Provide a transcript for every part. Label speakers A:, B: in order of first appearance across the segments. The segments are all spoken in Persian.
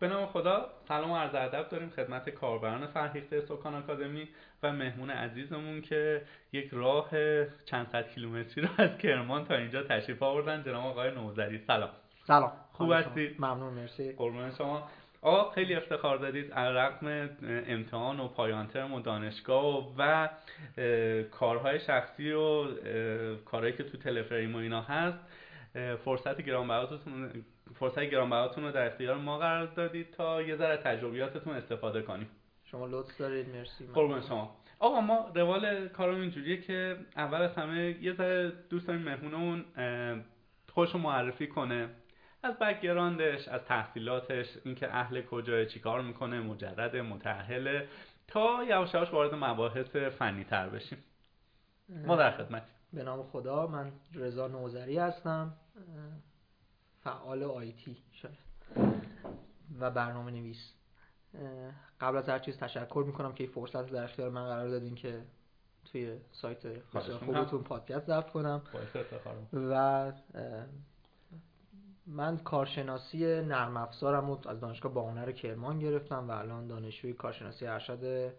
A: به نام خدا سلام و عرض ادب داریم خدمت کاربران فرهیخته سکان آکادمی و مهمون عزیزمون که یک راه چند صد کیلومتری رو از کرمان تا اینجا تشریف آوردن. جناب آقای نوزری سلام.
B: سلام.
A: خوب هستی؟
B: ممنون مرسی.
A: قربان شما. آقا خیلی افتخار دادید. رقم امتحان و پایان ترم و دانشگاه و کارهای شخصی و کارهایی که تو تلفریم و اینا هست فرصت گرانبهاتون فرصت گرانبهاتون رو در اختیار ما قرار دادید تا یه ذره تجربیاتتون استفاده کنیم.
B: شما لطف دارید مرسی.
A: قربان شما. آقا ما روال کارم اینجوریه که اول از همه یه ذره دوست داریم مهمونمون خودش معرفی کنه. از بکگراندش از تحصیلاتش اینکه اهل کجای چیکار می‌کنه مجرد متأهله تا یواش یواش وارد مباحث فنی تر بشیم. ما در خدمت
B: به نام خدا من رضا نوزری هستم. فعال آیتی شاید. و برنامه نویس قبل از هر چیز تشکر می‌کنم که این فرصت در اختیار من قرار دادین که توی سایت خوبتون پادکست ضبط کنم. و من کارشناسی نرم افزارم رو از دانشگاه باهنر کرمان گرفتم و الان دانشجوی کارشناسی ارشد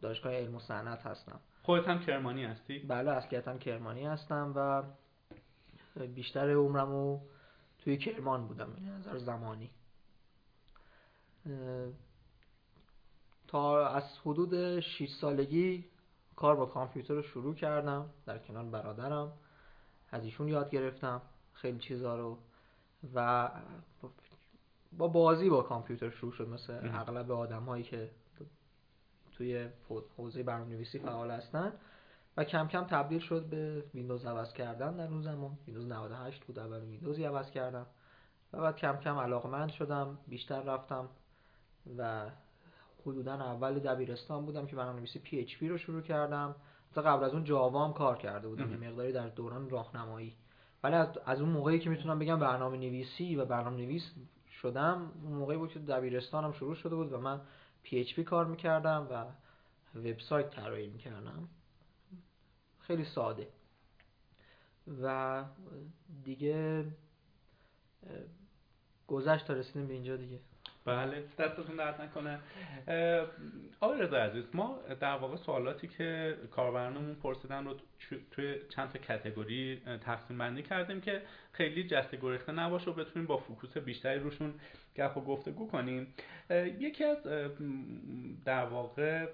B: دانشگاه علم و صنعت هستم.
A: خودت هم کرمانی هستی؟
B: بله اصلیتا کرمانی هستم و بیشتر عمرمو توی کرمان بودم این نظر زمانی. تا از حدود 6 سالگی کار با کامپیوتر رو شروع کردم در کنار برادرم. از ایشون یاد گرفتم خیلی چیزا رو و با بازی با کامپیوتر شروع شد مثل اغلب آدم هایی که توی حوزه برنامه‌نویسی فعال هستن. و کم کم تبدیل شد به ویندوز عوض کردن در اون زمان. ویندوز 98 بود اول ویندوزی عوض کردم. و بعد کم کم علاقمند شدم بیشتر رفتم و حدودا اول دبیرستان بودم که برنامه‌نویسی PHP رو شروع کردم. تا قبل از اون جاوا هم کار کرده بودم یه مقداری در دوران راهنمایی. ولی از, از اون موقعی که می‌تونم بگم برنامه نویسی و برنامه نویس شدم اون موقعی بود که دبیرستانم شروع شده بود و من پی اچ پی کار می‌کردم و وبسایت طراحی می‌کردم. خیلی ساده. و دیگه گذشت تا رسیدیم به اینجا دیگه.
A: بله دستتون درد نکنه. آقای رضا عزیز ما در واقع سوالاتی که کاربرانمون پرسیدن رو توی چند تا کتگوری تقسیم بندی کردیم که خیلی جسته گریخته نباشه و بتونیم با focus بیشتری روشون گپ و گفتگو کنیم. یکی از در واقع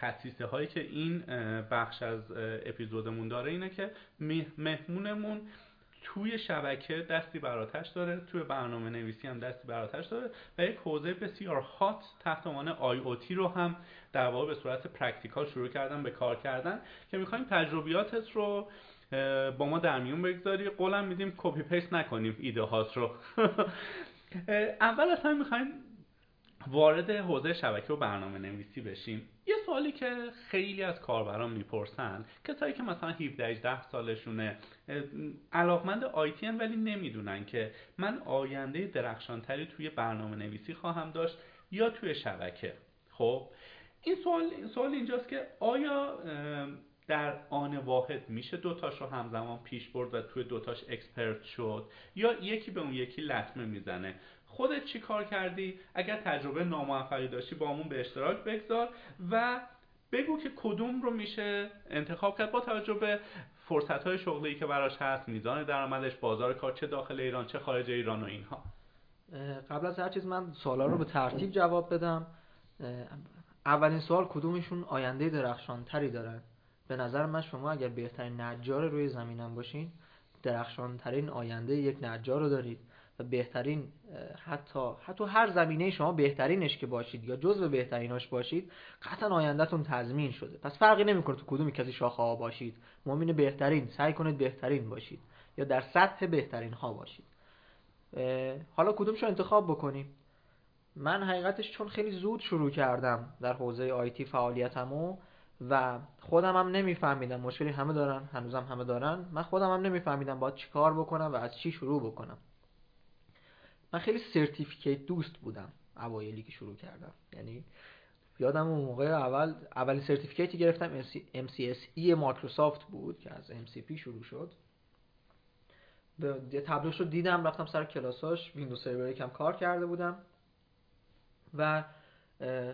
A: خصیصه هایی که این بخش از اپیزودمون داره اینه که مهمونمون توی شبکه دستی بر آتش داره توی برنامه نویسی هم دستی بر آتش داره و یک حوزه بسیار hot تحت عنوان IoT رو هم در واقع به صورت practical شروع کردن به کار کردن که می‌خوایم تجربیاتت رو با ما در میون بگذاری. قولم میدیم copy paste نکنیم ایده هات رو. اول از همه می‌خوایم وارد حوزه شبکه و برنامه نویسی بشیم. یه سوالی که خیلی از کاربران می‌پرسن کسایی که مثلا 17 18 سالشونه علاقمند IT ولی نمی‌دونن که من آینده درخشانتری توی برنامه نویسی خواهم داشت یا توی شبکه. خب این سوال سوال اینجاست که آیا در آن واحد میشه دوتاش رو همزمان پیش برد و توی دوتاش اکسپرت شد یا یکی به اون یکی لطمه می‌زنه؟ خودت چی کار کردی؟ اگر تجربه ناموفقی داشتی با همون به اشتراک بگذار و بگو که کدوم رو میشه انتخاب کرد با توجه به فرصت های شغلی که براش هست میزان درآمدش بازار کار چه داخل ایران چه خارج ایران و اینها.
B: قبل از هر چیز من سوالا رو به ترتیب جواب بدم. اولین سوال کدومشون آینده درخشان تری دارن به نظر من شما اگر بهترین نجار روی زمینم باشین درخشان ترین آینده یک نجار رو دارید. و بهترین حتی حتی هر زمینه شما بهترینش که باشید یا جزو بهتریناش باشید قطعا آیندهتون تضمین شده. پس فرقی نمی‌کنه تو کدومی کسی شاخه ها باشید. مؤمن بهترین سعی کنید بهترین باشید یا در سطح بهترین ها باشید حالا کدومشو انتخاب بکنیم؟ من حقیقتش چون خیلی زود شروع کردم در حوزه IT فعالیتمو و خودم هم نمیفهمیدم. مشکلی همه دارن هنوزم همه دارن. من خودم هم نمیفهمیدم باید چیکار بکنم و از چی شروع بکنم. من خیلی certificate دوست بودم اوایلی که شروع کردم. یعنی یادم اون موقع اول اولین certificate ی گرفتم MCSE مایکروسافت بود که از MCP شروع شد. به تبلیغش رو دیدم رفتم سر کلاساش ویندوز سرور یکم کار کرده بودم. و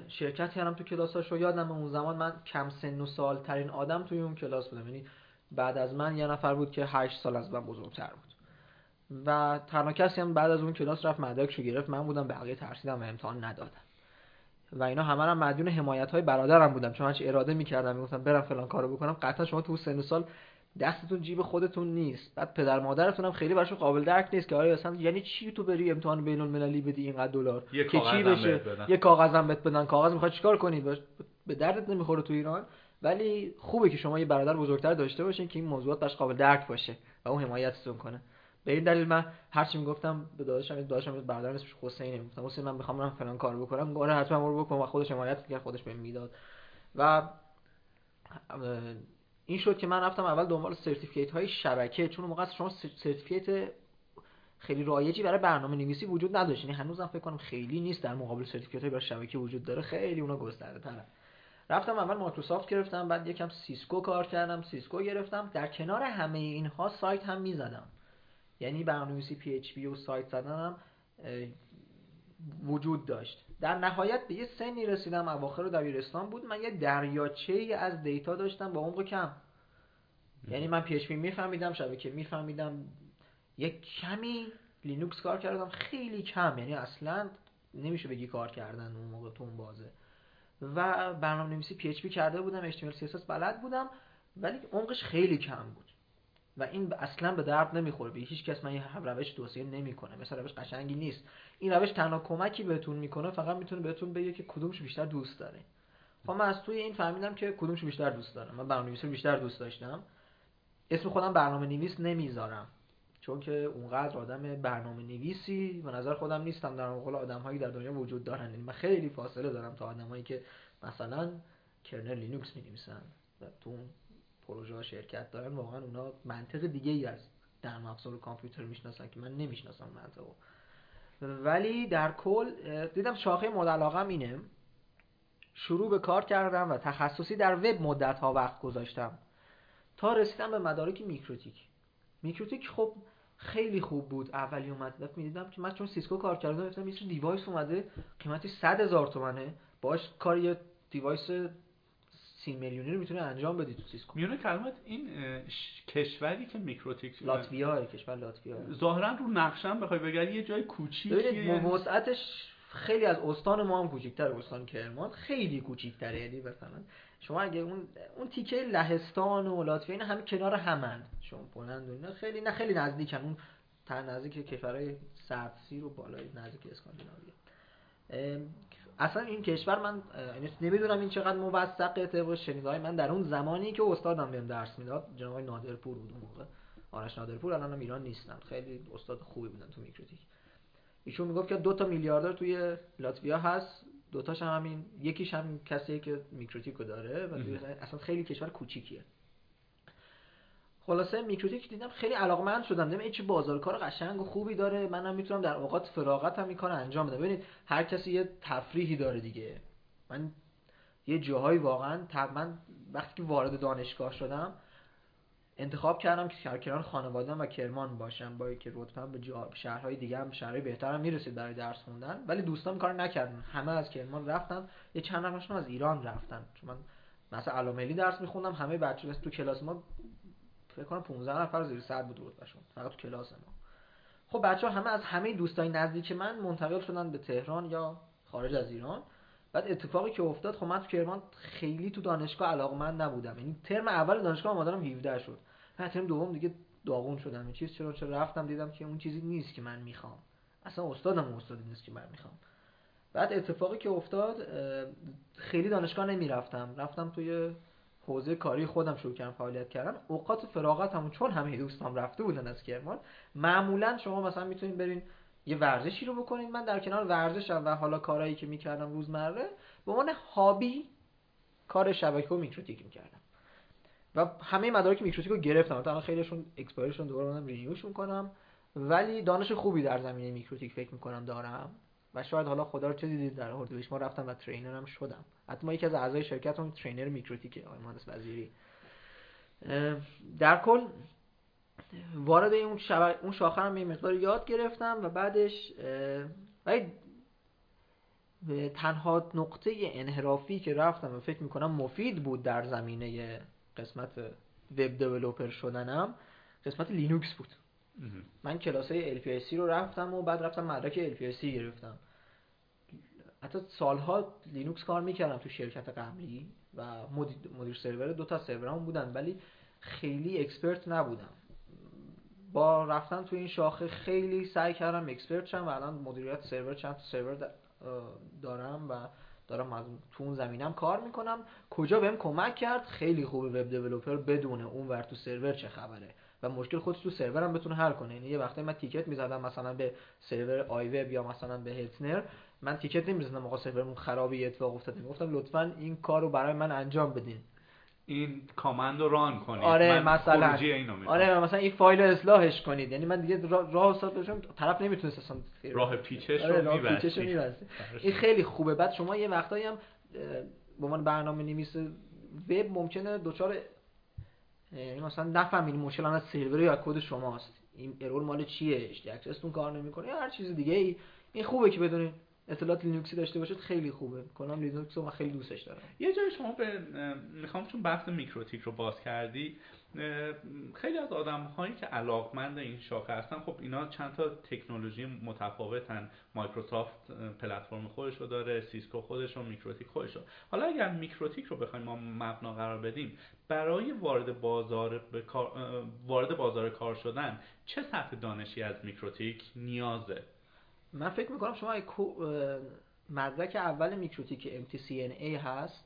B: شرکت کردم تو کلاساشو یادم اون زمان من کم سن و سال ترین آدم توی اون کلاس بودم. یعنی بعد از من یه نفر بود که 8 سال از من بزرگتر بود. و تنها کسی هم بعد از اون کلاس رفت مدرکشو گرفت. من بودم بقیه ترسیدم و امتحان ندادم و اینا همه هم مدیون حمایت های برادرم بودم. چون هرچی اراده می‌کردم می‌گفتم برم فلان کارو بکنم. قطعا شما تو سن و سال دستتون جیب خودتون نیست. بعد پدر مادرتون هم خیلی براشون قابل درک نیست که آره اصلا یعنی چی تو بری امتحان بین المللی بدی اینقدر دلار؟ که چی بشه؟ یه کاغذم بهت بدن. کاغذ می‌خواد چیکار کنی؟ به دردت نمی‌خوره تو ایران. ولی خوبه که شما یه برادر بزرگتر داشته باشین که این موضوعات براش قابل درک باشه و اون حمایتتون کنه. به این دلیل من هر چی می‌گفتم به داداشم داداشم برادر اسمش حسینه. می‌گفتم حسین من می‌خوام برم فلان کار بکنم. گاره حتما برو بکن. و خودش حمایت کرد خودش بهم می‌داد. و این شد که من رفتم اول دنبال certificate های شبکه چون موقع شما certificate خیلی رایجی برای برنامه نویسی وجود نداشت. یعنی هنوزم فکر کنم خیلی نیست در مقابل certificate های برای شبکه وجود داره. خیلی اونا گسترده تره رفتم اول مایکروسافت گرفتم بعد یکم سیسکو کار کردم سیسکو گرفتم. در کنار همه اینها سایت هم می‌زدم. یعنی برنامه‌نویسی PHP و سایت زدنم وجود داشت. در نهایت به یه سنی رسیدم اواخر دبیرستان بود. من یه دریاچه ای از data داشتم با عمق کم. یعنی من PHP میفهمیدم شبکه میفهمیدم. یک کمی لینوکس کار کردم. خیلی کم یعنی اصلا نمیشه بگی کار کردن اون موقع تو اون بازه. و برنامه نویسی PHP کرده بودم HTML CSS بلد بودم ولی عمقش خیلی کم بود. و این اصلا به درد نمی‌خوره. به هیچ کس من این روش توصیه نمی‌کنه مثلا روش قشنگی نیست. این روش تنها کمکی بهتون می‌کنه فقط می‌تونه بهتون بگه که کدومش بیشتر دوست داره. خب من از توی این فهمیدم که کدومش بیشتر دوست دارم من برنامه‌نویسی بیشتر دوست داشتم. اسم خودم برنامه نویس نمی‌ذارم. چون که اونقدر آدم برنامه نویسی به نظر خودم نیستم. در مقابل آدمهایی در دنیا وجود دارن. یعنی من خیلی فاصله دارم تا آدمایی که مثلا kernel لینوکس می نویسن و تو پروژه ها شرکت دارن واقعا اونا منطق دیگه ای از در افزار کامپیوتر می‌شناسن که من نمی‌شناسم منطقو. ولی در کل دیدم شاخه مورد علاقم اینه. شروع به کار کردم و تخصصی در وب مدت ها وقت گذاشتم تا رسیدم به مدارک میکروتیک. میکروتیک خب خیلی خوب بود. اولی اومد دفعه می‌دیدم که من چون سیسکو کار کردم گفتم یه device اومده قیمتش 100 هزار تومنه. باش کار یه device سی میلیونی رو می‌تونه انجام بدی تو سیسکو.
A: میونه کلمات این کشوری که میکروتیک
B: لاتویا کشور لاتویا.
A: ظاهرا رو نقشم بخوای بگردی یه جای
B: ببینید وسعتش خیلی از استان ما هم کوچیک‌تر استان کرمان خیلی کوچیک‌تره. یعنی مثلا شما اگه اون اون تیکه لهستان و لاتویا اینا همه کنار همن. شما بلند اینا خیلی نه خیلی نزدیکن. اون تر نزدیک کشورهای سردسیر و بالای نزدیک اسکاندیناوی اصلا این کشور من یعنی نمی‌دونم این چقدر موثقه طبق شنیدهای من در اون زمانی که استادم بهم درس می‌داد جناب نادرپور بود اون موقع. آرش نادرپور الان ایران نیستن. خیلی استاد خوبی بودن تو میکروتیک. ایشون می‌گفت که دو تا میلیاردر توی لاتویا هست. دوتاش هم همین یکیش هم کسیه که میکروتیکو داره و اصلا خیلی کشور کوچیکیه. خلاصه میکروتیک دیدم خیلی علاقمند شدم. دیدم چه بازار کار قشنگ و خوبی داره. منم می‌تونم در اوقات فراغت هم این انجام بدم. ببینید هر کسی یه تفریحی داره دیگه. من یه جاهایی واقعا من وقتی که وارد دانشگاه شدم انتخاب کردم که کنار خانواده‌ام و کرمان باشم. با که رتبه به شهرهای دیگه هم شهرهای بهترم می‌رسید برای درس خوندن. ولی دوستان کار نکردن. همه از کرمان رفتن. یه چند نفرشون از ایران رفتن. چون من مثلا علاملی درس میخوندم. همه بچه تو کلاس ما فکر کنم 15 نفر زیر 100 بود رتبهشون فقط تو کلاس ما. خب بچه ها همه از همه دوستای نزدیک من منتقل شدن به تهران یا خارج از ایران. بعد اتفاقی که افتاد خب من تو کرمان خیلی تو دانشگاه علاقمند نبودم. یعنی ترم اول دانشگاه آمادارم 17 شد. بعد ترم دوم دیگه داغون شدم. این چیز چرا چرا رفتم دیدم که اون چیزی نیست که من می‌خوام. اصلا استادم استادی نیست که من می‌خوام. بعد اتفاقی که افتاد خیلی دانشگاه نمی‌رفتم. رفتم توی حوزه کاری خودم شروع کردم فعالیت کردن. اوقات فراغت همون چون همه دوستام رفته بودن از کرمان معمولا شما مثلا می‌تونید برین یه ورزشی رو بکنید. من در کنار ورزشم و حالا کارهایی که می‌کردم روزمره به عنوان hobby کار شبکه و میکروتیک می‌کردم. و همه مدارک میکروتیک رو گرفتم. تا خیلیشون expire شدن دوباره منم renew ش می‌کنم ولی دانش خوبی در زمینه میکروتیک فکر می‌کنم دارم. و شاید حالا خدا رو چه دیدید در اردیبهشت ما رفتم و trainer م شدم. حتی ما یکی از اعضای شرکت هم trainer میکروتیکه آقای مهندس وزیری. در کل وارد اون اون شاخه هم یه مقدار یاد گرفتم و بعدش ولی تنها نقطه انحرافی که رفتم و فکر می‌کنم مفید بود در زمینه قسمت web developer شدنم قسمت لینوکس بود. من کلاسه LPIC رو رفتم و بعد رفتم مدرک LPIC گرفتم. حتی سالها لینوکس کار می‌کردم تو شرکت قبلی و مدیر, سرور دو تا سرورام بودن ولی خیلی expert نبودم. با رفتن تو این شاخه خیلی سعی کردم expert شم و الان مدیریت سرور چند سرور دارم و دارم از تو اون زمینم کار می‌کنم. کجا بهم کمک کرد؟ خیلی خوبه web developer بدونه اون ور تو سرور چه خبره. و مشکل خودش تو سرورم بتونه حل کنه. یعنی یه وقتی من ticket می‌زدم مثلا به سرور آی وب یا مثلا به هتزنر. من ticket نمی‌زدم آقا سرورمون خرابی اتفاق افتاده. می‌گفتم لطفا این کار رو برای من انجام بدین.
A: این command رو run کنید.
B: آره
A: من
B: مثلا.
A: اینو
B: آره مثلا این فایل رو اصلاحش کنید. یعنی من دیگه راه را بشم طرف نمی‌تونست اصلا
A: راه پیچش
B: آره
A: رو
B: راه پیچش رو این خیلی خوبه. بعد شما یه وقتایی هم به عنوان برنامه نویس وب ممکنه دچار یعنی مثلا نفهمید مشکل از سرور یا کد شماست. این error مال چیه؟ access تون کار نمی‌کنه هر چیز دیگه ای این خوبه که بدونید اطلاعات لینوکسی داشته باشید خیلی خوبه. کنم لینوکس رو من خیلی دوستش دارم.
A: یه جای شما به می‌خوام چون بحث میکروتیک رو باز کردی خیلی از آدم هایی که علاقمند این شاخه هستن خب اینا چند تا تکنولوژی متفاوتن. مایکروسافت پلتفرم خودش رو داره سیسکو خودش رو میکروتیک خودش رو حالا اگر میکروتیک رو بخوایم ما مبنا قرار بدیم برای وارد بازار وارد بازار کار شدن چه سطح دانشی از میکروتیک نیازه؟
B: من فکر می‌کنم شما مدرک اول میکروتیک MTCNA هست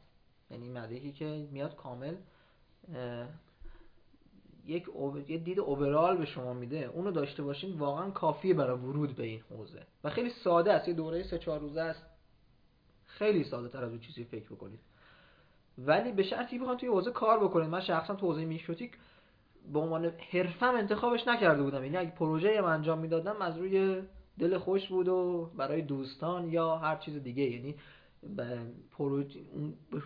B: یعنی مدرکی که میاد کامل یک یه دید overall به شما میده. اونو داشته باشین واقعا کافیه برای ورود به این حوزه. و خیلی ساده است. یه دوره سه چهار روزه است. خیلی ساده تر از اون چیزی فکر بکنید. ولی به شرطی بخوام توی حوزه کار بکنید. من شخصا تو حوزه میکروتیک به عنوان حرفم انتخابش نکرده بودم. یعنی اگه پروژه انجام می‌دادم از روی دل خوش بود و برای دوستان یا هر چیز دیگه. یعنی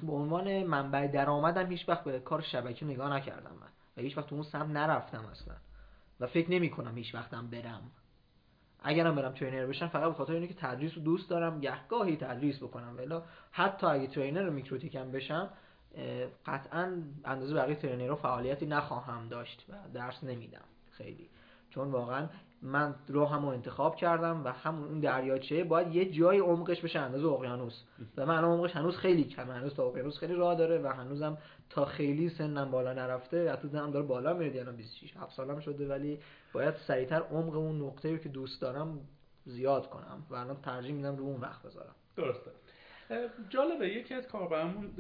B: به عنوان منبع درآمدم هیچ وقت به کار شبکه نگاه نکردم من. و هیچ وقت تو اون سمت نرفتم اصلا. و فکر نمی کنم هیچ وقتم برم. اگرم برم ترینر بشم فقط به خاطر اینه که تدریس رو دوست دارم گهگاهی تدریس بکنم. ولی حتی اگه ترینر میکروتیکم بشم قطعا اندازه بقیه ترینرها فعالیتی نخواهم داشت و درس نمیدم خیلی. چون واقعا من راهمو انتخاب کردم و همون اون دریاچه باید یه جای عمقش بشه اندازه اقیانوس. و من عمقش هنوز خیلی کمه. هنوز تا اقیانوس خیلی راه داره و هنوزم تا خیلی سنم بالا نرفته حتی هم داره بالا میره الان 26 7 سالم شده ولی باید سریعتر عمق اون نقطه‌ای که دوست دارم زیاد کنم و الان ترجیح میدم رو اون وقت بذارم.
A: درسته. جالبه. یکی از کاربرمون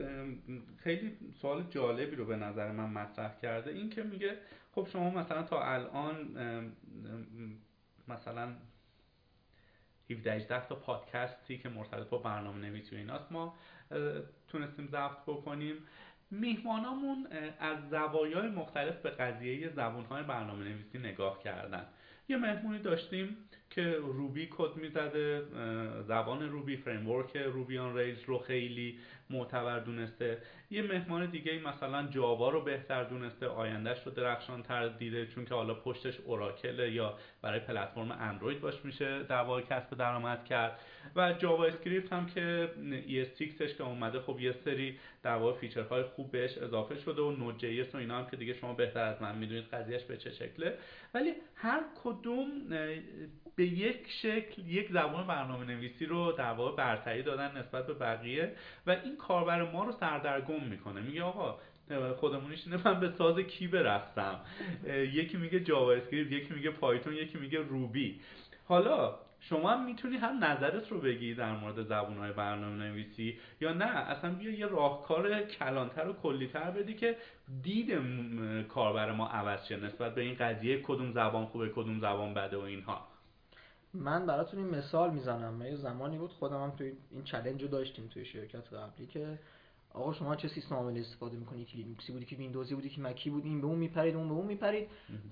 A: خیلی سوال جالبی رو به نظر من مطرح کرده. این که میگه خب شما مثلا تا الان مثلا 17 18 تا پادکستی که مرتبط با برنامه نویسی و ایناست ما تونستیم ضبط بکنیم. میهمانامون از زوایای مختلف به قضیه زبونهای برنامه نویسی نگاه کردن. یه مهمونی داشتیم که روبی کد می‌زده زبان روبی framework Ruby on Rails رو خیلی معتبر دونسته. یه مهمان دیگه مثلا جاوا رو بهتر دونسته آیندهش رو درخشان تر دیده چون که حالا پشتش اوراکل یا برای پلتفرم اندروید باهاش میشه در کسب درآمد کرد. و جاوا اسکریپت هم که ES6ش که اومده خب یه سری در واقع feature های خوب بهش اضافه شده و Node.js و اینا هم که دیگه شما بهتر از من می‌دونید قضیهش به چه شکله. ولی هر کدوم به یک شکل یک زبان برنامه نویسی رو در واقع برتری دادن نسبت به بقیه و این کاربر ما رو سردرگم می‌کنه. میگه آقا خودمونیش اینه من به ساز کی برقصم یکی میگه جاوا اسکریپت یکی میگه پایتون یکی میگه روبی. حالا شما هم می‌تونی هم نظرت رو بگی در مورد زبونهای برنامه نویسی یا نه؟ اصلا بیا یه راهکار کلانتر و کلیتر بدی که دید کاربر ما عوض شه نسبت به این قضیه کدوم زبان خوبه کدوم زبان بده و اینها.
B: من براتون این مثال می‌زنم. یه زمانی بود خودم هم توی این challenge رو داشتیم توی شرکت قبلی که آقا شما چه سیستم عامل استفاده می‌کنی؟ که لینوکسی بودی که ویندوزی بودی که مکی بودی این به اون میپرید اون به اون میپرید.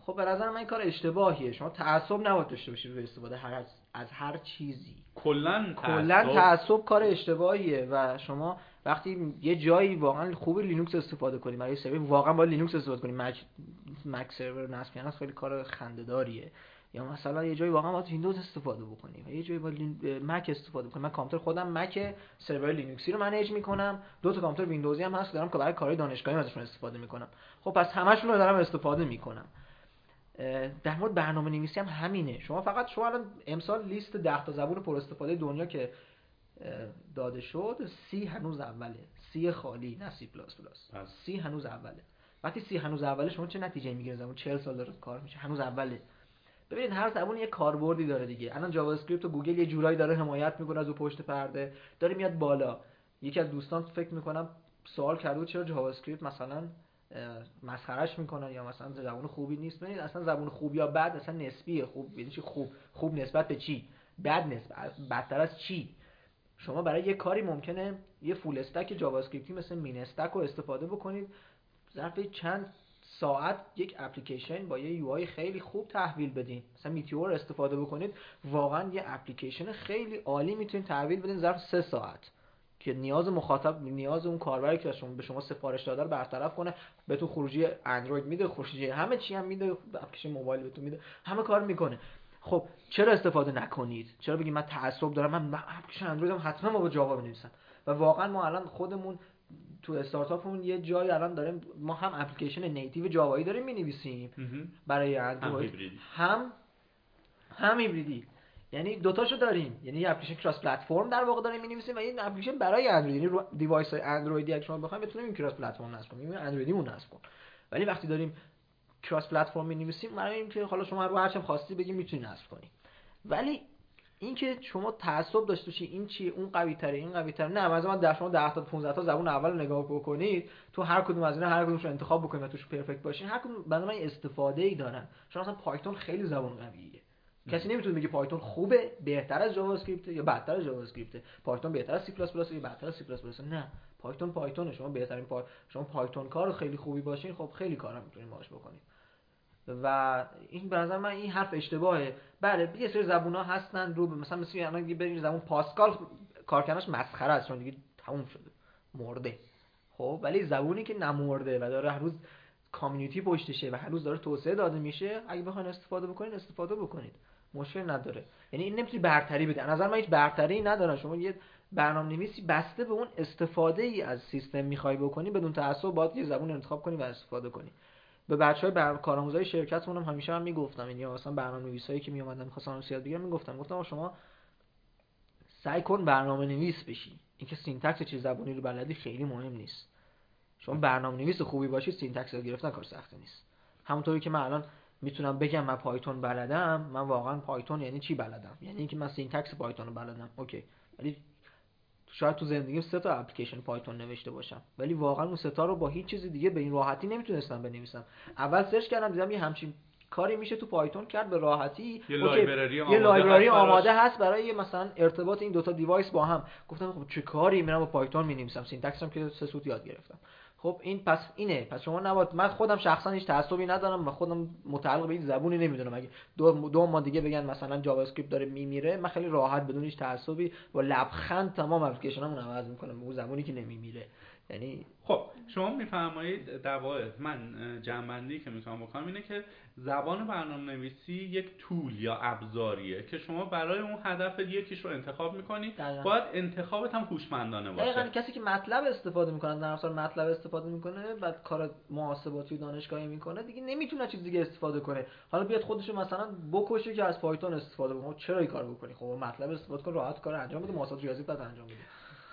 B: خب به نظر من این کار اشتباهیه. شما تعصب نباید داشته باشید به استفاده هر از هر چیزی.
A: کلا
B: کلا تعصب. کار اشتباهیه و شما وقتی یه جایی واقعا خوب لینوکس استفاده کنی برای سرور واقعا باید لینوکس استفاده کنی. مک مک سرور نصب کردن خیلی کار خنده‌داریه. یا مثلا یه جایی واقعا باید ویندوز استفاده بکنی و یه جایی با مک استفاده بکنی من کامپیوتر خودم مک سرور لینوکسی رو manage می‌کنم. دو تا کامپیوتر ویندوزی هم هست دارم که برای کارهای دانشگاهی ازشون استفاده می‌کنم. خب پس همشون رو دارم استفاده می‌کنم. در مورد برنامه نویسی هم همینه. شما فقط شما الان امسال لیست 10 تا زبون پر استفاده دنیا که داده شد سی هنوز اوله. سی خالی نه سی پلاس پلاس. سی هنوز اوله. وقتی سی هنوز اوله شما چه نتیجه می‌گیره؟ زبون 40 سال داره کار میشه هنوز اوله. ببینید هر زبون یه کاربردی داره دیگه. الان جاوا اسکریپت و گوگل یه جورایی داره حمایت می‌کنه از اون پشت پرده. داره میاد بالا. یکی از دوستان فکر می‌کنم سوال کرده چرا جاوا اسکریپت مثلا مسخرش می‌کنن یا مثلا زبون خوبی نیست؟ ببینید اصلا زبون خوب یا بد اصلا نسبیه. خوب یعنی چی خوب؟ خوب نسبت به چی؟ بد نسبت بدتر از چی؟ شما برای یه کاری ممکنه یه full stack جاوا اسکریپتی مثل MEAN stack رو استفاده بکنید. ظرف چند ساعت یک اپلیکیشن با یه UI خیلی خوب تحویل بدین. مثلا Meteor استفاده بکنید واقعا یه اپلیکیشن خیلی عالی می‌تونید تحویل بدین ظرف سه ساعت. که نیاز مخاطب نیاز اون کاربری که شما به شما سفارش داده رو برطرف کنه بهتون خروجی اندروید میده خروجی همه چی هم میده اپلیکیشن موبایل بهتون میده همه کار می‌کنه. خب چرا استفاده نکنید؟ چرا بگید من تعصب دارم؟ من اپلیکیشن اندروید هم حتما با جاوا بنویسم و واقعا ما الان خودمون تو استارتاپمون یه جایی الان داریم ما هم اپلیکیشن native جاوایی داریم می‌نویسیم برای اندروید هم هم هیبریدی. یعنی دوتاشو داریم. یعنی یه اپلیکیشن cross platform در واقع داریم می‌نویسیم و این اپلیکیشن برای اندروید. یعنی رو device های اندرویدی اگه شما بخواید بتونیم این cross platform نصب کنیم. اندرویدی مون نصب کن. ولی وقتی داریم cross platform می‌نویسیم برای اینکه حالا شما رو هرچی هم خواستی بگیم می‌تونی نصب کنی. ولی اینکه شما تعصب داشته باشی این چی اون قوی تره این قوی تره نه مثلا در شما 10 تا 15 تا زبون اول نگاه بکنید تو هر کدوم از اینا هر کدومش رو انتخاب بکنید و توش perfect باشین. هر کدوم من استفاده ای دارن. شما مثلا پایتون خیلی زبون قویه. کسی نمی‌تونه بگه پایتون خوبه بهتر از جاوا اسکریپت یا بدتر از جاوا اسکریپت پایتون بهتر از سی پلاس پلاس یا بدتر از سی پلاس پلاس نه پایتون پایتون شما بهترین پا... شما پایتون کار خیلی خوبی باشین خب خیلی کارا می‌تونید باهاش بکنید و این به نظر من این حرف اشتباهه. بله یه سری ها هستن رو مثلا مثل الان دیگه بریم زبون پاسکال کارکناش مسخره است چون دیگه تموم شده. مرده. خب ولی زبونی که نمرده و داره هر روز کامیونیتی پشتشه و هر روز داره توسعه داده میشه اگه بخواین استفاده بکنید استفاده بکنید. مشکل نداره. یعنی این نمی‌تونی برتری بده نظر من هیچ برتری نداره. شما یه برنامه نویسی بسته به اون استفاده ای از سیستم می‌خوای بکنی بدون تعصب باید یه زبون انتخاب کنی و استفاده کنی. به بچه های بر... کارآموزای شرکتمون هم همیشه هم می‌گفتم. یعنی مثلا برنامه نویسایی که میومدن می‌خواستن یاد بگیرن می‌گفتم. گفتم شما سعی کن برنامه نویس بشی. اینکه syntax چیز زبونی رو بلدی خیلی مهم نیست. شما برنامه نویس خوبی باشی syntax رو گرفتن کار سختی نیست. همونطوری که من الان می‌تونم بگم من پایتون بلدم من واقعا پایتون یعنی چی بلدم؟ یعنی اینکه من syntax پایتون رو بلدم. OK. ولی شاید تو زندگیم سه تا اپلیکیشن پایتون نوشته باشم. ولی واقعا اون سه تا رو با هیچ چیز دیگه به این راحتی نمی‌تونستم بنویسم. اول search کردم دیدم یه همچین کاری میشه تو پایتون کرد به راحتی.
A: یه library
B: آماده, آماده هست برای مثلا ارتباط این دوتا device با هم. گفتم خب چه کاری میرم با پایتون می‌نویسم. syntax هم که سه سوت یاد گرفتم. خب این پس اینه. پس شما نباید من خودم شخصا هیچ تعصبی ندارم و خودم متعلق به این زبونی نمی‌دونم. اگه دو, دو ماه دیگه بگن مثلا JavaScript داره میمیره من خیلی راحت بدون هیچ تعصبی و لبخند تمام اپلیکیشنمو عوض می‌کنم. به اون زبونی که نمیمیره. یعنی
A: خب شما میفرمایید در من جمع‌بندی که می‌تونم بکنم اینه که زبان برنامه نویسی یک tool یا ابزاریه که شما برای اون هدف یکیش رو انتخاب می‌کنی باید انتخابت هم هوشمندانه باشه.
B: دقیقا کسی که MATLAB استفاده می‌کنه نرم‌افزار MATLAB استفاده می‌کنه بعد کار محاسباتی و دانشگاهی می‌کنه دیگه نمی‌تونه چیز دیگه استفاده کنه. حالا بیاد خودشو مثلا بکشه که از Python استفاده بکنه. خب چرا این کار بکنی؟ خب MATLAB استفاده کن راحت کار انجام بده محاسبات ریاضی بعد انجام بده.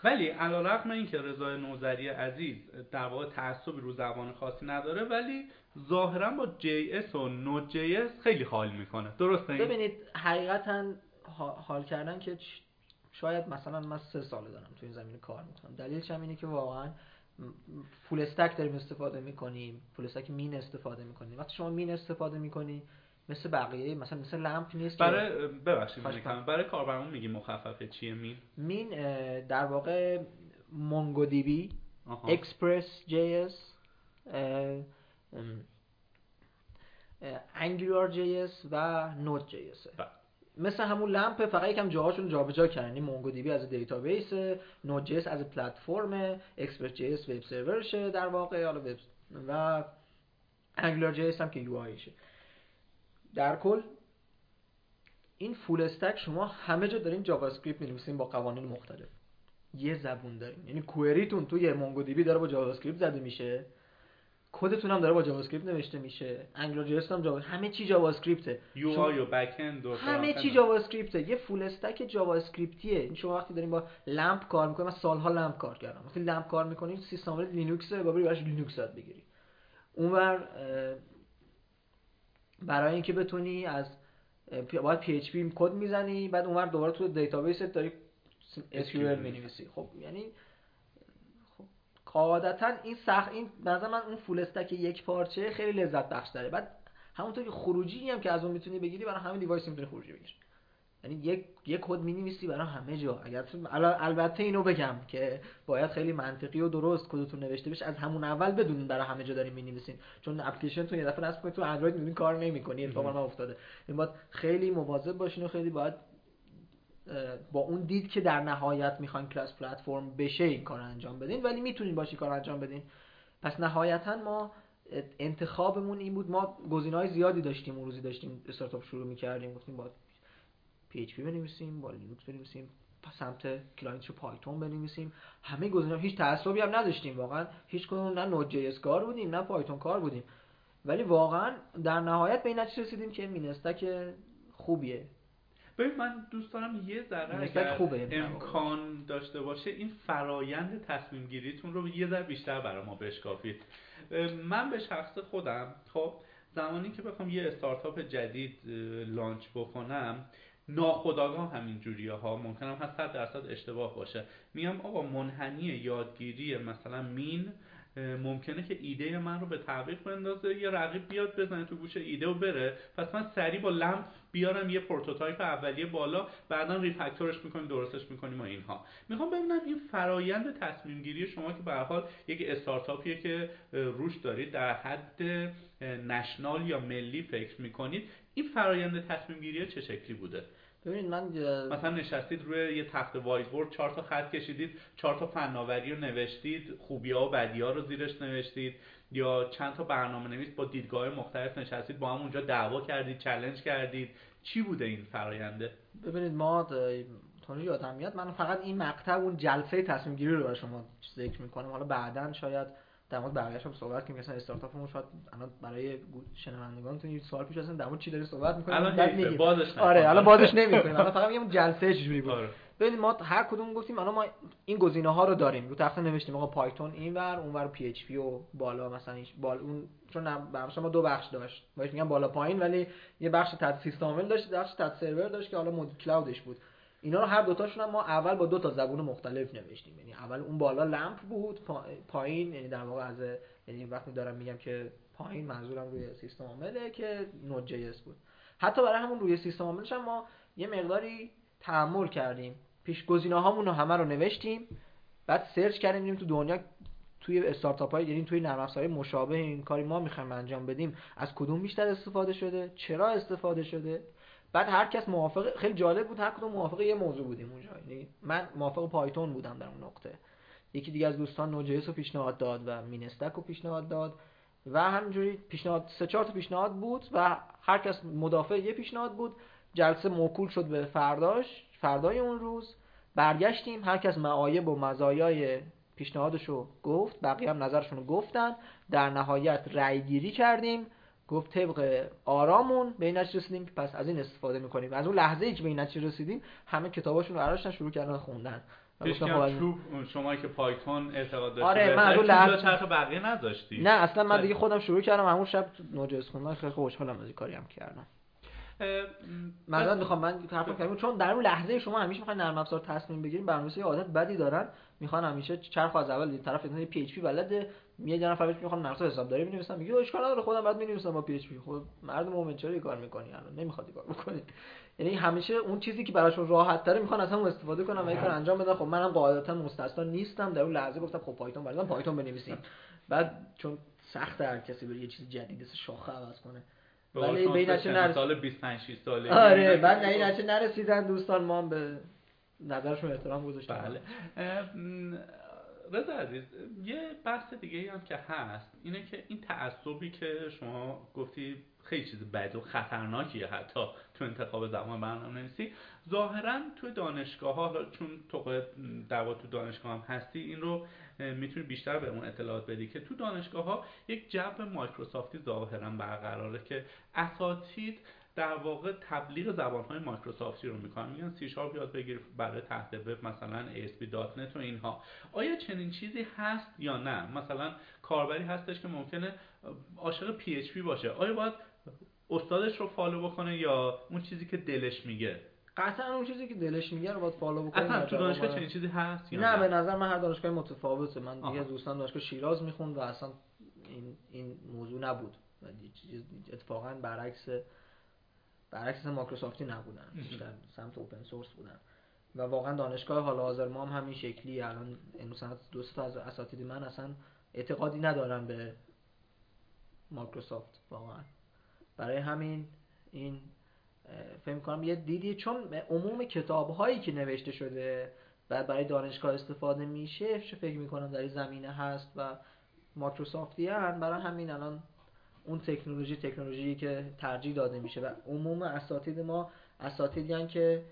A: ولی علیرغم اینکه رضا نوذری عزیز در واقع تعصبی رو زبان خاصی نداره ولی ظاهرا با JS و Node.js خیلی حال می‌کنه. درسته؟
B: ببینید حقیقتا حال کردن که شاید مثلا من سه ساله دارم تو این زمینه کار می‌کنم. دلیلش هم اینه که واقعا full stack داریم استفاده می‌کنیم full stack MEAN استفاده می‌کنیم. وقتی شما MEAN استفاده می‌کنی مثل بقیه مثلا مثل LAMP نیست
A: برای ببخشید برای کاربرمون میگی مخففه چیه MEAN؟
B: MEAN در واقع مونگو دی بی اکسپرس جی اس انگلیار جی اس و نوت جی اس مثل همون LAMP فقط یکم جاهاشون جابجا کردن این MongoDB از دیتابیس Node.js از پلتفرم Express.js وب سرورشه در واقع حالا وب و AngularJS هم که UI شه در کل این full stack شما همه جا دارین JavaScript می‌نویسین با قوانین مختلف. یه زبون دارین. یعنی query تون توی MongoDB داره با JavaScript زده میشه. کدتون هم داره با JavaScript نوشته میشه. Angular JS هم جاوا همه چی JavaScript
A: ه UI و back-end و
B: همه چی JavaScript ه یه full stack JavaScript یه این شما وقتی دارین با LAMP کار می‌کنید من سالها LAMP کار کردم. وقتی LAMP کار می‌کنید سیستم لینوکس باید بری براش لینوکس یاد بگیری. اونور برای اینکه بتونی از باید PHP کد می‌زنی بعد اونور دوباره تو دیتابیست داری SQL می‌نویسی. خب یعنی خب قاعدتا این سخت این نظر من اون full stack یک پارچه خیلی لذت بخش داره. بعد همونطور که خروجی هم که از اون می‌تونی بگیری برای همه device می‌تونی خروجی بگیری. یعنی یک یک کد می‌نویسی برای همه جا. اگر البته اینو بگم که باید خیلی منطقی و درست کدتون نوشته بشه. از همون اول بدونین برای همه جا دارین می‌نویسین. چون اپلیکیشن تو یه دفعه نصب کنید تو اندروید می‌بینین کار نمی‌کنه اتفاقا ما افتاده. این باید خیلی مواظب باشین و خیلی باید با اون دید که در نهایت می‌خواین cross-platform بشه این کار انجام بدین. ولی می‌تونین باشی کار انجام بدین. پس نهایتا ما انتخابمون این بود. ما گزینه‌های زیادی داشتیم. اون روزی داشتیم استارتاپ شروع می‌کردیم. گفتیم با PHP بنویسیم با لینوکس بنویسیم سمت کلاینت رو Python بنویسیم. همه گزینه‌ها هیچ تعصبی هم نداشتیم واقعا هیچ کدوم نه Node.js کار بودیم نه Python کار بودیم. ولی واقعا در نهایت به این نتیجه رسیدیم که MEAN stack خوبیه.
A: ببین من دوست دارم یه ذره اگر خوبه. امکان داشته باشه این فرایند تصمیم گیریتون رو یه ذره بیشتر برای ما بشکافید. من به شخص خودم خب زمانی که بخوام یه استارتاپ جدید launch بکنم ناخداگاه همین جوریه ها. ممکنم هست 100 درصد اشتباه باشه. میگم آقا منحنی یادگیری مثلا MEAN ممکنه که ایده من رو به تعویق بندازه یه رقیب بیاد بزنه تو گوش ایده و بره. پس من سریع با LAMP بیارم یه prototype اولیه بالا بعدا refactor ش می‌کنیم درستش می‌کنیم و اینها. می‌خوام ببینم این فرایند تصمیم گیری شما که به هر حال یک استارتاپیه که روش دارید در حد نشنال یا ملی فکر می‌کنید این فرایند تصمیم گیری چه شکلی بوده؟
B: ببینید من
A: مثلا نشستید روی یه تخت وایت بورد چهار تا خط کشیدید چهار تا فناوری رو نوشتید خوبی ها و بدی ها رو زیرش نوشتید یا چند تا برنامه نویس با دیدگاه مختلف نشستید با هم اونجا دعوا کردید چلنج کردید. چی بوده این فراینده
B: ببینید ما تونی یادم میاد من فقط این مقطع اون جلسه تصمیم گیری رو برای شما ذکر می‌کنم. حالا بعدا شاید در مورد بقیه‌اش هم صحبت کنیم مثلا استارتاپمون شاید الان برای شنوندگانتون یه سوال پیش هستن در مورد چی داری صحبت می‌کنیم
A: میگیم. بازش
B: آره الان بازش نمی‌کنیم. الان فقط میگم جلسه چجوری بود آره. ببینید ما هر کدوم گفتیم الان ما این گزینه ها رو داریم. رو تخته نوشتیم آقا پایتون اینور اونور پی اچ پی و بالا مثلا بال اون چون بخش ما دو بخش داشت. باش میگم بالا پایین ولی یه بخش تحت سیستم عامل داشت بخش تحت سرور داشت که حالا مود کلاودش بود. اینا رو هر دوتاشون هم ما اول با دو تا زبون مختلف نوشتیم. یعنی اول اون بالا لمپ بود پایین یعنی در واقع از یعنی وقتی دارم میگم که پایین منظورم روی سیستم عامله که نود جی بود. حتی برای همون روی سیستم عاملش هم ما یه مقداری تحمل کردیم. پیش گزینه رو همه رو نوشتیم. بعد سرچ کردیم دیدیم تو دنیا توی استارتاپ های یعنی توی نرم افزارهای مشابه این کاری ما می‌خوایم انجام بدیم. از کدوم بیشتر استفاده شده؟ چرا استفاده شده؟ بعد هر کس موافق خیلی جالب بود هر کدوم موافق یه موضوع بودیم اونجا. یعنی من موافق پایتون بودم در اون نقطه. یکی دیگه از دوستان نوجیس رو پیشنهاد داد و مینستک رو پیشنهاد داد و همینجوری پیشنهاد سه چهار تا پیشنهاد بود و هر کس مدافع یه پیشنهاد بود. جلسه موکول شد به فرداش فردای اون روز. برگشتیم هر کس معایب و مزایای پیشنهادشو گفت بقیه هم نظرشون رو گفتن. در نهایت رأی گیری کردیم. گفت طبق آرامون به این نتیجه رسیدیم پس از این استفاده می‌کنیم. از اون لحظه ای که به این نتیجه رسیدیم همه کتاباشون رو شروع کردن خوندن.
A: خب شما که Python اعتقاد داشتی
B: آره من اون لحظه
A: چرا بقیه نداشتی.
B: نه اصلا من دیگه خودم شروع کردم همون شب Node.js خوندن خیلی خوشحالم از این کاری هم کردم. من می‌خوام من حرف کنم چون در اون لحظه شما همیشه می‌خواین نرم افزار تصمیم بگیرین برنامه‌نویسی عادت بدی دارن. می‌خوان همیشه چرخ از اول طرف یه PHP بلده یه جنا فقط می‌خوام نقشه حسابداری بنویسم میگه اشکال نداره خودم بعد می‌نویسم با PHP خب مرد مومن چرا کار می‌کنی؟ الان نمی‌خواد کار بکنی یعنی همیشه اون چیزی که براشون راحت تره می‌خوان از همون استفاده کنم و این کار انجام بدن. خب منم قاعدتا مستثنا نیستم. در اون لحظه گفتم خب Python بلدم Python بنویسیم. بعد چون سخت هر کسی بره یه چیز جدید شاخه عوض کنه.
A: ولی به این نرس... سال 25 6 ساله.
B: آره بعد این نرسیدن دوستان ما به نظرشون احترام گذاشتیم.
A: بله. رضا عزیز یه بحث دیگه هم که هست اینه که این تعصبی که شما گفتی خیلی چیز بد و خطرناکیه حتی تو انتخاب زبان برنامه نویسی ظاهرا تو دانشگاه ها چون تو در تو دانشگاه هم هستی این رو می‌تونی بیشتر به اون اطلاعات بدی که تو دانشگاه ها یک جو مایکروسافتی ظاهرا برقراره که اساتید در واقع تبلیغ زبان های مایکروسافتی رو می‌کنن. میگن سی شارپ یاد بگیر برای تحت وب مثلا ASP.NET و اینها. آیا چنین چیزی هست یا نه؟ مثلا کاربری هستش که ممکنه عاشق PHP باشه. آیا باید استادش رو follow بکنه یا اون چیزی که دلش میگه؟
B: قطعا اون چیزی که دلش میگه رو باید follow بکنه.
A: اصلا تو دانشگاه چنین چیزی هست
B: یا نه, به نظر من هر دانشگاه متفاوته. من دیگه دوستان دانشگاه شیراز می‌خوند و اصلا این این موضوع نبود. اتفاقا برعکس برعکس مایکروسافتی نبودن بیشتر سمت open source بودن. و واقعا دانشگاه حال حاضر ما هم همین شکلی الان مثلا دو تا از اساتید من اصلا اعتقادی ندارن به مایکروسافت واقعا. برای همین این فهم کنم یه دیدی چون عموم کتاب هایی که نوشته شده و برای دانشگاه استفاده میشه فکر می‌کنم در این زمینه هست و مایکروسافتی برای همین الان اون تکنولوژی تکنولوژی که ترجیح داده میشه و عموم اساتید ما اساتیدی که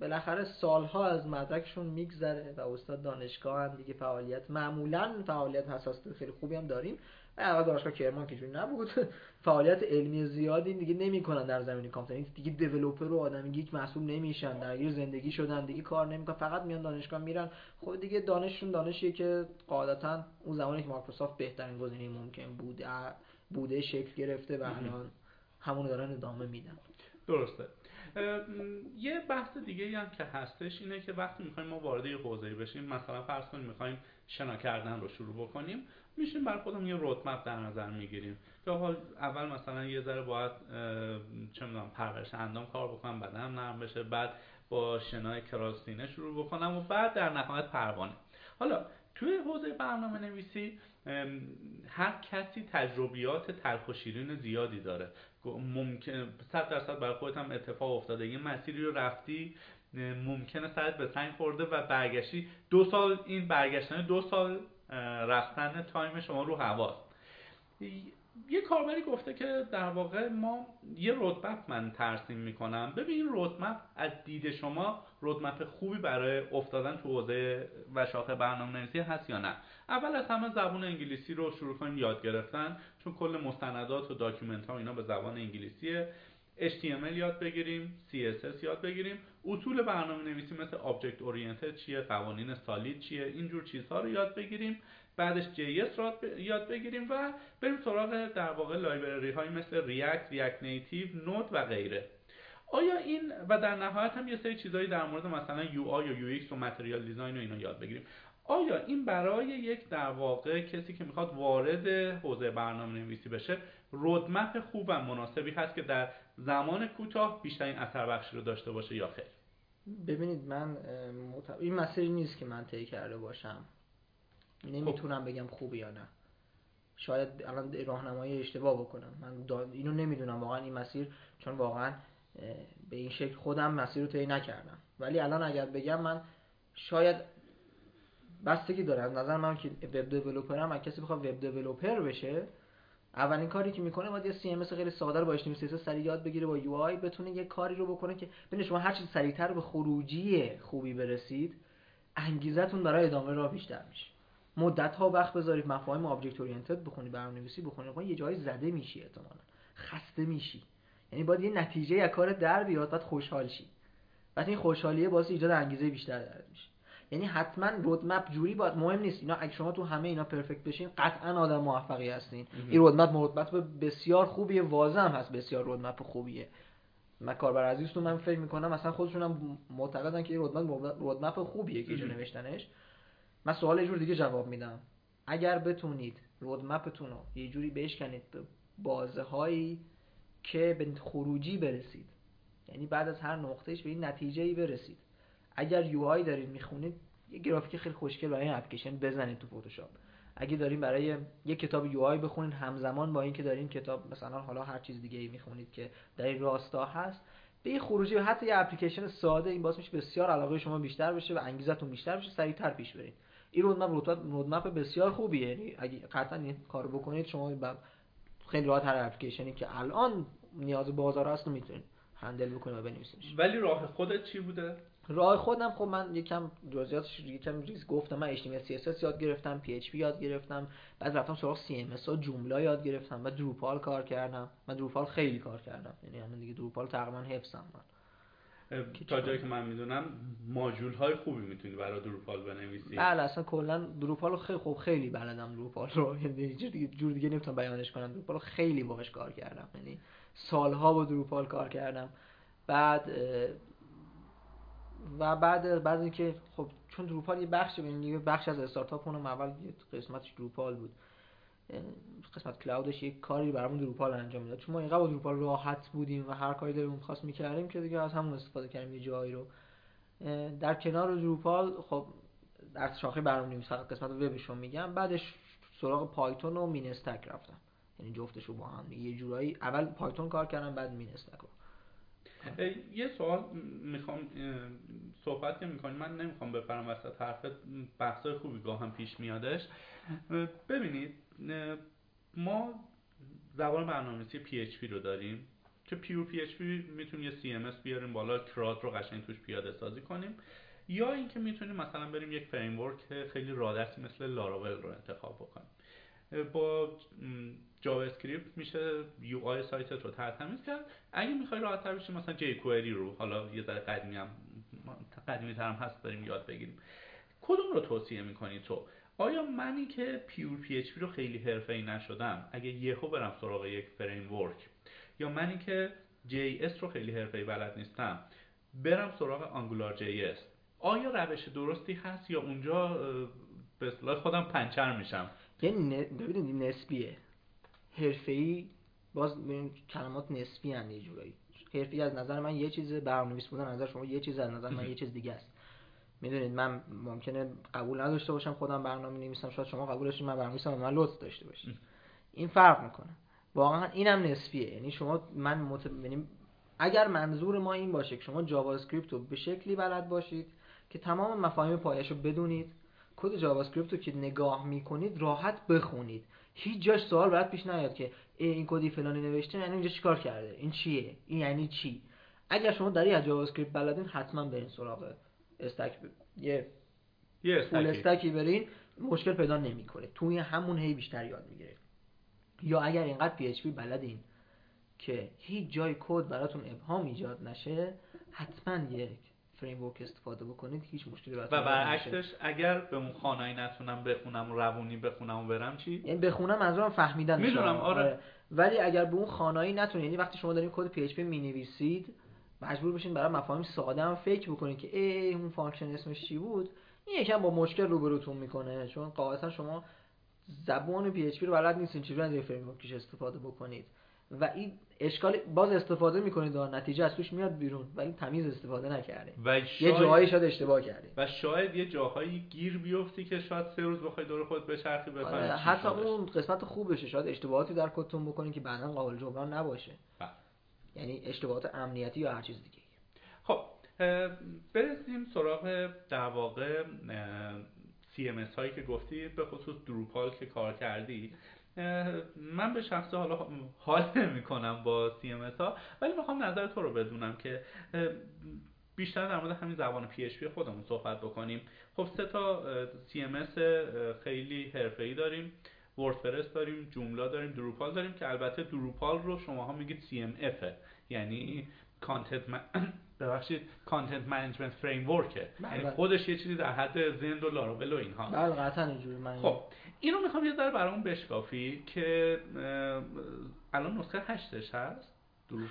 B: بالاخره سالها از مدرکشون میگذره و استاد دانشگاه هم دیگه فعالیت معمولا فعالیت حساس خیلی خوبی هم داریم. اول دانشگاه کرمان که جوری نبود. فعالیت علمی زیادی دیگه نمی‌کنن در زمینه کامپیوتر. دیگه دیولپر و آدمی گیک محسوب نمیشن. درگیر زندگی شدن دیگه کار نمی‌کنن. فقط میان دانشگاه میرن. خب دیگه دانششون دانشیه که قاعدتا اون زمانی که مایکروسافت بهترین گزینه ممکن بوده بوده شکل گرفته و الان همون دارن ادامه میدن.
A: درسته. یه بحث دیگه هم که هستش اینه که وقتی می‌خوایم ما وارد یه حوزه بشیم مثلا فرض کنیم می‌خوایم شنا کردن رو شروع بکنیم میشیم بر خودم یه رودمپ در نظر می‌گیریم. که اول مثلا یه ذره باید چه می‌دونم پرورش اندام کار بکنم بدنم نرم بشه بعد با شنای کراسینه شروع بکنم و بعد در نهایت پروانه. حالا توی حوزه برنامه نویسی هر کسی تجربیات تلخ و شیرین زیادی داره. ممکن صد درصد برای خودت هم اتفاق افتاده. یه مسیری رو رفتی ممکنه سرت به سنگ خورده و برگشتی. دو سال این برگشتن دو سال رفتن تایم شما رو هواست. یه کاربری گفته که در واقع ما یه رودمپ من ترسیم می‌کنم. ببین رودمپ از دید شما رودمپ خوبی برای افتادن تو حوزه و شاخه برنامه نویسی هست یا نه؟ اول از همه زبان انگلیسی رو شروع کنیم یاد گرفتن چون کل مستندات و document ها اینا به زبان انگلیسیه. HTML یاد بگیریم CSS یاد بگیریم. اصول برنامه نویسی مثل Object Oriented چیه قوانین SOLID چیه اینجور چیزها رو یاد بگیریم. بعدش JS رو یاد بگیریم و بریم سراغ در واقع library های مثل React, React Native, Node و غیره. آیا این و در نهایت هم یه سری چیزهایی در مورد مثلا UI و UX و material design و اینا یاد بگیریم؟ آیا این برای یک در واقع کسی که می‌خواد وارد حوزه برنامه نویسی بشه رودمپ خوب و مناسبی هست که در زمان کوتاه بیشترین اثر بخشی رو داشته باشه یا خیر؟
B: ببینید من این مسیری نیست که من طی کرده باشم. نمی‌تونم خب. بگم خوبی یا نه. شاید الان راهنمایی اشتباه بکنم. من اینو نمی‌دونم. واقعا این مسیر چون واقعا به این شکل خودم مسیر رو طی نکردم. ولی الان اگر بگم من شاید بستگی داره. از نظر من که وب دیولپرم اگه کسی بخواد وب دیولپر بشه اولین کاری که می‌کنه باید یه CMS خیلی ساده رو با HTML سریع یاد بگیره با UI بتونه یه کاری رو بکنه که ببینید شما هر چیز سریعتر به خروجی خوبی برسید انگیزتون برای ادامه راه بیشتر میشه. مدت ها وقت بذارید مفاهیم آبجکت اورینتد بخونی برنامه‌نویسی بخونید یه جایی زده میشی احتمالاً خسته میشی. یعنی باید یه نتیجه یا کار در بیاد بعد خوشحال شی. بعد این خوشحالیه باعث ایجاد انگیزه بیشتر در میشه. یعنی حتما رودمپ جوری باید مهم نیست. اینا اگه شما تو همه اینا پرفکت بشین قطعا آدم موفقی هستین. این رودمپ رودمپ بسیار خوبیه. واضح هم هست بسیار رودمپ خوبیه. من کاربر عزیزتون من فکر می‌کنم مثلا خودشون هم معتقدن که این رودمپ رودمپ خوبیه که اینجا نوشتنش. من سوال یه جور دیگه جواب میدم. اگر بتونید رودمپتون رو یه جوری بشکنید به بازه هایی که به خروجی برسید یعنی بعد از هر نقطهش به این نتیجه ای برسید اگر یو آی دارید می‌خونید یه گرافیک خیلی خوشگل برای این اپلیکیشن بزنید تو فتوشاپ. اگه دارین برای یه کتاب یو آی بخونید همزمان با اینکه دارین کتاب مثلا حالا هر چیز دیگه ای می‌خونید که در این راستا هست به این خروجی حتی یه اپلیکیشن ساده این باعث میشه بسیار علاقه شما بیشتر بشه و انگیزتون بیشتر بشه سریعتر پیش برید این رودمپ رودمپ بسیار خوبیه. یعنی اگه قطعا این کارو بکنید شما خیلی راحت هر اپلیکیشنی که الان نیاز بازار هست رو می‌تونید هندل بکنید و بنویسیدش
A: ولی راه خودت چی بوده؟
B: راه خودم خب من یکم جزئیاتش یکم ریز گفتم من HTML CSS یاد گرفتم PHP یاد گرفتم بعد رفتم سراغ CMS ها جمله یاد گرفتم بعد دروپال کار کردم. من دروپال خیلی کار کردم. یعنی الان دیگه دروپال تقریبا حفظم من.
A: تا جایی که من می‌دونم ماژول های خوبی می‌تونی برای دروپال بنویسی.
B: بله اصلا کلا دروپال رو خیلی خوب خیلی بلدم دروپال رو. یعنی جور دیگه جور دیگه نمی‌تونم بیانش کنم. دروپال رو خیلی باهاش کار کردم. یعنی سالها با دروپال کار کردم. بعد و بعد بعد اینکه خب چون دروپال یه بخش یه بخش از استارتاپ اونم اول یه قسمتش دروپال بود. قسمت کلاودش یک کاری برامون دروپال انجام می‌داد. چون ما اینقدر با دروپال راحت بودیم و هر کاری دلمون خواست می‌کردیم که دیگه از همون استفاده کردیم یه جایی رو. در کنار دروپال خب در شاخه برنامه‌نویسی فقط قسمت وبشون میگم. بعدش سراغ پایتون و مینستک رفتم. یعنی جفتش رو با هم. یه جورایی اول پایتون کار کردم بعد مینستک
A: یه سوال می‌خوام صحبت که می‌کنی من نمی‌خوام بپرم وسط حرفت بحثای خوبی گاه هم پیش میادش. ببینید ما زبان برنامه‌نویسی PHP رو داریم. که پیور PHP می‌تونیم یه CMS بیاریم بالا کرات رو قشنگ توش پیاده سازی کنیم. یا اینکه می‌تونیم مثلا بریم یک framework خیلی رادستی مثل لاراول رو انتخاب بکنیم. با JavaScript میشه UI سایتت رو ترتمیز کرد. اگه می‌خوای راحت تر بشی مثلا jQuery رو حالا یه ذره قدیمی هم قدیمی تر هم هست داریم یاد بگیریم. کدوم رو توصیه می‌کنی تو؟ آیا منی که pure PHP رو خیلی حرفه‌ای نشدم اگه یهو برم سراغ یک framework یا منی که JS رو خیلی حرفه‌ای بلد نیستم برم سراغ AngularJS؟ آیا روش درستی هست یا اونجا به خودم پنچر میشم؟
B: یعنی ببینید نسبیه. حرفه‌ای باز کلمات نسبی هن یه جورایی. حرفه‌ای از نظر من یه چیز برنامه‌نویس بودن از نظر شما یه چیز از نظر من یه چیز دیگه است. می‌دونید من ممکنه قبول نداشته باشم خودم برنامه نویسم شاید شما قبول داشتید من برنامه و من لطف داشته باشید. این فرق می‌کنه. واقعا اینم نسبیه. یعنی شما من مت... یعنی اگر منظور ما این باشه که شما JavaScript رو به شکلی بلد باشید که تمام مفاهیم پایش رو بدونید کد JavaScript رو که نگاه می‌کنید راحت بخونید. هیچ جاش سوال برات پیش نیاد که این کدی فلانی نوشته یعنی اینجا چیکار کرده؟ این چیه؟ این یعنی چی؟ اگر شما در از JavaScript بلدین حتما برین سراغ stack ب... یه
A: یه
B: full stack ی برین مشکل پیدا نمی‌کنه. توی همون هی بیشتر یاد می‌گیره. یا اگر اینقدر PHP بلدین که هیچ جای کد براتون ابهام ایجاد نشه حتما یک framework استفاده بکنید هیچ مشکلی
A: براتون و برعکسش اگر به اون خوانایی نتونم بخونم و روونی بخونم و برم چی؟
B: یعنی بخونم منظورم فهمیدن
A: می‌دونم آره. آره.
B: ولی اگر به اون خوانایی نتونید یعنی وقتی شما دارین کد PHP می‌نویسید مجبور بشین برای مفاهیم ساده هم فکر بکنید که ای اون function اسمش چی بود؟ این یکم با مشکل روبروتون می‌کنه چون قاعدتا شما زبان PHP رو بلد نیستین چجوری از framework استفاده بکنید؟ و این اشکال باز استفاده می‌کنید و نتیجه از توش میاد بیرون ولی تمیز استفاده نکردید
A: و
B: یه جاهایی شاید اشتباه کردید
A: و شاید یه جاهایی گیر بیفتی که شاید سه روز بخوای دور خود بچرخی بفهمی آره
B: حتی اون قسمت خوبشه. شاید اشتباهاتی در کدتون بکنید که بعدا قابل جبران نباشه. بله. یعنی اشتباهات امنیتی یا هر چیز دیگه.
A: خب برسیم سراغ در واقع CMS هایی که گفتی به خصوص دروپال که کار کردی. من به شخص حالا حال نمی کنم با CMS ها ولی می‌خوام نظر تو رو بدونم که بیشتر در مورد همین زبان PHP خودمون صحبت بکنیم. خب سه تا CMS خیلی حرفه‌ای داریم. WordPress داریم Joomla داریم Drupal داریم که البته Drupal رو شماها میگید CMF یعنی content ببخشید content management framework ه یعنی خودش یه چیزی در حد Zend و Laravel و اینها.
B: بله قطعا اینجوری من
A: خب اینو می‌خوام یه ذره برامون بشکافی که الان نسخه هشتش هست.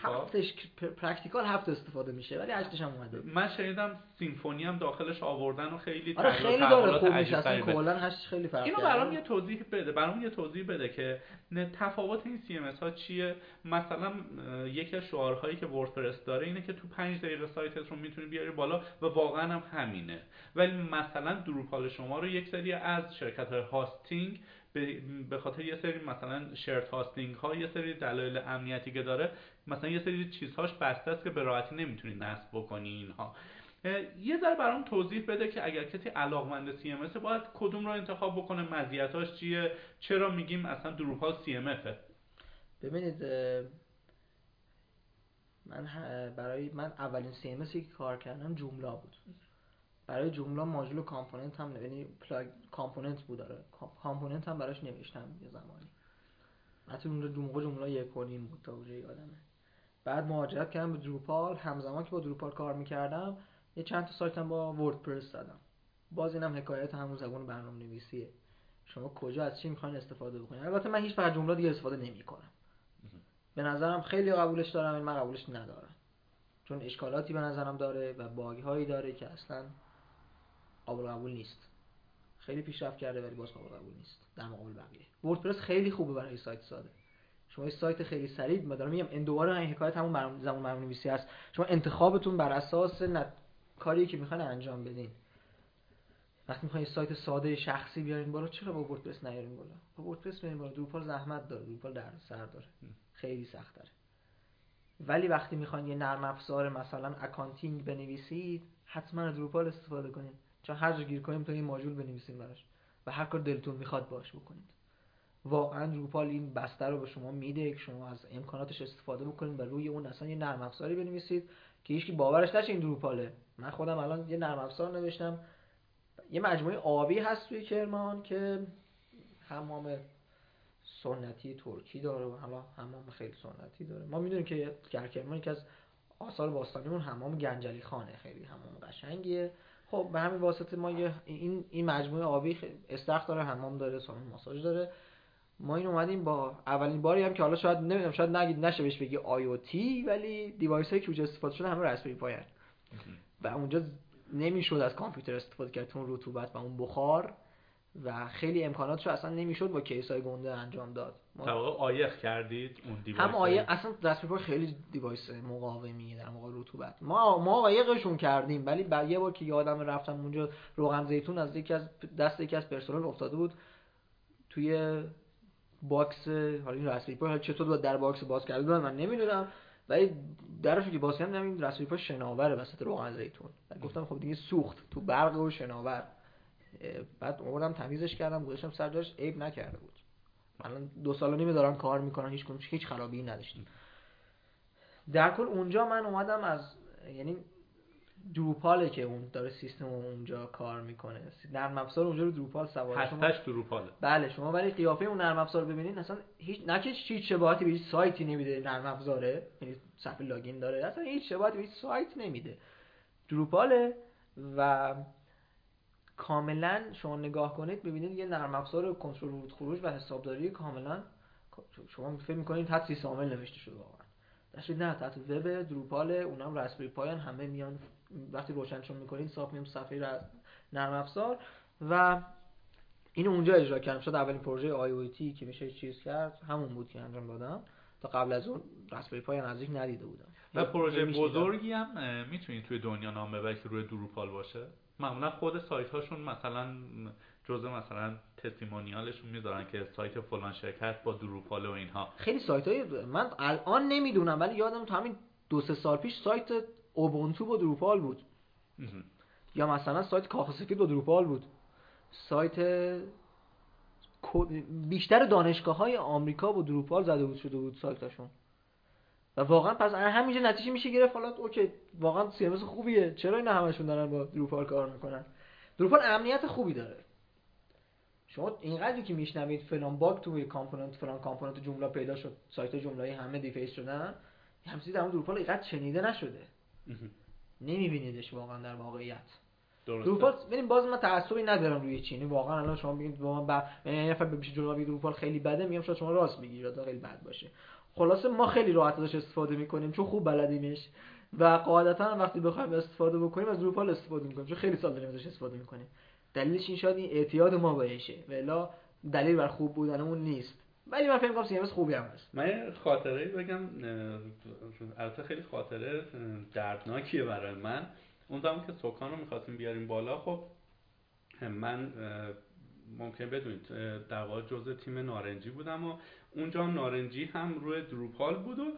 B: هفتش practical هفت استفاده میشه ولی هشتش هم اومده.
A: من شنیدم Symfony هم داخلش آوردن و خیلی
B: آره خیلی داره خوب میشه اصلا کلا هشت خیلی فرق
A: اینو برام یه توضیح بده برام یه توضیح بده که تفاوت این CMS ها چیه؟ مثلا یکی از شعارهایی که WordPress داره اینه که تو 5 دقیقه سایتت رو می‌تونی بیاری بالا و واقعا هم همینه. ولی مثلا Drupal شما رو یک سری از شرکت های hosting به خاطر یه سری مثلا شرط hosting ها یه سری دلایل امنیتی که داره مثلا یه سری چیزهاش بسته است که به راحتی نمی‌تونی نصب بکنی اینها. یه ذره برام توضیح بده که اگر کسی علاقمند CMS باید کدوم رو انتخاب بکنه مزیتاش چیه؟ چرا میگیم اصلا Drupal CMF
B: ببینید من برای من اولین CMS که کار کردم Joomla بود. برای Joomla ماژول component هم یعنی plug component بود داره component هم براش نوشتم یه زمانی. حتی اون موقع Joomla یک و نیم بود تا اونجا یادمه. بعد مهاجرت کردم به Drupal. همزمان که با Drupal کار می‌کردم یه چند تا سایتم با WordPress زدم. باز اینم حکایت همون زبان برنامه نویسیه شما کجا از چی می‌خواین استفاده بکنید البته من هیچ وقت جمله دیگه استفاده نمی‌کنم. به نظرم خیلی قبولش دارم من قبولش ندارم. چون اشکالاتی به نظرم داره و باگ هایی داره که اصلا قابل قبول نیست. خیلی پیشرفت کرده ولی باز قابل قبول نیست. در مقابل بقیه. وردپرس خیلی خوبه برای سایت ساده شما یه سایت خیلی سریع ما دارم میگم این دوباره این حکایت همون زمان برنامه نویسی هست. شما انتخابتون بر اساس نت... کاری که می‌خواین انجام بدین. وقتی می‌خواین سایت ساده شخصی بیارین بالا چرا با WordPress نیارین بالا؟ با WordPress بیارین بالا. Drupal زحمت داره Drupal دردسر داره. خیلی سخت داره. ولی وقتی می‌خواین یه نرم افزار مثلا accounting بنویسید حتما Drupal استفاده کنید چون هر جا گیر کنیم تو این ماژول بنویسیم براش. و هر کار دلتون می‌خواد باش بکنید. واقعا Drupal این بسته رو به شما میده که شما از امکاناتش استفاده بکنید و روی اون اصلا یه نرم افزاری بنویسید که هیچکی باورش نشه این Drupal ه من خودم الان یه نرم افزار نوشتم. یه مجموعه آبی هست توی کرمان که حمام سنتی ترکی داره و حالا حمام خیلی سنتی داره. ما می‌دونیم که در کرمان که از آثار باستانیمون حمام گنجعلی خانه. خیلی حمام قشنگیه. خب به همین واسطه ما این این مجموعه آبی استخر داره حمام داره سالن ماساژ داره. ما این اومدیم با اولین باری هم که حالا شاید نمی‌دونم شاید نگید نشه بهش بگی IoT ولی device هایی که اونجا استفاده شده همه Raspberry Pi و اونجا نمی‌شد از کامپیوتر استفاده کرد اون رطوبت و اون بخار. و خیلی امکاناتش اصلا نمی‌شد با case های گنده انجام داد.
A: ما عایق کردید اون device
B: هم عایق اصلا دست خیلی device مقاومی در موقع رطوبت. ما ما عایقشون کردیم ولی بعد یه بار که یادم رفتم اونجا روغن زیتون از یکی از دست یکی از پرسنل افتاده بود توی box حالا این Raspberry Pi چطور در box باز کرده من نمی‌دونم. ولی درشو که باز کردم این رسپبری پای شناوره وسط روغن زیتون. گفتم خب دیگه سوخت تو برق و شناور. بعد اومدم تمیزش کردم گذاشتم سر جاش عیب نکرده بود. الان دو سال نیمه دارم کار می‌کنم هیچ هیچ خرابی نداشتیم در کل اونجا من اومدم از یعنی دروپاله که اون داره سیستم اونجا کار می‌کنه. نرم افزار اونجا رو دروپال سوار
A: هستش دروپاله.
B: بله شما ولی قیافه اون نرم افزار ببینید اصلا هیچ نه که هیچ شباهتی به هیچ سایتی نمیده نرم افزاره یعنی صفحه لاگین داره اصلا هیچ شباهتی به هیچ سایت نمیده. دروپاله و کاملا شما نگاه کنید ببینید یه نرم افزار کنترل ورود خروج و حسابداری کاملا شما فکر می‌کنید حد سی سامل نوشته شده واقعا. نه تحت وب دروپال اونم رسپبری پایان همه میان وقتی روشنشون می‌کنید صاف میام صفحه را نرم افزار. و این اونجا اجرا کردم. شد اولین پروژه آی او تی که میشه چیز کرد همون بود که انجام دادم. تا قبل از اون رسپبری پای نزدیک ندیده بودم.
A: و پروژه بزرگی هم می‌تونید توی دنیا نام ببرید که روی دروپال باشه. معمولا خود سایت هاشون مثلا جزء مثلا تستیمونیالشون می‌ذارن که سایت فلان شرکت با دروپال و اینها.
B: خیلی سایت های من الان نمی‌دونم ولی یادم تو همین دو سه سال پیش سایت اوبونتو با دروپال بود. یا مثلا سایت کاخ سفید با دروپال بود. سایت بیشتر دانشگاه های آمریکا با Drupal زده بود شده بود سایتاشون و واقعا پس همینجا نتیجه میشه گرفت. حالا okay واقعا CMS خوبیه. چرا اینا همشون دارن با Drupal کار می‌کنن؟ Drupal امنیت خوبی داره. شما اینقدری که میشنوید فلان bug توی component فلان component Joomla پیدا شد سایت Joomla همه deface شدن همچنین در Drupal اینقدر شنیده نشده. نمیبینیدش واقعا در واقعیت. Drupal ببین باز من تعصبی ندارم روی چیزی واقعا الان شما بگید با من با یعنی نفر بشه جلو بگید Drupal خیلی بده میگم شاید شما راست میگی یا خیلی بد باشه. خلاصه ما خیلی راحت ازش استفاده می‌کنیم چون خوب بلدیمش. و قاعدتا وقتی بخوایم استفاده بکنیم از دروپال استفاده می‌کنیم چون خیلی سال داریم ازش استفاده می‌کنیم. دلیلش این شاید این اعتیاد ما بهشه ولی دلیل بر خوب بودن اون نیست. ولی من فکر کنم خوبی هم هست.
A: من خاطره بگم البته خیلی خاطره دردناکیه برای من. اون زمان که سکان رو می‌خواستیم بیاریم بالا خب من ممکن بدونید در واقع جزء تیم نارنجی بودم و اونجا نارنجی هم روی دروپال بود و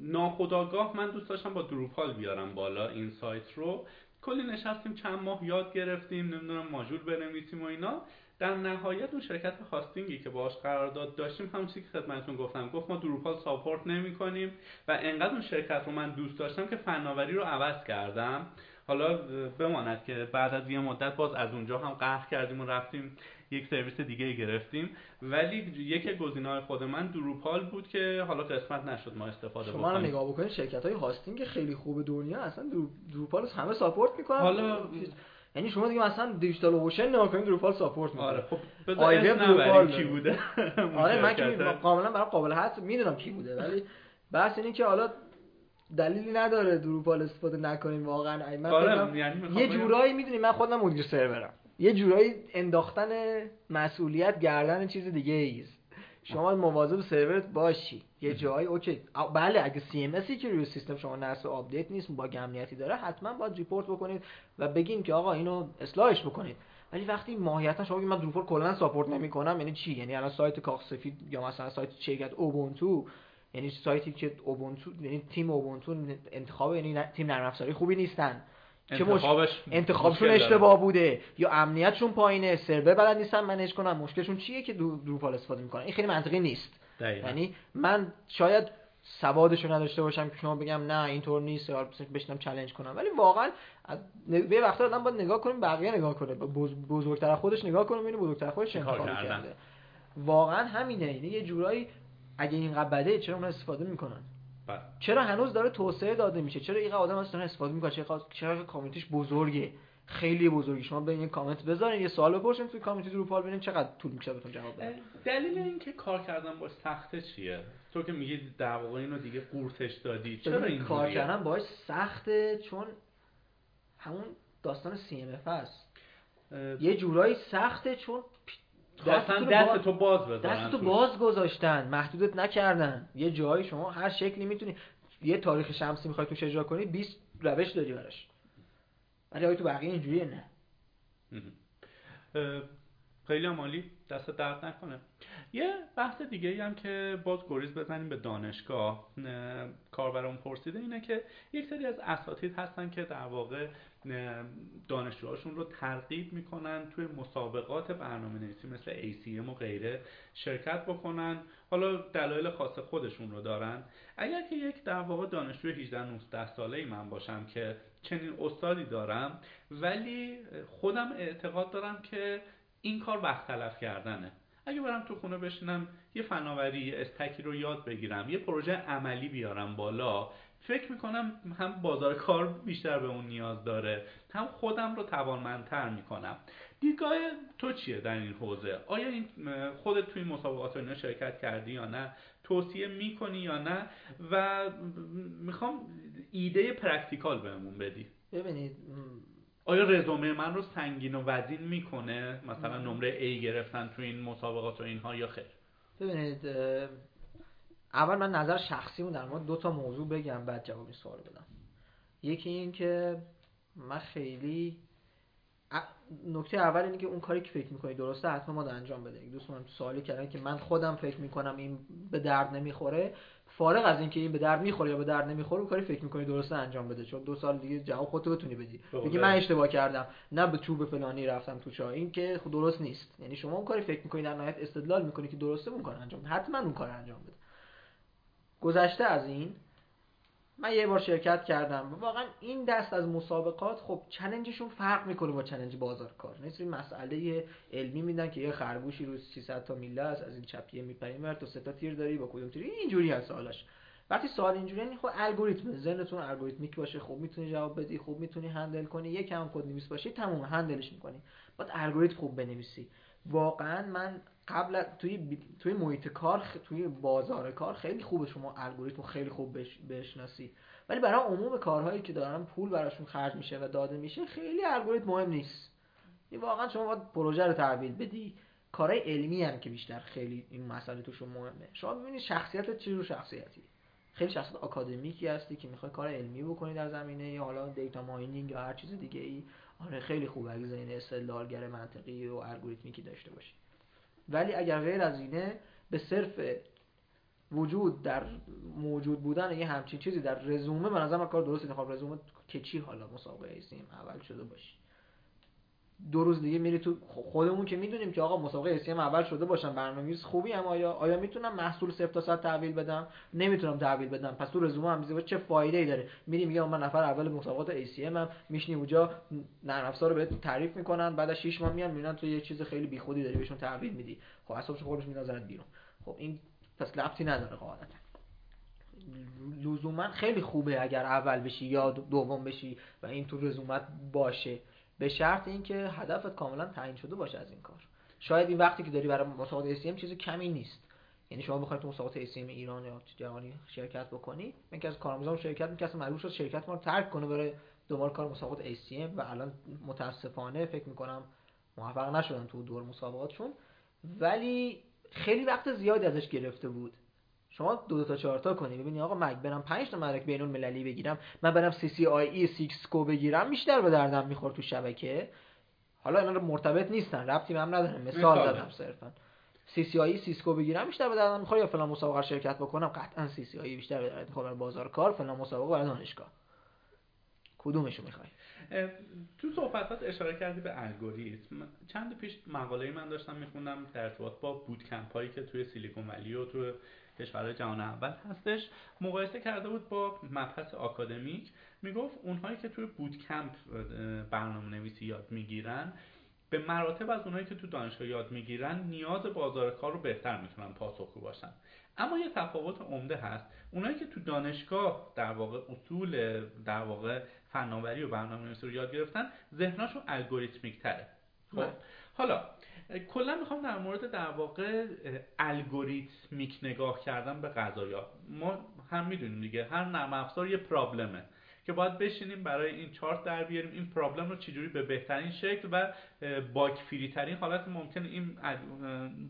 A: ناخداگاه من دوست داشتم با دروپال بیارم بالا این سایت رو. کلی نشستیم چند ماه یاد گرفتیم نمی‌دونم ماژول بنویسیم و اینا. در نهایت اون شرکت هاستینگی که باش قرارداد داشتیم همون چیزی که خدمتتون گفتم. گفت ما دروپال ساپورت نمی کنیم و انقدر اون شرکت رو من دوست داشتم که فناوری رو عوض کردم. حالا بماند که بعد از یه مدت باز از اونجا هم قهر کردیم و رفتیم یک سرویس دیگه گرفتیم. ولی یک گزینه‌های خود من دروپال بود که حالا قسمت نشد ما استفاده
B: شما رو نگاه بکنید شرکت های hosting خیلی خوب دنیا اصلا Drupal همه support می‌کنن.
A: حالا
B: یعنی شما دیگه مثلا DigitalOcean نگاه کنید Drupal support می‌کنه.
A: آره خب بذار کی بوده؟
B: آره من که کاملا برای قابل حد می‌دونم کی بوده ولی بحث اینه که حالا دلیلی نداره Drupal استفاده نکنیم واقعا. من
A: آره یعنی
B: یه جورایی می‌دونی من خودم مدیر سرورم. یه جورایی انداختن مسئولیت گردن چیز دیگه ایست شما مواظب سرورت باشی. یه جایی okay. بله اگه CMS ی که روی سیستم شما نصب update نیست با امنیتی داره حتما باید report بکنید و بگین که آقا اینو اصلاحش بکنید. ولی وقتی ماهیتا شما من Drupal کلا support نمی‌کنم یعنی چی؟ یعنی الان سایت کاخ سفید یا مثلا سایت شرکت Ubuntu یعنی سایتی که اوبونتو یعنی تیم اوبونتو انتخاب یعنی تیم نرم افزاری خوبی نیستن.
A: انتخابش
B: انتخابشون اشتباه بوده یا امنیتشون پایینه سرور بلد نیستن منیج کنن مشکلشون چیه که دروپال استفاده می‌کنن؟ این خیلی منطقی نیست. یعنی من شاید سوادشو نداشته باشم که شما بگم نه اینطور نیست یا بشنم چالش کنم. ولی واقعا به وقتا آدم باید نگاه کنیم بقیه نگاه کنه. بزرگتر خودش نگاه کنه ببینه بزرگتر خودش انتخاب کرده. واقعا همینه. یعنی یه جورایی اگه اینقدر بده چرا اون استفاده می‌کنن؟
A: بله.
B: چرا هنوز داره توسعه داده میشه؟ چرا این آدم از استفاده می‌کنه؟ چرا چرا کامیونیتیش بزرگه؟ خیلی بزرگی شما به این کامنت بذارین یه سوال بپرسین توی کامیونیتی دروپال ببینین چقدر طول می‌کشه بهتون جواب بدن.
A: دلیل اینکه کار کردن با سخته چیه؟ تو که میگی در واقع اینو دیگه قورتش دادی. چرا این
B: کار کردن باش سخته چون همون داستان سی ام اف هست یه جورایی سخته چون
A: خواستن دست تو باز بذارن
B: دست تو باز گذاشتن. محدودت نکردن. یه جایی شما هر شکلی می‌تونی یه تاریخ شمسی می‌خوای توش اجرا کنی 20 روش داری براش. ولی آیا تو بقیه اینجوریه نه.
A: خیلی عمالی دست درد نکنه. یه بحث دیگه هم که باز گریز بزنیم به دانشگاه کاربرمون پرسیده اینه که یک سری از اساتید هستن که در واقع دانشجوهاشون رو ترغیب می‌کنن توی مسابقات برنامه نویسی مثل ACM و غیره شرکت بکنن. حالا دلایل خاص خودشون رو دارن. اگر که یک در واقع دانشجوی 18 19 ساله ای من باشم که چنین استادی دارم ولی خودم اعتقاد دارم که این کار وقت تلف کردنه. اگه برم تو خونه بشینم یه فناوری استکی رو یاد بگیرم یه پروژه عملی بیارم بالا فکر می‌کنم هم بازار کار بیشتر به اون نیاز داره هم خودم رو توانمندتر می‌کنم. دیدگاه تو چیه در این حوزه؟ آیا این خودت توی مسابقات اینا شرکت کردی یا نه؟ توصیه می‌کنی یا نه؟ و می‌خوام ایده practical بهمون بدی.
B: ببینید
A: آیا رزومه من رو سنگین و وزین می‌کنه؟ مثلا نمره A گرفتن تو این مسابقات و اینها یا خیر؟
B: ببینید اول من نظر شخصی در مورد دو تا موضوع بگم بعد جواب این سوال بدم. یکی این که من خیلی نکته اول اینه که اون کاری که فکر می‌کنی درسته حتما ما انجام بده. دوست من سوالی کردن که من خودم فکر می‌کنم این به درد نمی‌خوره. فارغ از اینکه این به درد می‌خوره یا به درد نمی‌خوره اون کاری فکر می‌کنی درسته انجام بده. چون دو سال دیگه جواب خودت بتونی بدی. بگی من اشتباه کردم. نه به چوب فلانی رفتم تو چاه این که درست نیست. یعنی شما اون کاری فکر می‌کنی در نهایت استدلال می‌کنی که درسته اون کار انجام حتما اون کار انجام بده. گذشته از این من یه بار شرکت کردم. واقعا این دست از مسابقات خب challenge شون فرق می‌کنه با challenge بازار کار این مسئله علمی میدن که یه خرگوشی رو 300 تا میله است از این چپیه میپریم ور تو سه تا تیر داری با کدوم تیر؟ اینجوری هست سوالش وقتی سوال اینجوری یعنی خب الگوریتم ذهنتون algorithmic باشه خوب می‌تونی جواب بدی خوب می‌تونی handle کنی یکم کد نویس باشی تموم handle ش می‌کنی. باید الگوریتم خوب بنویسی. واقعا من قبل توی توی محیط کار توی بازار کار خیلی خوبه شما الگوریتم خیلی خوب بشناسی. ولی برای عموم کارهایی که دارن پول براشون خرج میشه و داده میشه خیلی الگوریتم مهم نیست. این واقعا شما باید پروژه رو تحویل بدی. کارهای علمی هم که بیشتر خیلی این مسئله توشون مهمه. شما ببینید شخصیت چی رو شخصیتی. خیلی شخصیت آکادمیکی هستی که می‌خوای کار علمی بکنی در زمینه یا حالا دیتا ماینینگ یا هر چیز دیگه ای آره خیلی خوبه اگه زمینه استدلالگر منطقی و الگوریتمیکی داشته باشی. ولی اگر غیر از اینه به صرف وجود در موجود بودن یه همچین چیزی در رزومه من نظرم کار درست انتخاب رزومه که چی حالا؟ مسابقه ایسیم اول شده باشی. دو روز دیگه میری تو خودمون که می‌دونیم که آقا مسابقه اسیم اول شده باشم برنامه‌ریز خوبی هم آیا آیا می‌تونم محصول صفر تا صد تحویل بدم؟ نمی‌تونم تحویل بدم. پس تو رزومه هم چه فایده ای داره؟ میری میگه من نفر اول مسابقات ACM هم میشنی اونجا نرم افزار رو بهت تعریف می‌کنن. بعد از 6 ماه میان می‌بینن تو یه چیز خیلی بیخودی داری بهشون تحویل میدی. خب اصلا خودش می‌ذارن بیرون. خب این پس لفتی نداره قاعدتا لزوما خیلی خوبه اگر اول بشی یا دوم بشی و این تو رزومت باشه. به شرط اینکه هدفت کاملا تعیین شده باشه از این کار. شاید این وقتی که داری برای مسابقات ACM چیز کمی نیست. یعنی شما بخواید تو مسابقات ACM ایران یا جهانی شرکت بکنی من که از کارآموزان شرکت می‌کردم مجبور شد شرکت ما رو ترک کنه برای دوباره کار مسابقات ACM و الان متاسفانه فکر می‌کنم موفق نشدن تو دور مسابقاتشون. ولی خیلی وقت زیادی ازش گرفته بود. شما دو, دو تا چهار تا کنی. ببینی آقا من برم 5 تا مدرک بین المللی بگیرم من برم سی سی آی ای 6 کو بگیرم بیشتر به دردم می‌خورد تو شبکه. حالا اینا مرتبط نیستن ربطی هم نداره مثال زدم صرفا. CCIE Cisco بگیرم بیشتر به دردم می‌خوره. یا فلان مسابقه شرکت بکنم قطعا CCIE بیشتر به دردم می‌خوره. بازار کار فلان مسابقه برای دانشگاه. کدومشو می‌خوای؟
A: تو صحبتات اشاره کردی به الگوریتم. چند پیش مقاله من داشتم میخوندم در ارتباط با بود کمپ هایی که توی سیلیکون ولی و تو کشورهای جهان اول هستش مقایسه کرده بود با مبحث آکادمیک. می‌گفت اونهایی که توی بود کمپ برنامه نویسی یاد می‌گیرن به مراتب از اونهایی که تو دانشگاه یاد می‌گیرن نیاز بازار کار رو بهتر می‌تونن پاسخگو باشن. اما یه تفاوت عمده هست. اونایی که تو دانشگاه در واقع اصول در واقع فناوری و برنامه‌نویسی رو یاد گرفتن ذهنشون الگوریتمیک تره خب بله. حالا کلا می‌خوام در مورد در واقع الگوریتمیک نگاه کردن به قضایا. ما هم می‌دونیم دیگه هر نرم افزار یه پرابلمه که باید بشینیم برای این چارت در بیاریم. این پرابلم رو چجوری به بهترین شکل و باگ فری ترین حالت ممکن این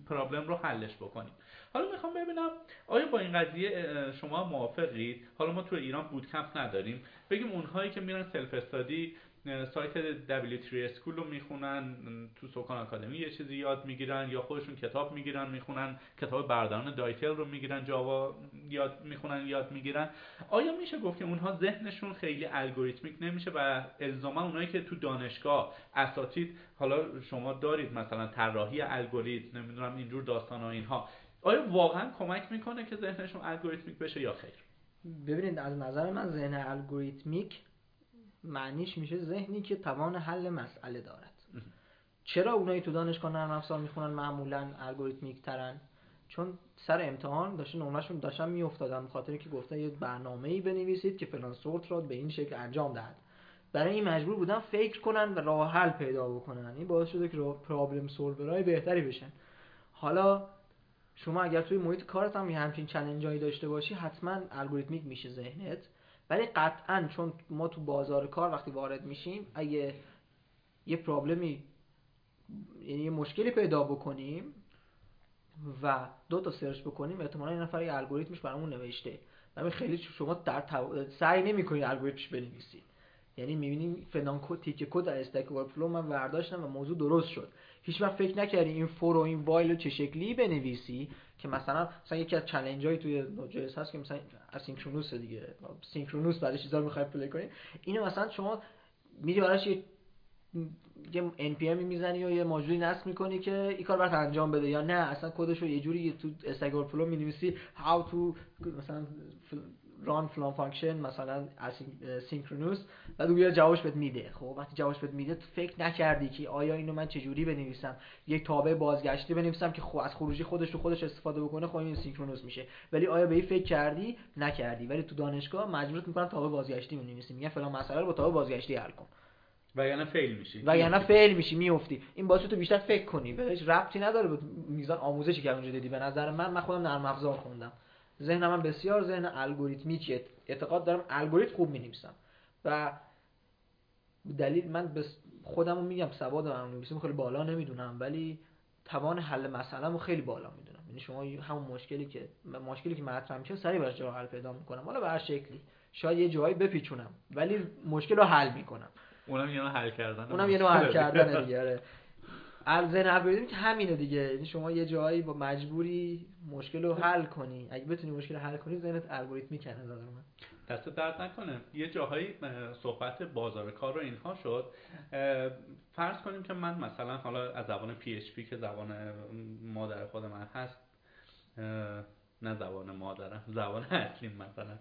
A: پرابلم رو حلش بکنیم. حالا می‌خوام ببینم آیا با این قضیه شما موافقید؟ حالا ما تو ایران bootcamp نداریم. بگیم اونهایی که میرن self-study سایت W3Schools رو می‌خونن تو سکان آکادمی یه چیزی یاد می‌گیرن یا خودشون کتاب می‌گیرن می‌خونن کتاب برادران دایتل رو می‌گیرن Java یاد می‌خونن یاد می‌گیرن. آیا میشه گفت که اونها ذهنشون خیلی algorithmic نمیشه و الزاما اونایی که تو دانشگاه اساتید حالا شما دارید مثلا طراحی الگوریتم نمی‌دونم اینجور داستان ها اینها آیا واقعا کمک می‌کنه که ذهنشون الگوریتمیک بشه یا خیر؟
B: ببینید از نظر من ذهن الگوریتمیک معنیش میشه ذهنی که توان حل مسئله دارد. چرا اونایی تو دانشگاه نرم افزار می‌خونن؟ معمولا الگوریتمیک ترن. چون سر امتحان داشتن نمرهشون داشتن میافتادن خاطر که گفتن یه برنامه‌ای بنویسید که فلان سورت رو به این شکل انجام دهد. برای این مجبور بودن فکر کنن و راه حل پیدا بکنن. این باعث شده که پرابلم سولورای بهتری بشن. حالا شما اگر توی محیط کارت هم همچین چلنجایی داشته باشی حتما الگوریتمیک میشه ذهنت. ولی قطعا چون ما تو بازار کار وقتی وارد میشیم اگه یه پرابلمی یعنی یه مشکلی پیدا بکنیم و دو تا سرچ بکنیم احتمالا این نفر یه الگوریتمش برامون نوشته. و خیلی شما در تو... سعی نمی‌کنید الگوریتمش بنویسید. یعنی می‌بینیم فلان تیکه کد در Stack Overflow من برداشتم و موضوع درست شد. هیچ وقت فکر نکردی این for و این while رو چه شکلی بنویسی. که مثلا مثلا یکی از چالش هایی توی Node.js هست که مثلا asynchronous دیگه. synchronous برای چیزا می‌خوای play کنی. اینو مثلا شما میری براش یه یه NPM می‌زنی و یه ماژولی نصب می‌کنی که این کار برات انجام بده. یا نه اصلا کدش رو یه جوری تو Stack Overflow می‌نویسی. How to مثلا run فلان function مثلا synchronous و دوباره جوابش بهت میده. خب وقتی جوابش بهت میده تو فکر نکردی که آیا اینو من چجوری بنویسم؟ یک تابع بازگشتی بنویسم که خو از خروجی خودش رو خودش استفاده بکنه خب این synchronous میشه. ولی آیا به این فکر کردی؟ نکردی. ولی تو دانشگاه مجبورت می‌کنن تابع بازگشتی بنویسی. میگن فلان مسئله رو با تابع بازگشتی حل کن.
A: و یعنی fail میشی.
B: و یعنی فیل میشی میافتی. این باعث تو بیشتر فکر کنی. بهش ربطی نداره. به میزان آموزشی که اونجا دیدی. به نظر من من خودم نرم افزار خوندم. ذهن من بسیار ذهن الگوریتمیکه اعتقاد دارم الگوریتم خوب می‌نویسم. و دلیل من بس خودم رو میگم سواد برنامه‌نویسی خیلی بالا نمی‌دونم ولی توان حل مسئله خیلی بالا می‌دونم. یعنی شما همون مشکلی که مشکلی که مطرح میشه سریع براش جواب حل پیدا می‌کنم. حالا به هر شکلی. شاید یه جایی بپیچونم ولی مشکل رو حل می‌کنم.
A: اونم یه حل کردن
B: اونم یه حل کردن دیگه آره. ذهن الگوریتم که همینه دیگه. یعنی شما یه جایی با مجبوری مشکل رو حل کنی. اگه بتونی مشکل رو حل کنی ذهنت الگوریتمی کنه نظر من.
A: دست درد نکنه. یه جاهایی صحبت بازار کار رو اینها شد. فرض کنیم که من مثلا حالا از زبان PHP که زبان مادر خود من هست نه زبان مادرم زبان اصلی مثلا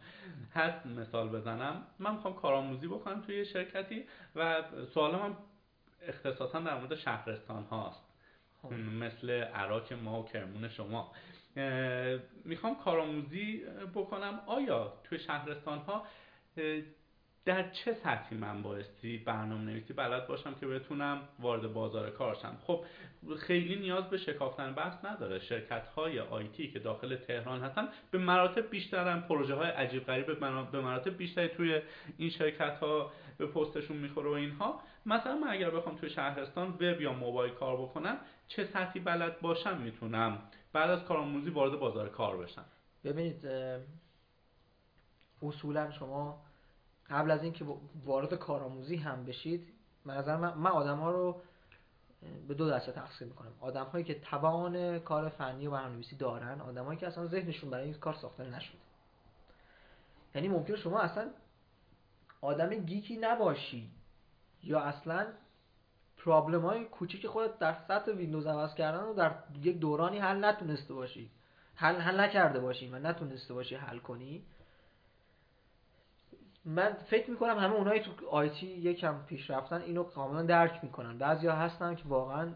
A: هست مثال بزنم. من می‌خوام کارآموزی بکنم توی شرکتی و سوال من اختصاصا در مورد شهرستان هاست خب. مثل عراق ما و کرمون شما. می‌خوام کارآموزی بکنم. آیا توی شهرستان ها در چه سطحی من بایستی برنامه نویسی بلد باشم که بتونم وارد بازار کار شم؟ خب خیلی نیاز به شکافتن بحث نداره. شرکت های آیتی که داخل تهران هستن به مراتب بیشترن. پروژه های عجیب غریب به مراتب بیشتری توی این شرکت ها به پستشون می‌خوره و اینها. مثلا من اگر بخوام توی شهرستان وب یا موبایل کار بکنم چه سطحی بلد باشم می‌تونم. بعد از کارآموزی وارد بازار کار بشم.
B: ببینید اصولا شما قبل از اینکه وارد کارآموزی هم بشید من نظر من, من آدم ها رو به دو دسته تقسیم می‌کنم. آدم هایی که توان کار فنی و برنامه‌نویسی دارن آدم هایی که اصلا ذهنشون برای این کار ساخته نشده. یعنی ممکن شما اصلا آدم geek ی نباشی. یا اصلا problem های کوچیک خودت در سطح ویندوز عوض کردن رو در یک دورانی حل نتونسته باشی. حل, حل نکرده باشی و نتونسته باشی حل کنی. من فکر می‌کنم همه اونایی تو IT یکم پیش رفتن اینو کاملا درک می‌کنن. بعضیا هستن که واقعا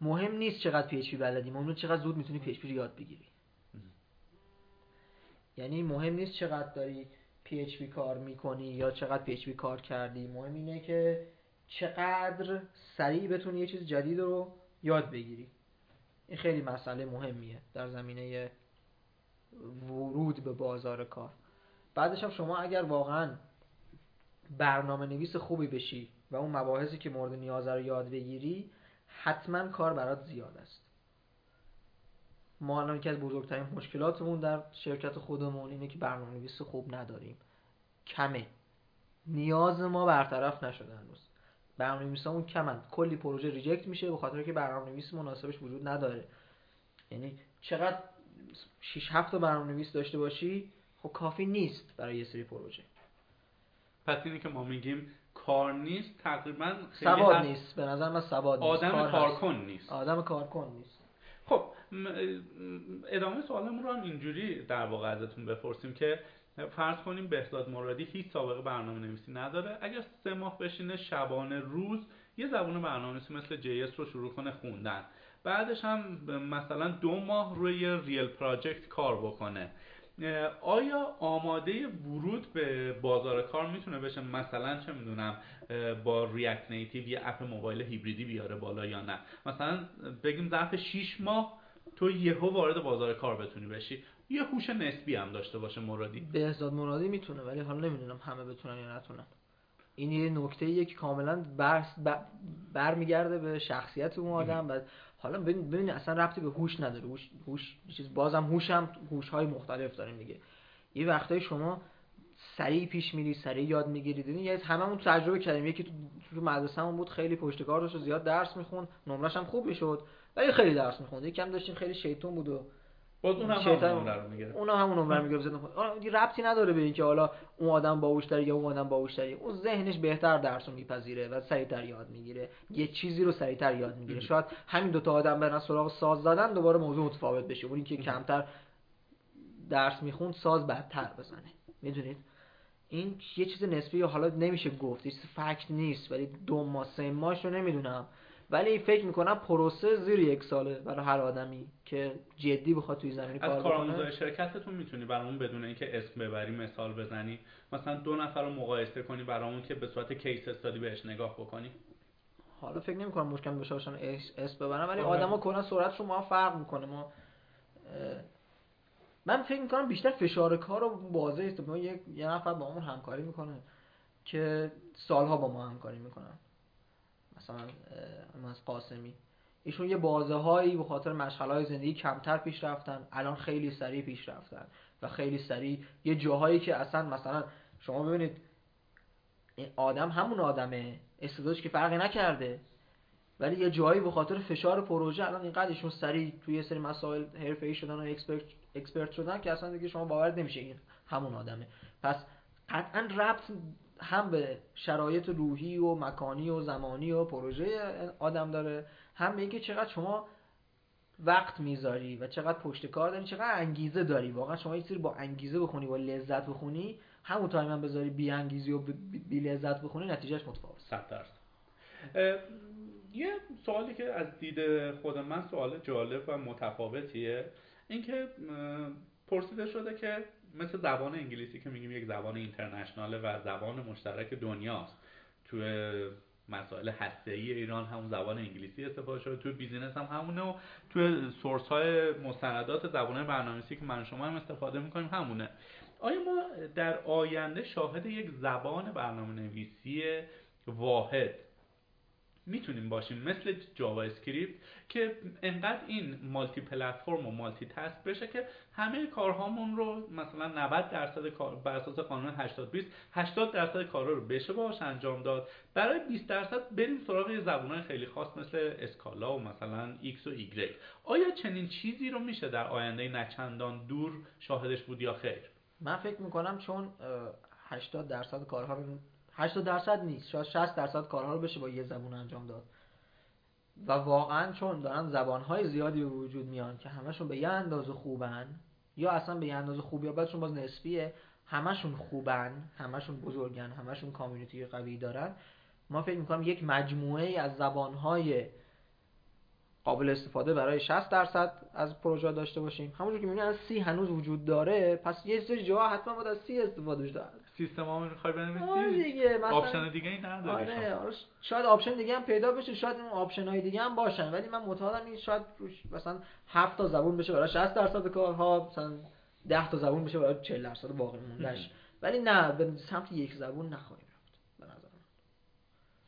B: مهم نیست چقدر PHP بلدی. مهم چقدر زود می‌تونی PHP رو یاد بگیری. یعنی مهم نیست چقدر داری پی کار می‌کنی یا چقدر پی کار کردی مهم اینه که چقدر سریع بتونی یه چیز جدید رو یاد بگیری. این خیلی مسئله مهمیه در زمینه ورود به بازار کار. بعدش هم شما اگر واقعا برنامه نویس خوبی بشی و اون مباحثی که مورد نیازه رو یاد بگیری حتما کار برات زیاد است. ما الان یکی از بزرگترین مشکلاتمون در شرکت خودمون اینه که برنامه نویس خوب نداریم. کمه. نیاز ما برطرف نشده هنوز. برنامه نویسامون کمن. کلی پروژه reject میشه به خاطر که برنامه نویس مناسبش وجود نداره. یعنی چقدر 6 7 تا برنامه نویس داشته باشی خب کافی نیست برای یه سری پروژه.
A: پس اینی که ما میگیم کار نیست تقریبا
B: سواد نیست. به نظر من سواد
A: نیست. آدم کارکن نیست.
B: آدم کارکن نیست.
A: ادامه سوالمون رو هم اینجوری در واقع ازتون بپرسیم که فرض کنیم بهزاد مرادی هیچ سابقه برنامه نویسی نداره. اگر سه ماه بشینه شبانه روز یه زبون برنامه نویسی مثل جی رو شروع کنه خوندن. بعدش هم مثلا دو ماه روی ریل پراجکت کار بکنه. آیا آماده ورود به بازار کار می‌تونه بشه؟ مثلا چه می‌دونم با ریاکت نیتیو یه اپ موبایل هیبریدی بیاره بالا یا نه؟ مثلا بگیم ظرف 6 ماه تو یهو وارد بازار کار بتونی بشی. یه هوش نسبی هم داشته باشه مرادی.
B: بهزاد مرادی می‌تونه ولی حالا نمی‌دونم همه بتونن یا نتونن. این یه نکته یه که کاملا بر برمیگرده به شخصیت اون آدم. و حالا ببین اصلا ربطی به هوش نداره. هوش چیز بازم هوش هم هوش های مختلف داریم دیگه یه وقتای شما سریع پیش میری سریع یاد می‌گیرید یعنی هممون تجربه کردیم. یکی تو, تو مدرسه‌مون بود خیلی پشتکار داشت و زیاد درس می‌خوند. نمرش هم خوب می‌شد. ولی خیلی درس می‌خوند. یکم داشتیم خیلی شیطون بود و
A: باز اون هم همون می‌گیره
B: اونا همون می‌گیره بزن ربطی نداره به اینکه حالا اون آدم باهوشتره یا اون آدم باهوشتره. اون ذهنش بهتر درس رو میپذیره و سریعتر یاد می‌گیره. یه چیزی رو سریعتر یاد می‌گیره. شاید همین دو تا آدم برن سراغ ساز زدن دوباره موضوع متفاوت بشه. اون که کمتر درس می‌خوند ساز بدتر بزنه. می‌دونید؟ این یه چیز نسبی حالا نمیشه گفت. چیز فکت نیست. ولی دو ماه سه ماهش رو نمی‌دونم. ولی فکر می‌کنم پروسه زیر یک ساله برای هر آدمی که جدی بخواد توی زمین کار
A: بکنه. از کارآموزای شرکتتون می‌تونی برامون بدون اینکه اسم ببری مثال بزنی؟ مثلا دو نفر رو مقایسه کنی برامون که به صورت کیس استادی بهش نگاه بکنی؟
B: حالا فکر نمی کنم مشکل بشه باشن اسم ببرن ولی آره. آدما کلا سرعتشون ما فرق می‌کنه. ما من فکر می‌کنم بیشتر فشار کار رو واضح است ما یه نفر با همون همکاری می‌کنه که سالها با ما همکاری می‌کنن مثلا از قاسمی. ایشون یه بازه هایی به خاطر مشغله های زندگی کمتر پیش رفتن. الان خیلی سریع پیش رفتن و خیلی سریع یه جاهایی که اصلا مثلا شما ببینید آدم همون آدمه. استعدادش که فرقی نکرده. ولی یه جایی به خاطر فشار پروژه الان اینقدر ایشون سریع توی یه سری مسائل حرفه‌ای شدن و اکسپرت expert شدن که اصلا دیگه شما باور نمیشه این همون آدمه. پس قطعا ربط هم به شرایط روحی و مکانی و زمانی و پروژه آدم داره هم به اینکه چقدر شما وقت می‌ذاری و چقدر پشت کار داری چقدر انگیزه داری. واقعا شما یه با انگیزه بخونی با لذت بخونی همون time هم بذاری بی انگیزی و بی لذت بخونی نتیجهش متفاوت
A: 100 درصد. یه سوالی که از دید خود من سوال جالب و متفاوتیه اینکه پرسیده شده که مثل زبان انگلیسی که میگیم یک زبان international ه و زبان مشترک دنیاست. توی مسائل هسته ای ایران همون زبان انگلیسی استفاده شده توی business هم همونه و توی source های مستندات زبان برنامه‌نویسی که من شما هم استفاده می‌کنیم همونه. آیا ما در آینده شاهد یک زبان برنامه نویسی واحد می‌تونیم باشیم مثل جاوا اسکریپت که انقدر این مالتی پلتفرم و مالتی تاسک بشه که همه کارهامون رو مثلا 90 درصد کار بر اساس قانون 80 20 80 درصد کارا رو بشه باش انجام داد. برای 20 درصد بریم سراغ زبونهای خیلی خاص مثل اسکالا و مثلا X و Y آیا چنین چیزی رو میشه در آینده نچندان دور شاهدش بود یا خیر؟
B: من فکر می‌کنم چون 80 درصد کارها رو 80 درصد نیست. شاید 60 درصد کارها رو بشه با یه زبون انجام داد. و واقعا چون دارن زبانهای زیادی به وجود میان که همشون به یه اندازه خوبن یا اصلا به یه اندازه خوبی یا بعدشون باز نسبیه همشون خوبن همشون بزرگن همشون community قوی دارن ما فکر می‌کنم یک مجموعه از زبانهای قابل استفاده برای 60 درصد از پروژه داشته باشیم. همونجور که می‌بینید از C هنوز وجود داره پس یه سری جاها حتما باید از C استفاده بشه.
A: سیستم ها می‌خوای بنویسی؟
B: آره دیگه مثلا
A: option دیگه ای نداری
B: آره, آره شاید option دیگه هم پیدا بشه شاید اون option های دیگه هم باشن. ولی من معتقدم این شاید مثلا 7 تا زبون بشه برای 60 درصد کارها مثلا 10 تا زبون بشه برای 40 درصد باقی موندهش ولی نه به سمت یک زبون نخواهیم رفت به نظر من.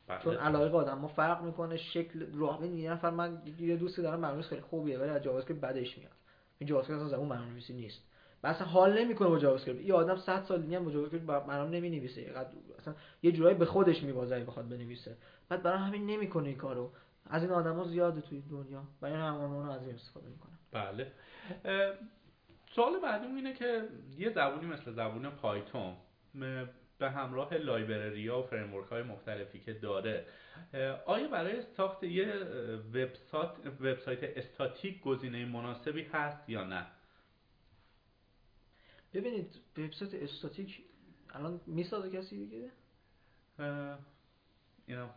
B: بله. چون علاقه آدم ما فرق می‌کنه شکل راه یه نفر من یه دوستی دارم برنامه‌نویس خیلی خوبیه ولی از جاوا اسکریپت بدش میاد. این جاوا اسکریپت اصلا زبون برنامه‌نویسی نیست. مثلا حال نمی‌کنه با جاوا اسکریپت این آدم 100 سال دیگه هم با جاوا اسکریپت برنامه نمی‌نویسه. اصلا یه جورایی به خودش میبازه بخواد بنویسه. بعد برای همین نمی‌کنه این کارو. از این آدما زیاده توی دنیا. و این همون از این استفاده می‌کنن
A: بله. سوال بعدی اینه که یه زبونی مثل زبون پایتون به همراه library ها و framework های مختلفی که داره آیا برای ساخت یه وبسایت استاتیک گزینه مناسبی هست یا نه؟
B: ببینید وبسایت استاتیک الان می‌سازه کسی دیگه؟
A: اینا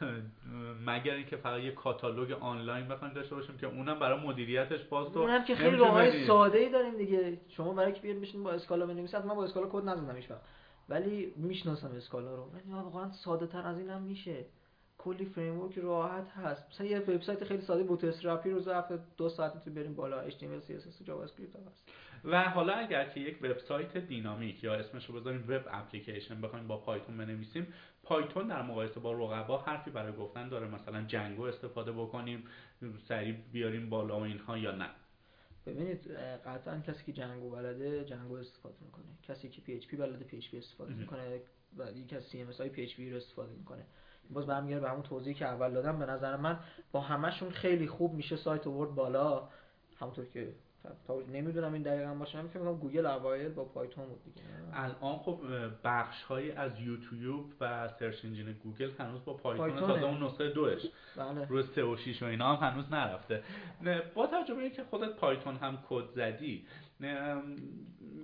A: مگر اینکه فقط یه کاتالوگ آنلاین بخوایم داشته باشیم که اونم برای مدیریتش باز تو
B: اونم که خیلی راههای ساده ای داریم دیگه. شما برای که بیاد بشین با Scala بنویسید من با Scala کد نزدم هیچ ولی می‌شناسم Scala رو. ولی واقعا ساده تر از اینم میشه. کلی فریم راحت هست. مثلا یه وبسایت خیلی ساده Bootstrap ی رو ظرف دو ساعت تو بریم بالا. HTML CSS جاوا اسکریپت هست.
A: و حالا اگر که یک وبسایت dynamic یا اسمش رو بذاریم web application بخوایم با پایتون بنویسیم پایتون در مقایسه با رقبا حرفی برای گفتن داره. مثلا Django استفاده بکنیم سریع بیاریم بالا و اینها یا نه.
B: ببینید قطعا کسی که Django بلده Django استفاده می‌کنه. کسی که پی اچ پی بلده پی اچ پی استفاده می‌کنه. و یکی از سی ام اس های پی اچ پی رو استفاده می‌کنه. باز برمیگرده به همون توضیحی که اول دادم به نظر من با همشون خیلی خوب میشه سایت آورد بالا. همونطور که تا نمی‌دونم این دقیقا باشه من فکر گوگل اوایل با پایتون بود دیگه
A: الان خب بخش های از یوتیوب و search engine گوگل هنوز با پایتون تازه اون نسخه دوش.
B: بله.
A: روی 3 و 6 و اینا هم هنوز نرفته. با تجربه که خودت پایتون هم کد زدی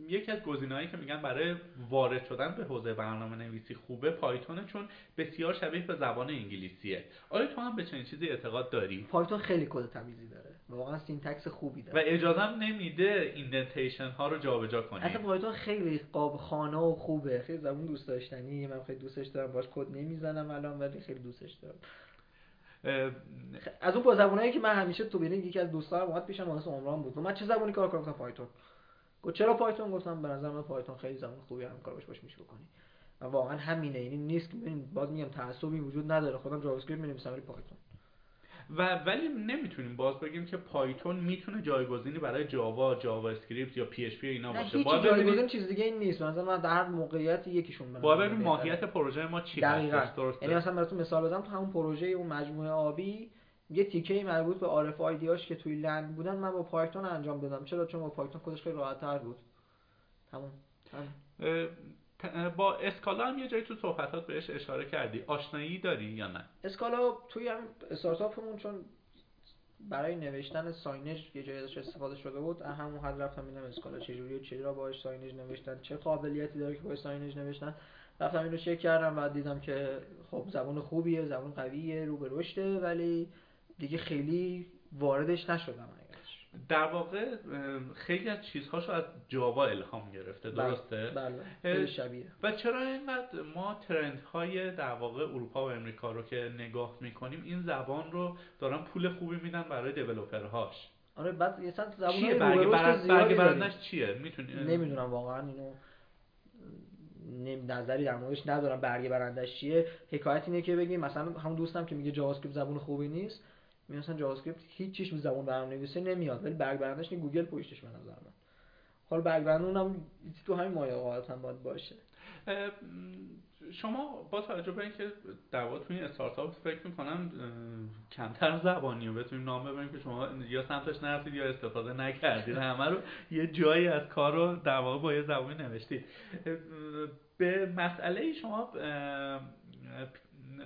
A: یکی از گزینه‌هایی که میگن برای وارد شدن به حوزه برنامه نویسی خوبه پایتونه چون بسیار شبیه به زبان انگلیسیه. آیا تو هم به چنین چیزی اعتقاد داری؟
B: پایتون خیلی کد تمیزی داره. واقعا syntax خوبی داره.
A: و اجازه هم نمیده indentation ها رو جابجا کنی.
B: اصلا پایتون خیلی قاب خانه و خوبه. خیلی زبون دوست داشتنی. من خیلی دوستش دارم باش کد نمی‌زنم الان ولی خیلی دوستش دارم. از اون با زبونایی که من همیشه تو ببینید یکی از دوستانم اومد پیشم واسه عمران بود. من چه زبونی کار کنم؟ پایتون. گفت چرا پایتون؟ گفتم به نظر من پایتون خیلی زبان خوبی هم کار باش میشه بکنی. واقعا همینه. یعنی نیست که باز میگم تعصبی وجود نداره. خودم جاوا اسکریپت می‌نویسم ولی پایتون.
A: و ولی نمی‌تونیم باز بگیم که پایتون می‌تونه جایگزینی برای جاوا جاوا اسکریپت یا PHP اینا باشه.
B: با جایگزین چیز دیگه این نیست. مثلا من در هر موقعیتی یکیشون
A: با ببین ماهیت پروژه ما چی
B: دقیقاً. یعنی مثلا براتون مثال بزنم تو همون پروژه اون مجموعه آبی یه تیکه مربوط به RFID هاش که توی land بودن من با پایتون انجام دادم. چرا؟ چون با پایتون خودش خیلی راحت بود. تموم.
A: با اسکالا هم یه جایی تو صحبتات بهش اشاره کردی. آشنایی داری یا نه؟
B: اسکالا توی هم استارتاپمون چون برای نوشتن ساینج یه جایی ازش استفاده شده بود همون حد رفتم میدم اسکالا چجوری و چجوری باهاش ساینج نوشتن چه قابلیتی داره که باهاش ساینج نوشتن. رفتم اینو چک کردم و دیدم که خب زبان خوبیه زبان قویه رو به رشده ولی دیگه خیلی واردش نشدم.
A: در واقع خیلی از چیزهاشو از جاوا الهام گرفته بله، درسته؟
B: بله شبیه.
A: و چرا اینقدر ما ترند های در واقع اروپا و امریکا رو که نگاه می‌کنیم این زبان رو دارن پول خوبی میدن برای دیولپرهاش
B: آره بعد یه زبان
A: چیه؟ برگ برندش چیه؟ می‌تونی
B: نمی‌دونم واقعا اینو نظری در موردش ندارم برگ برندش چیه. حکایت اینه که بگیم مثلا همون دوستم که میگه جاوا زبون خوبی نیست مثلا جاوا اسکریپت هیچ به زبان برنامه‌نویسی نمیاد ولی برگ برندش گوگل پشتش به نظر من. حالا برگ اونم تو همین مایه هم باید باشه.
A: شما با توجه به اینکه در واقع توی استارتاپ فکر می‌کنم کمتر زبانی رو بتونیم نام ببریم که شما یا سمتش نرسید یا استفاده نکردید. همه رو یه جایی از کار رو در واقع با یه زبانی نوشتید. به مسئله شما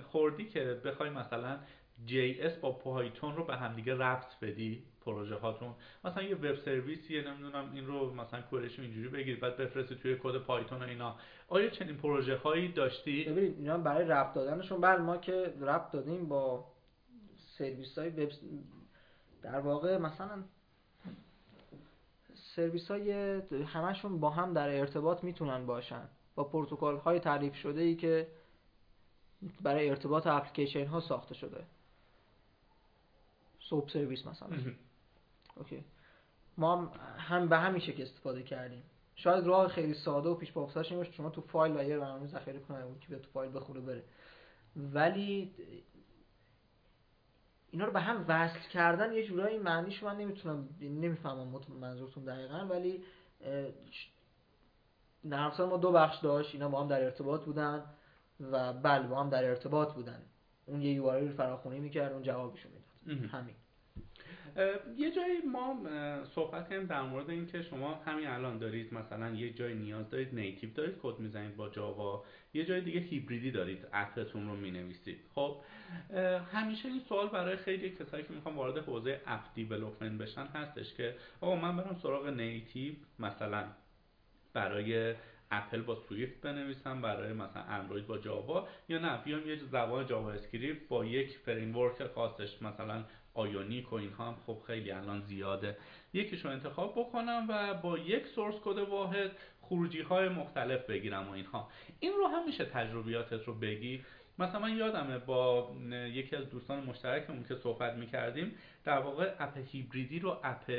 A: خوردی که بخوای مثلا JS با پایتون رو به همدیگه ربط بدی پروژه هاتون. مثلا یه وب سرویسیه نمی‌دونم این رو مثلا کورش اینجوری بگیرید بعد بفرستی توی کد پایتون و اینا. آیا چنین پروژه هایی داشتی؟
B: ببینید اینا برای ربط دادنشون بله ما که ربط دادیم با سرویس های وب در واقع مثلا سرویس های همشون با هم در ارتباط می‌تونن باشن. با پروتکل های تعریف شده ای که برای ارتباط اپلیکیشن ها ساخته شده. SOAP service مثلا. okay. ما هم به همین شکل استفاده کردیم. شاید راه خیلی ساده و پیش پا این باشه شما تو فایل و یه برنامه ذخیره کنه اون که تو فایل بخوره بره. ولی اینا رو به هم وصل کردن یه جورایی معنیش من نمی‌تونم نمی‌فهمم منظورتون دقیقا ولی نرم ما دو بخش داشت. اینا با هم در ارتباط بودن و بله با هم در ارتباط بودن. اون یه یو رو فراخونی می‌کرد اون جوابشو می‌داد. همین.
A: یه جایی ما صحبت کردیم در مورد اینکه شما همین الان دارید مثلا یه جای نیاز دارید native دارید کد می‌زنید با جاوا یه جای دیگه هیبریدی دارید app تون رو می‌نویسید. خب همیشه این سوال برای خیلی کسایی که می‌خوان وارد حوزه app development بشن هستش که آقا من برم سراغ native مثلا برای اپل با Swift بنویسم برای مثلا اندروید با جاوا یا نه؟ بیام یه زبان JavaScript با یک فریم خاصش مثلا Ionic و اینها هم خب خیلی الان زیاده. یکیشو انتخاب بکنم و با یک source code واحد خروجی های مختلف بگیرم و اینها. این رو هم میشه تجربیاتت رو بگی. مثلا من یادمه با یکی از دوستان مشترکمون که صحبت می‌کردیم در واقع app hybrid ی رو app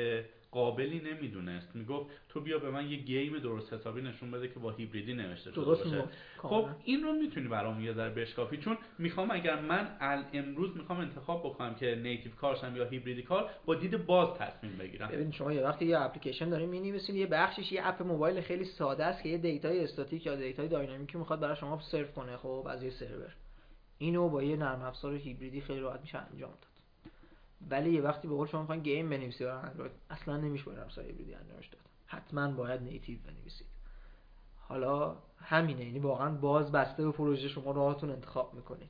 A: قابلی نمی‌دونست. می‌گفت تو بیا به من یه game درست حسابی نشون بده که با هیبریدی نوشته شده باشه. خب این رو می‌تونی برام یه ذره بشکافی. چون می‌خوام اگر من امروز می‌خوام انتخاب بکنم که native کار شم یا هیبریدی کار با دید باز تصمیم بگیرم.
B: ببین شما یه وقتی یه اپلیکیشن داریم می‌نویسیم یه بخشش یه app موبایل خیلی ساده است که یه data ی static یا data ی dynamic ی می‌خواد برای شما سرو کنه خب از یه سرور. اینو با یه نرم افزار هیبریدی خیلی راحت میشه انجام داد. ولی یه وقتی به قول شما می‌خواین گیم بنویسید برای اندروید اصلا نمیشه با افزار هیبریدی انجامش داد. حتما باید نیتیو بنویسید. حالا همینه یعنی واقعا باز بسته به پروژه شما راهتون انتخاب می‌کنید.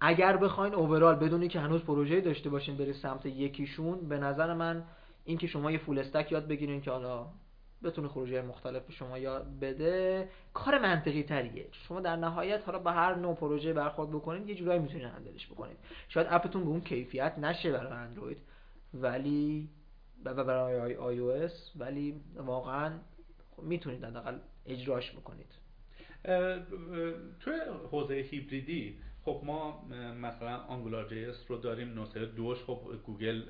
B: اگر بخواین اوورال بدونی که هنوز پروژه داشته باشین برید سمت یکیشون به نظر من اینکه شما یه فول استک یاد بگیرین که حالا بتونه خروجی مختلف به شما یاد بده کار منطقی تریه. شما در نهایت حالا به هر نوع پروژه برخورد بکنید یه جورایی می‌تونید handle ش بکنید. شاید app تون به اون کیفیت نشه برای اندروید ولی و برای iOS ولی واقعا می‌تونید حداقل اجراش بکنید.
A: توی حوزه هیبریدی خب ما مثلا AngularJS رو داریم نسخه دوش. خب گوگل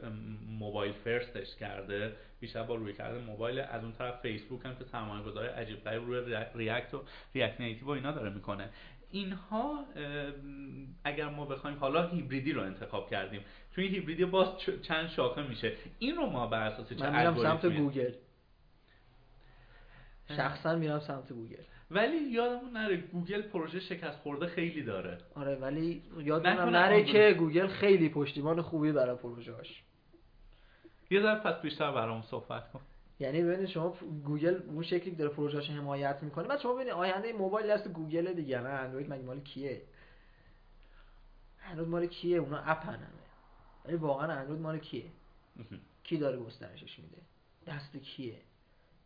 A: mobile first ش کرده. بیشتر با رویکرد موبایل. از اون طرف فیسبوک هم که سرمایه گذاره عجیب غریب روی React و React Native و اینا داره می‌کنه. اینها اگر ما بخوایم حالا هیبریدی رو انتخاب کردیم. این هیبریدی باز چند شاخه میشه. این رو ما بر اساس چه
B: من میرم سمت گوگل. شخصا میرم سمت گوگل.
A: ولی یادمون نره گوگل پروژه شکست خورده خیلی داره.
B: آره ولی یادمون نره که گوگل خیلی پشتیبان خوبی برای پروژه‌اش
A: یه ذره پس بیشتر برام صحبت کن.
B: یعنی ببینید شما گوگل اون شکلی داره پروژه‌اش حمایت می‌کنه بعد شما ببینید آینده موبایل دست گوگل دیگه نه اندروید مگه مال کیه؟ اندروید مال کیه؟ اونا open همه ولی واقعا اندروید مال کیه؟ کی داره گسترشش میده؟ دست کیه؟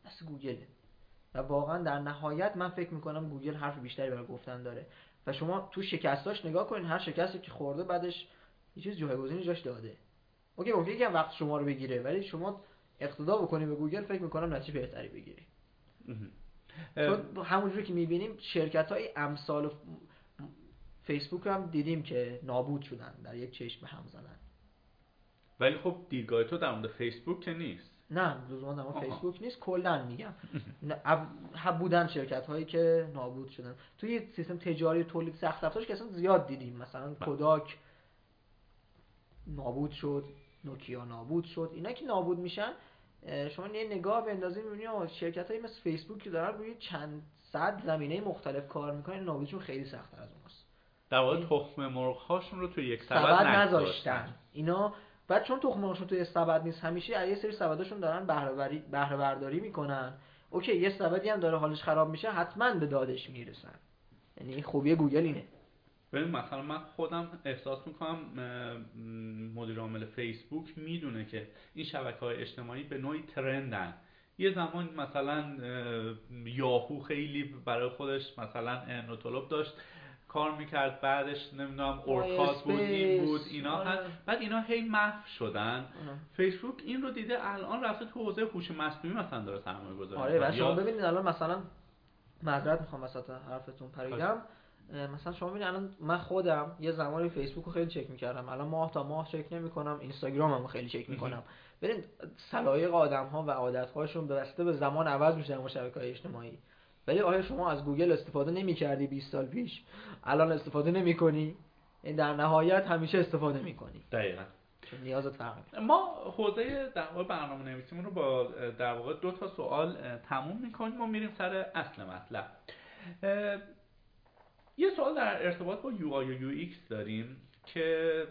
B: دست گوگله. و واقعا در نهایت من فکر می‌کنم گوگل حرف بیشتری برای گفتن داره. و شما تو شکستاش نگاه کنین هر شکستی که خورده بعدش یه چیز جایگزینی جاش داده. okay ممکنه یکم وقت شما رو بگیره ولی شما اقتدا بکنی به گوگل فکر می‌کنم نتیجه بهتری بگیری. چون همونجوری که می‌بینیم شرکت های امثال فیسبوک هم دیدیم که نابود شدن در یک چشم به هم زدن.
A: ولی خب دیدگاه تو در مورد فیسبوک که نیست.
B: نه لزوما در فیسبوک نیست کلا میگم. بودن شرکت هایی که نابود شدن. توی سیستم تجاری تولید سخت افزارش که اصلا زیاد دیدیم. مثلا بله. کوداک نابود شد نوکیا نابود شد. اینا که نابود میشن شما یه نگاه بندازید می‌بینید شرکت هایی مثل فیسبوک که دارن روی چند صد زمینه مختلف کار می‌کنن نابودشون خیلی سختتر از اوناست.
A: در واقع تخم مرغ هاشون رو توی یک سبد نذاشتن.
B: اینا بعد چون تخم مرغشون توی سبد نیست همیشه یه سری سبداشون دارن بهره برداری می‌کنن. okay یه سبدی هم داره حالش خراب میشه حتما به دادش می‌رسن. یعنی خوبی گوگل اینه.
A: ببین مثلا من خودم احساس می‌کنم مدیر عامل فیسبوک می‌دونه که این شبکه های اجتماعی به نوعی ترندن. یه زمان مثلا یاهو خیلی برای خودش مثلا انوتولوب داشت. کار می‌کرد بعدش نمی‌دونم اورکاس بود این بود اینا. آره. بعد اینا هی محو شدن. فیسبوک این رو دیده الان رفته تو حوزه هوش مصنوعی مثلا داره سرمایه گذاری
B: آره و شما ببینید الان مثلا معذرت می‌خوام وسط حرفتون پریدم. مثلا شما ببینید الان من خودم یه زمانی فیسبوک رو خیلی چک می‌کردم. الان ماه تا ماه چک نمی‌کنم اینستاگرام هم خیلی چک می‌کنم. ببین سلایق آدم ها و عادت هاشون به زمان عوض میشه در شبکه های اجتماعی. ولی آیا شما از گوگل استفاده نمی کردی 20 سال پیش؟ الان استفاده نمی کنی این در نهایت همیشه استفاده می کنی
A: دقیقا.
B: نیاز فرق
A: ما حوزه در واقع برنامه نویسیمون رو با در واقع دو تا سوال تموم می‌کنیم و میریم سر اصل مطلب. یه سوال در ارتباط با UI و UX داریم که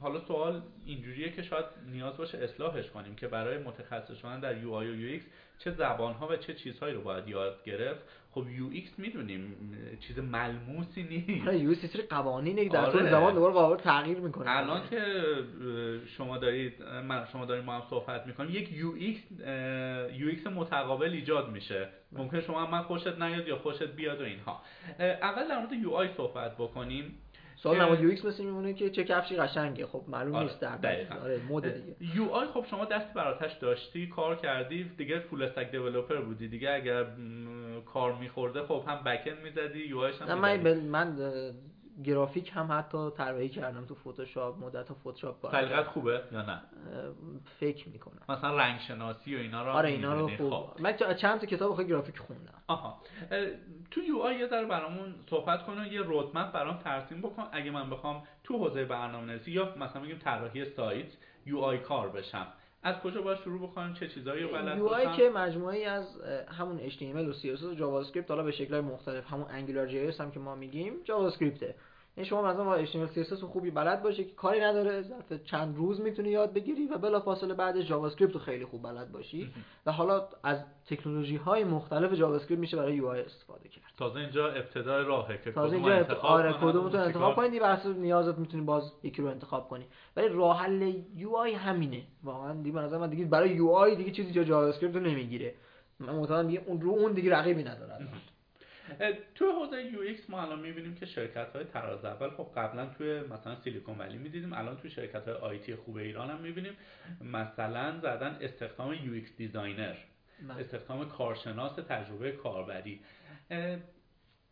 A: حالا سوال اینجوریه که شاید نیاز باشه اصلاحش کنیم که برای متخصص شدن در UI و UX چه زبانها و چه چیزهایی رو باید یاد گرفت. خب UX می‌دونیم چیز ملموسی نیست.
B: آره یو ایکس قوانینه در آره. طول زمان دوباره قابل تغییر می‌کنه.
A: الان که شما دارید من شما دارید ما هم صحبت می‌کنیم یک UX UX متقابل ایجاد میشه. ممکن شما من خوشت نیاد یا خوشت بیاد و اینها. اول در مورد UI صحبت بکنیم.
B: سوال نماد UX مثل میمونه که چه کفشی قشنگه. خب معلوم آره، نیست در آره مد دیگه.
A: UI خب شما دست براتش داشتی کار کردی دیگه full stack developer بودی. دیگه اگر کار میخورده خب هم back end می‌زدی UI ش هم
B: من من گرافیک هم حتی طراحی کردم تو فتوشاپ مدت فتوشاپ
A: کار سلیقت خوبه یا نه؟
B: فکر می‌کنم.
A: مثلا رنگ شناسی و اینا رو
B: آره اینا رو خوب. خب. من چند تا کتاب خود گرافیک خوندم.
A: آها. تو UI یه ذره برامون صحبت کن و یه roadmap برام ترسیم بکن. اگه من بخوام تو حوزه برنامه‌نویسی یا مثلا بگیم طراحی سایت UI کار بشم از کجا باید شروع بکنم؟ چه چیزایی رو بلد
B: UI که مجموعی از همون HTML و CSS و JavaScript حالا به شکل‌های مختلف همون AngularJS هم که ما میگیم JavaScript ه این شما مثلا با HTML CSS خوبی بلد باشه که کاری نداره ظرف چند روز می‌تونی یاد بگیری و بلا فاصله بعدش JavaScript رو خیلی خوب بلد باشی. و حالا از تکنولوژی های مختلف JavaScript میشه برای UI استفاده کرد.
A: تازه اینجا ابتدای راهه که
B: تازه اینجا انتخاب آره کدومتون انتخاب کنید بر اساس نیازت می‌تونی باز یکی رو انتخاب کنی. ولی راه حل UI همینه. واقعا دیگه به نظر من دیگه برای UI دیگه چیزی جا JavaScript رو نمی‌گیره. من معتقدم دیگه اون رو اون دیگه رقیبی نداره
A: تو حوزه UX ما الان می‌بینیم که شرکت های تراز اول خب قبلا توی مثلا Silicon Valley می‌دیدیم الان توی شرکت های IT خوب ایران هم می‌بینیم. مثلا زدن استخدام UX designer استخدام کارشناس تجربه کاربری.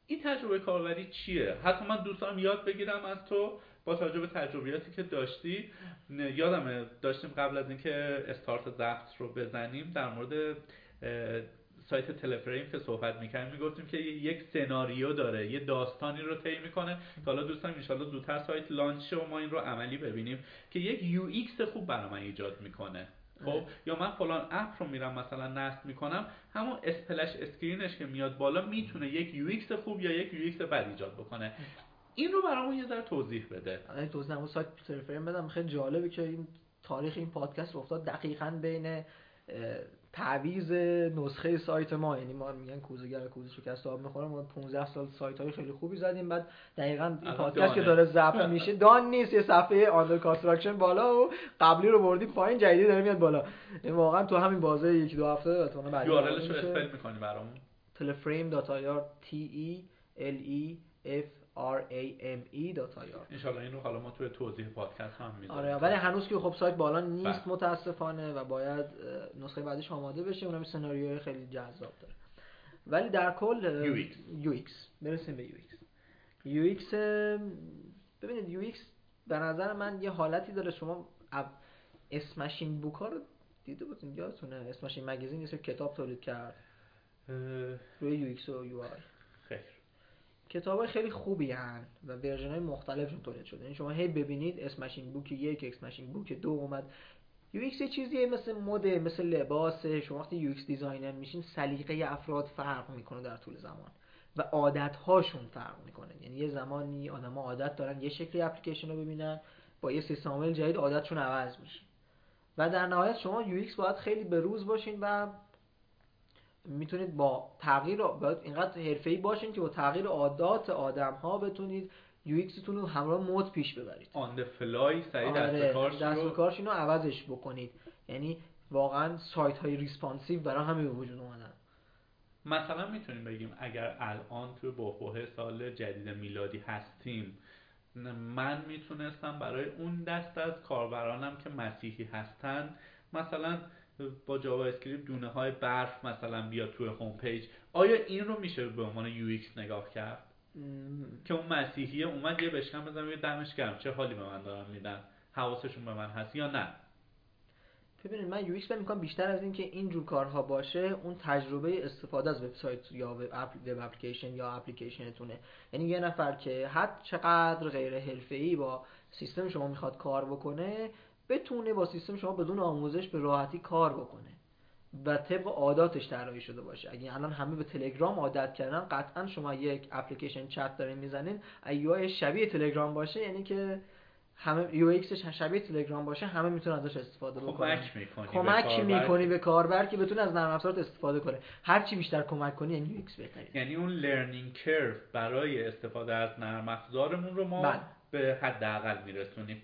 A: این تجربه کاربری چیه؟ حتی من دوست دارم یاد بگیرم از تو با توجه به تجربیاتی که داشتی. یادمه داشتیم قبل از اینکه استارت ضبط رو بزنیم در مورد سایت Teleframe که صحبت می‌کنیم می‌گفتیم که یک سناریو داره یه داستانی رو طی می‌کنه که حالا دوستان ان‌شاءالله زودتر سایت launch و ما این رو عملی ببینیم که یک UX خوب برای من ایجاد می‌کنه. خب؟ یا من فلان app رو میرم مثلا نصب می‌کنم همون splash screen ش که میاد بالا می‌تونه یک UX خوب یا یک UX بد ایجاد بکنه. این رو برامون یه ذره توضیح بده.
B: آره توضیح نمو سایت Teleframe بدم. خیلی جالبه که این تاریخ این پادکست افتاد دقیقا بین تعویض نسخه سایت ما یعنی ما میگن کوزه‌گر کوزه شکست آب می‌خوره ما 15 سال سایت های خیلی خوبی زدیم بعد دقیقا این پادکست که داره ضبط میشه down نیست یه صفحه under construction بالا و قبلی رو بردی پایین جدیدی داره میاد بالا. این واقعا تو همین بازه یک دو هفته
A: و تو بعد URL رو spell می‌کنی برامون؟
B: teleframe.ir t e l e f r a m e
A: ان این رو حالا ما توی توضیح پادکست هم می‌ذاریم.
B: آره ولی هنوز که خب سایت بالا نیست بله. متاسفانه و باید نسخه بعدش آماده بشه. اونم سناریوی خیلی جذاب داره. ولی در کل UX. برسیم به UX. یو ایکس ببینید یو ایکس به نظر من یه حالتی داره. شما Smashing Book ها رو دیده بودین؟ یادتونه؟ Smashing Magazine یه کتاب تولید کرد. روی UX و UI کتاب خیلی خوبی هن و version های مختلفشون تولید شده. یعنی شما هی ببینید Smashing Book یک Smashing Book دو اومد. UX چیزیه مثل مد مثل لباس. شما وقتی UX designer میشین سلیقه افراد فرق می‌کنه در طول زمان و عادت هاشون فرق می‌کنه. یعنی یه زمانی آدما عادت دارن یه شکلی اپلیکیشن رو ببینن با یه سیستم جدید عادتشون عوض میشه. و در نهایت شما UX باید خیلی به روز باشین و می‌تونید با تغییر باید اینقدر حرفه‌ای باشین که با تغییر عادات آدم ها بتونید UX تون رو همراه مد پیش ببرید.
A: on the fly سریع دست به کارش
B: به کارش رو عوضش بکنید. یعنی واقعا سایت های responsive برای همین به وجود اومدن.
A: مثلا می‌تونیم بگیم اگر الان تو بحبوه سال جدید میلادی هستیم من می‌تونستم برای اون دست از کاربرانم که مسیحی هستن مثلا با JavaScript دونه های برف مثلا بیاد توی home page آیا این رو میشه به عنوان UX نگاه کرد؟ که اون مسیحیه اومد یه بشکن بزنم یه دمش گرم. چه حالی به من دارن میدن؟ حواسشون به من هست یا نه؟
B: ببینید من UX می‌کنم بیشتر از اینکه اینجور کارها باشه اون تجربه استفاده از وبسایت یا وب اپلیکیشن یا اپلیکیشنتونه. یعنی یه نفر که حد چقدر غیر حرفه‌ای با سیستم شما می‌خواد کار بکنه بتونه با سیستم شما بدون آموزش به راحتی کار بکنه و طبق عاداتش طراحی شده باشه. اگه الان همه به تلگرام عادت کردن قطعا شما یک اپلیکیشن چت دارین می‌زنین UX شبیه تلگرام باشه یعنی که همه UX ش شبیه تلگرام باشه همه می‌تونن ازش استفاده بکنن.
A: کمک می‌کنی
B: کمک می‌کنی به کاربر که بتونه از نرم افزارت استفاده کنه. هر چی بیشتر کمک کنی یعنی UX بهتره
A: یعنی اون learning curve برای استفاده از نرم افزارمون رو ما بله. به حداقل میرسونیم.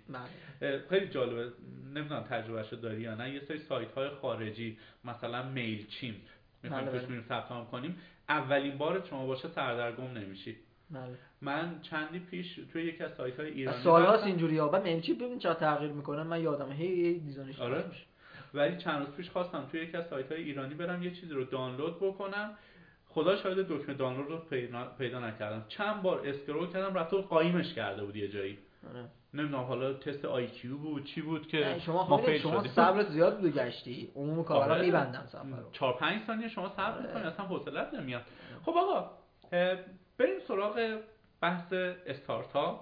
B: بله.
A: خیلی جالبه. نمی‌دونم تجربهشو داری یا نه. یه سری سایت های خارجی مثلا Mailchimp می‌خوایم بله، توش بله. ثبت کنیم. اولین بار شما باشه سردرگم نمیشید
B: بله.
A: من چندی پیش توی یکی از سایت های ایرانی
B: سال هاست اینجوری ها. بعد چی ببین چرا تغییر می‌کنه. من یادم. هی design ش
A: آره. ولی چند روز پیش خواستم توی یکی از سایت های ایرانی برم یه چیزی رو دانلود بکنم. خدا شاهده دکمه دانلود رو پیدا نکردم. چند بار scroll کردم رفته قایمش کرده بود یه جایی.
B: آره.
A: نمی‌دونم حالا تست IQ بود چی بود که
B: شما ما شما صبرت زیاد بود گشتی؟ عموم کارا آره. میبندم صبر رو.
A: 4 5 ثانیه شما صبر آره. می‌کنید اصلا حوصله‌ات نمیاد. خب آقا بریم سراغ بحث استارتاپ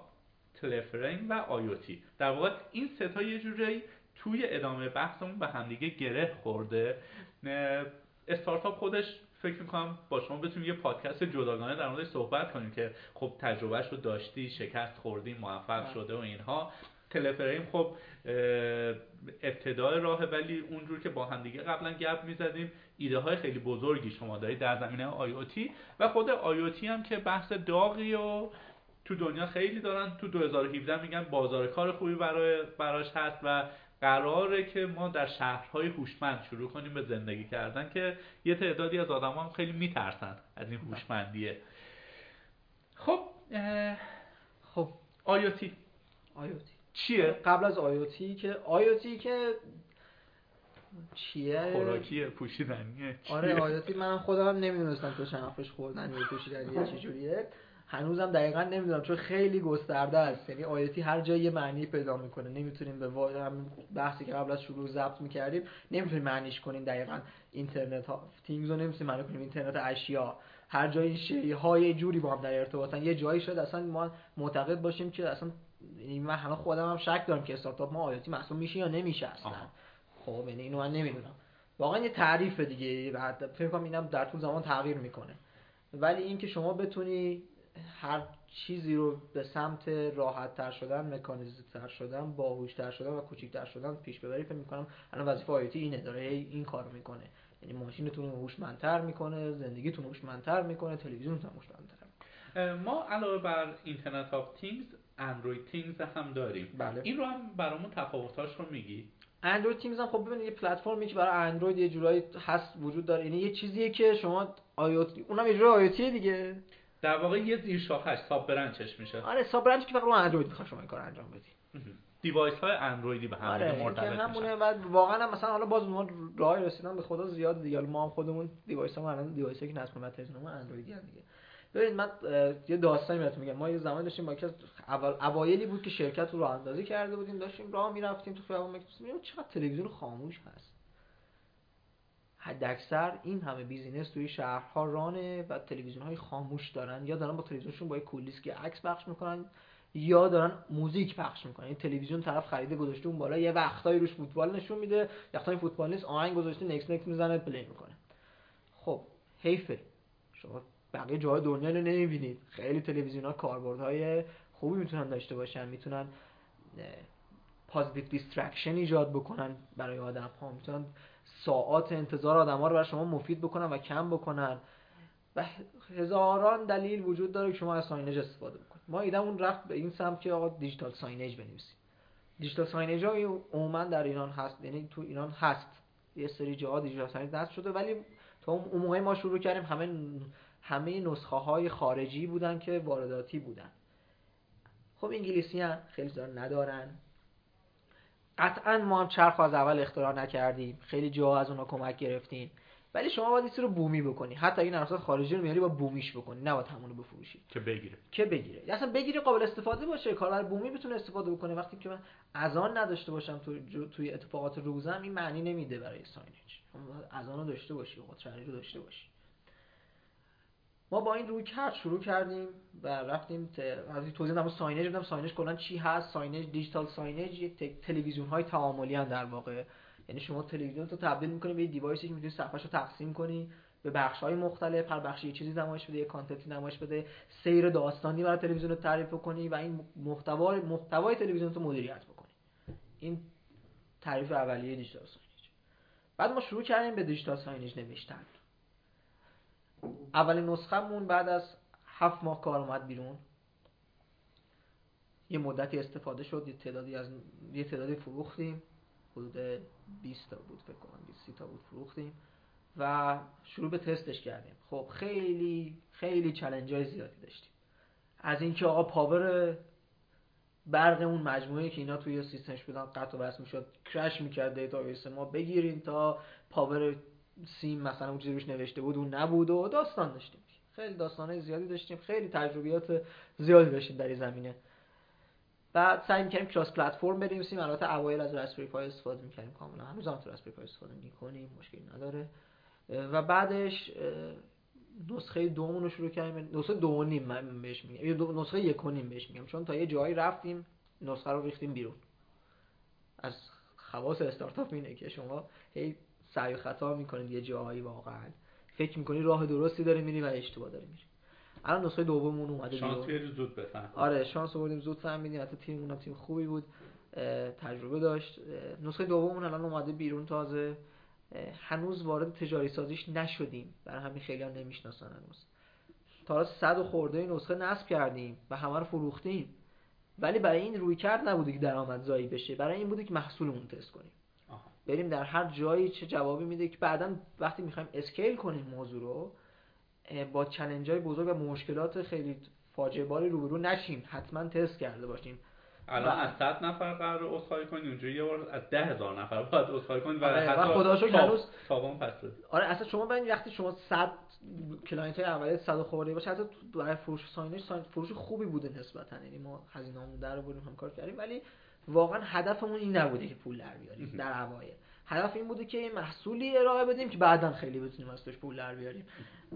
A: تلفرین و آیوتی در واقع این سه تا یه جوری توی ادامه بحثمون به همدیگه گره خورده. استارتاپ خودش فکر می‌کنم با شما بتونیم یه پادکست جداگانه در موردش صحبت کنیم که خب تجربهش رو داشتی شکست خوردی موفق بله. شده و اینها تلفریم خب ابتدای راه ولی اونجور که با همدیگه قبلا گپ می‌زدیم ایده های خیلی بزرگی شما دارید در زمینه آیوتی و خود آیوتی هم که بحث داغی و تو دنیا خیلی دارن تو 2017 میگن بازار کار خوبی برای براش هست و قراره که ما در شهرهای هوشمند شروع کنیم به زندگی کردن که یه تعدادی از آدم هم خیلی میترسن از این هوشمندیه. خب
B: خب
A: آیوتی.
B: آیوتی.
A: چیه؟
B: قبل از آیوتی که آیوتی که چیه؟
A: خوراکی پوشیدنیه
B: آره آیوتی من خودم نمی‌دونستم تو چند خوردن خوردنی پوشیدنی چجوریه. هنوزم دقیقا نمی‌دونم چون خیلی گسترده است. یعنی آیتی هر جایی یه معنی پیدا می‌کنه. نمی‌تونیم به هم بحثی که قبل از شروع ضبط می‌کردیم نمی‌تونیم معنیش کنیم دقیقا. اینترنت ها تینگز رو نمی‌تونیم معنی کنیم. اینترنت اشیا. هر جایی شی های جوری با هم در ارتباطن. یه جایی شد اصلا ما معتقد باشیم که اصلا من حالا خودم هم شک دارم که استارتاپ ما آیاتی محسوب میشه یا نمیشه اصلا. خب یعنی اینو من نمی‌دونم. واقعا یه تعریف دیگه. فکر کنم اینم در طول زمان تغییر می‌کنه. ولی اینکه شما بتونی هر چیزی رو به سمت راحت تر شدن مکانیزه تر شدن باهوش تر شدن و کوچیک شدن پیش ببری فکر می‌کنم الان وظیفه آیتی اینه داره این کارو می‌کنه. یعنی ماشینتون رو هوشمندتر می‌کنه زندگیتون هوشمندتر می‌کنه تلویزیونتون هوشمندتر
A: ما علاوه بر Internet of Things Android Things هم داریم.
B: بله.
A: این رو هم برامون تفاوتاش رو میگی؟
B: Android Things هم خب ببینید یه پلتفرمی که برای اندروید یه جورایی هست وجود داره. یعنی یه چیزیه که شما IoT اونم یه جورایی IoT دیگه.
A: در واقع یه زیر شاخش sub-branch ش میشه.
B: آره sub-branch که فقط رو اندروید می‌خواد شما این کار انجام بدی.
A: device های اندرویدی به هم
B: آره
A: مرتبط
B: همونه. بعد واقعا هم مثلا حالا باز ما راه رسیدن به خدا زیاد دیگه. ما هم خودمون device ها الان device که نصب ما اندرویدی هم دیگه. ببینید من یه داستانی بهتون میگم. ما یه زمان داشتیم با که اول اوایلی بود که شرکت رو راه اندازی کرده بودیم. داشتیم راه می‌رفتیم تو خیابون می‌گفتیم چقدر تلویزیون خاموش هست. حد اکثر این همه business توی شهرها رانه و تلویزیون های خاموش دارن. یا دارن با تلویزیونشون با کول‌دیسکی عکس پخش می‌کنن یا دارن موزیک پخش می‌کنن. این تلویزیون طرف خریده گذاشته اون بالا یه وقتایی روش فوتبال نشون میده وقتایی فوتبال نیست آهنگ گذاشته next next می‌زنه play می‌کنه. خب حیفه. شما بقیه جای دنیا رو نمی‌بینید. خیلی تلویزیون ها کاربردهای خوبی می‌تونن داشته باشن. می‌تونن positive distraction ایجاد بکنن برای آدم ها می‌تونن ساعات انتظار آدم ها رو برای شما مفید بکنن و کم بکنن. و هزاران دلیل وجود داره که شما از signage استفاده بکنید. ما ایدمون رفت به این سمت که آقا digital signage بنویسیم. digital signage ها عموما در ایران هست. یعنی تو ایران هست. یه سری جاها digital signage نصب شده ولی تا اون موقع ما شروع کردیم همه همه نسخه های خارجی بودن که وارداتی بودن. خب انگلیسی هم خیلی زیاد ندارن. قطعا ما هم چرخ از اول اختراع نکردیم. خیلی جا از اونا کمک گرفتیم. ولی شما باید رو بومی بکنی. حتی این نرخ خارجی رو میاری با بومیش بکنی. نه با همونو بفروشی.
A: که بگیره.
B: که بگیره. اصلا بگیره قابل استفاده باشه. کاربر بومی بتونه استفاده بکنه. وقتی که من از آن نداشته باشم تو توی اتفاقات روزم این معنی نمیده برای ساینج از آن رو داشته باشی. قطری رو داشته باشی. ما با این روی کرد شروع کردیم و رفتیم از توضیح دادم ساینج بدم ساینج کلا چی هست؟ ساینج دیجیتال ساینج تلویزیون های تعاملی در واقع. یعنی شما تلویزیون رو تبدیل می‌کنی به device ی که می‌تونی صفحه‌شو تقسیم کنی به بخش های مختلف. هر بخشی یه چیزی نمایش بده یه content ی نمایش بده. سیر داستانی برای تلویزیون رو تعریف کنی و این محتوا محتوای تلویزیون رو مدیریت بکنی. این تعریف اولیه digital signage بعد ما شروع کردیم به digital signage نوشتن. اولین نسخهمون بعد از هفت ماه کار اومد بیرون. یه مدتی استفاده شد یه تعدادی از یه تعدادی فروختیم. حدود 20 تا بود فکر کنم 20 تا بود فروختیم. و شروع به تستش کردیم. خب خیلی خیلی challenge های زیادی داشتیم. از اینکه آقا power برق اون مجموعه که اینا توی سیستمش بودن قطع و وصل می‌شد crash می‌کرد database ما بگیریم تا power سیم مثلا اون چیزی روش نوشته بود اون نبود و داستان داشتیم. خیلی داستانهای زیادی داشتیم خیلی تجربیات زیادی داشتیم در این زمینه. بعد سعی می‌کردیم کراس پلتفرم بنویسیم. البته اوایل از راسپبری پای استفاده می‌کردیم کاملا. هنوز هم راسپبری پای استفاده می‌کنیم مشکلی نداره. و بعدش نسخه دومون رو شروع کردیم. نسخه دو نیم من بهش میگم. نسخه یک و نیم بهش میگم. چون تا یه جایی رفتیم نسخه رو ریختیم بیرون. از خواص استارتاپ اینه که شما هی سعی و خطا می‌کنید یه جاهایی واقعا. فکر می‌کنی راه درستی داره میری و اشتباه داره میری. الان نسخه دوممون اومده
A: شانس زود بفهم
B: آره شانس آوردیم زود فهمیدیم. حتی تیم اونم تیم خوبی بود. تجربه داشت. نسخه دوممون الان اومده بیرون تازه. هنوز وارد تجاری سازیش نشدیم. برای همین خیلی هم نمی‌شناسن هنوز. تا حالا صد و خورده نسخه نصب کردیم و همه رو فروختیم. ولی برای این روی کرد نبوده که درآمدزایی بشه. برای این بوده که محصولمون تست کنیم. بریم در هر جایی چه جوابی میده که بعدا وقتی می‌خوایم scale کنیم موضوع رو با challenge های بزرگ و مشکلات خیلی فاجعه باری روبرو نشیم. حتما تست کرده باشیم.
A: الان از 100 نفر قرار عذرخواهی کنی اونجوری یه بار از 10000 نفر باید عذرخواهی کنی و
B: آره، و
A: حتی
B: خدا شکر هنوز-
A: تاوان پس بدی.
B: آره اصلا شما ببین وقتی شما 100 client های اولیه 100 خورده باشه حتی برای فروش signage sign فروش خوبی بوده نسبتا. یعنی ما هزینه‌مون در هم کار کردیم. ولی واقعا هدفمون این نبوده که پول در بیاریم. در اوایل. هدف این بوده که یه محصولی ارائه بدیم که بعدا خیلی بتونیم از توش پول در بیاریم.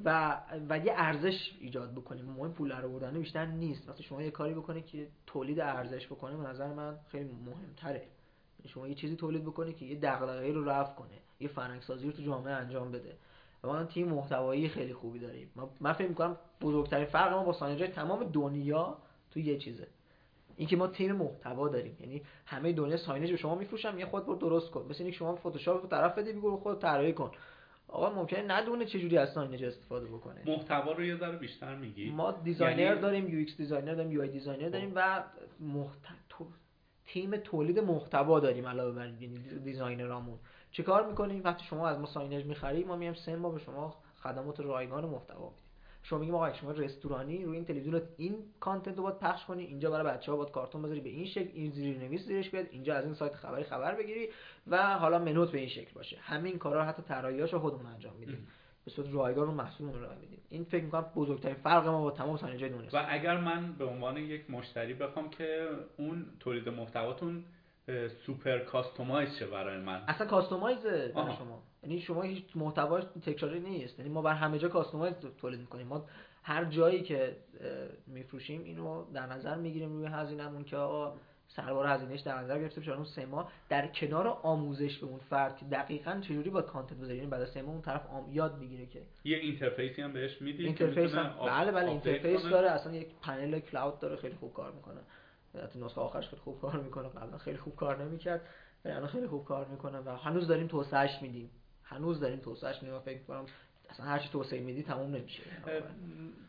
B: و و یه ارزش ایجاد بکنیم. مهم پول در آوردن بیشتر نیست. وقتی شما یه کاری بکنید که تولید ارزش بکنه به نظر من خیلی مهمتره. شما یه چیزی تولید بکنی که یه دغدغه‌ای رو رفع کنه. یه فرهنگ سازی رو تو جامعه انجام بده. و ما تیم محتوایی خیلی خوبی داریم. من فکر می‌کنم بزرگترین فرق ما با ساینجای تمام دنیا تو یه چیزه. اینکه ما تیم محتوا داریم. یعنی همه دنیا signage به شما میفروشن یه خود برو درست کن. مثل اینکه شما فتوشاپ رو طرف بده بگو خود طراحی کن. آقا ممکنه ندونه چه جوری از signage استفاده بکنه.
A: محتوا رو یه ذره بیشتر میگی.
B: ما designer
A: یعنی-
B: داریم UX designer داریم UI designer داریم و محت... تو... تیم تولید محتوا داریم علاوه بر designer امون. چه کار می‌کنیم؟ وقتی شما از ما signage می‌خرید ما میایم سه ماه به شما خدمات رایگان محتوا شما میگیم آقا شما رستورانی روی این تلویزیون این content رو باید پخش کنی اینجا برای بچه ها باید کارتون بذاری به این شکل این زیرنویس زیرش بیاد اینجا از این سایت خبری خبر بگیری و حالا منوت به این شکل باشه. همین کارا رو حتی طراحیاشو خودمون انجام میدیم. به صورت رایگان رو محصولمون ارائه میدیم. این فکر می‌کنم بزرگترین فرق ما با تمام signage ای دنیاست.
A: و اگر من به عنوان یک مشتری بخوام که اون تولید محتواتون super customize شه برای من.
B: اصلا customize برای. شما. یعنی شما هیچ محتواش تکراری نیست. یعنی ما بر همه جا customize تولید می‌کنیم. ما هر جایی که میفروشیم اینو در نظر می‌گیریم روی هزینهمون که آقا سربار هزینهش در نظر گرفته بشه اون سه ماه در کنار آموزش به اون فرد که دقیقاً چجوری با content بذاری یعنی بعد از سه ماه اون طرف آم... یاد می‌گیره که
A: یه interface ی هم بهش میدی interface
B: هم
A: آپ-
B: بله بله
A: interface؟
B: داره. اصلا یک پنل cloud داره خیلی خوب کار می‌کنه. حتی نسخه آخرش خیلی خوب کار می‌کنه. قبلا خیلی خوب کار نمی‌کرد ولی الان خیلی خوب کار می‌کنه و هنوز داریم توسعهش میدیم. هنوز داریم توسعهش میدیم. و فکر کنم اصلا هر چی توسعه میدی تموم نمیشه.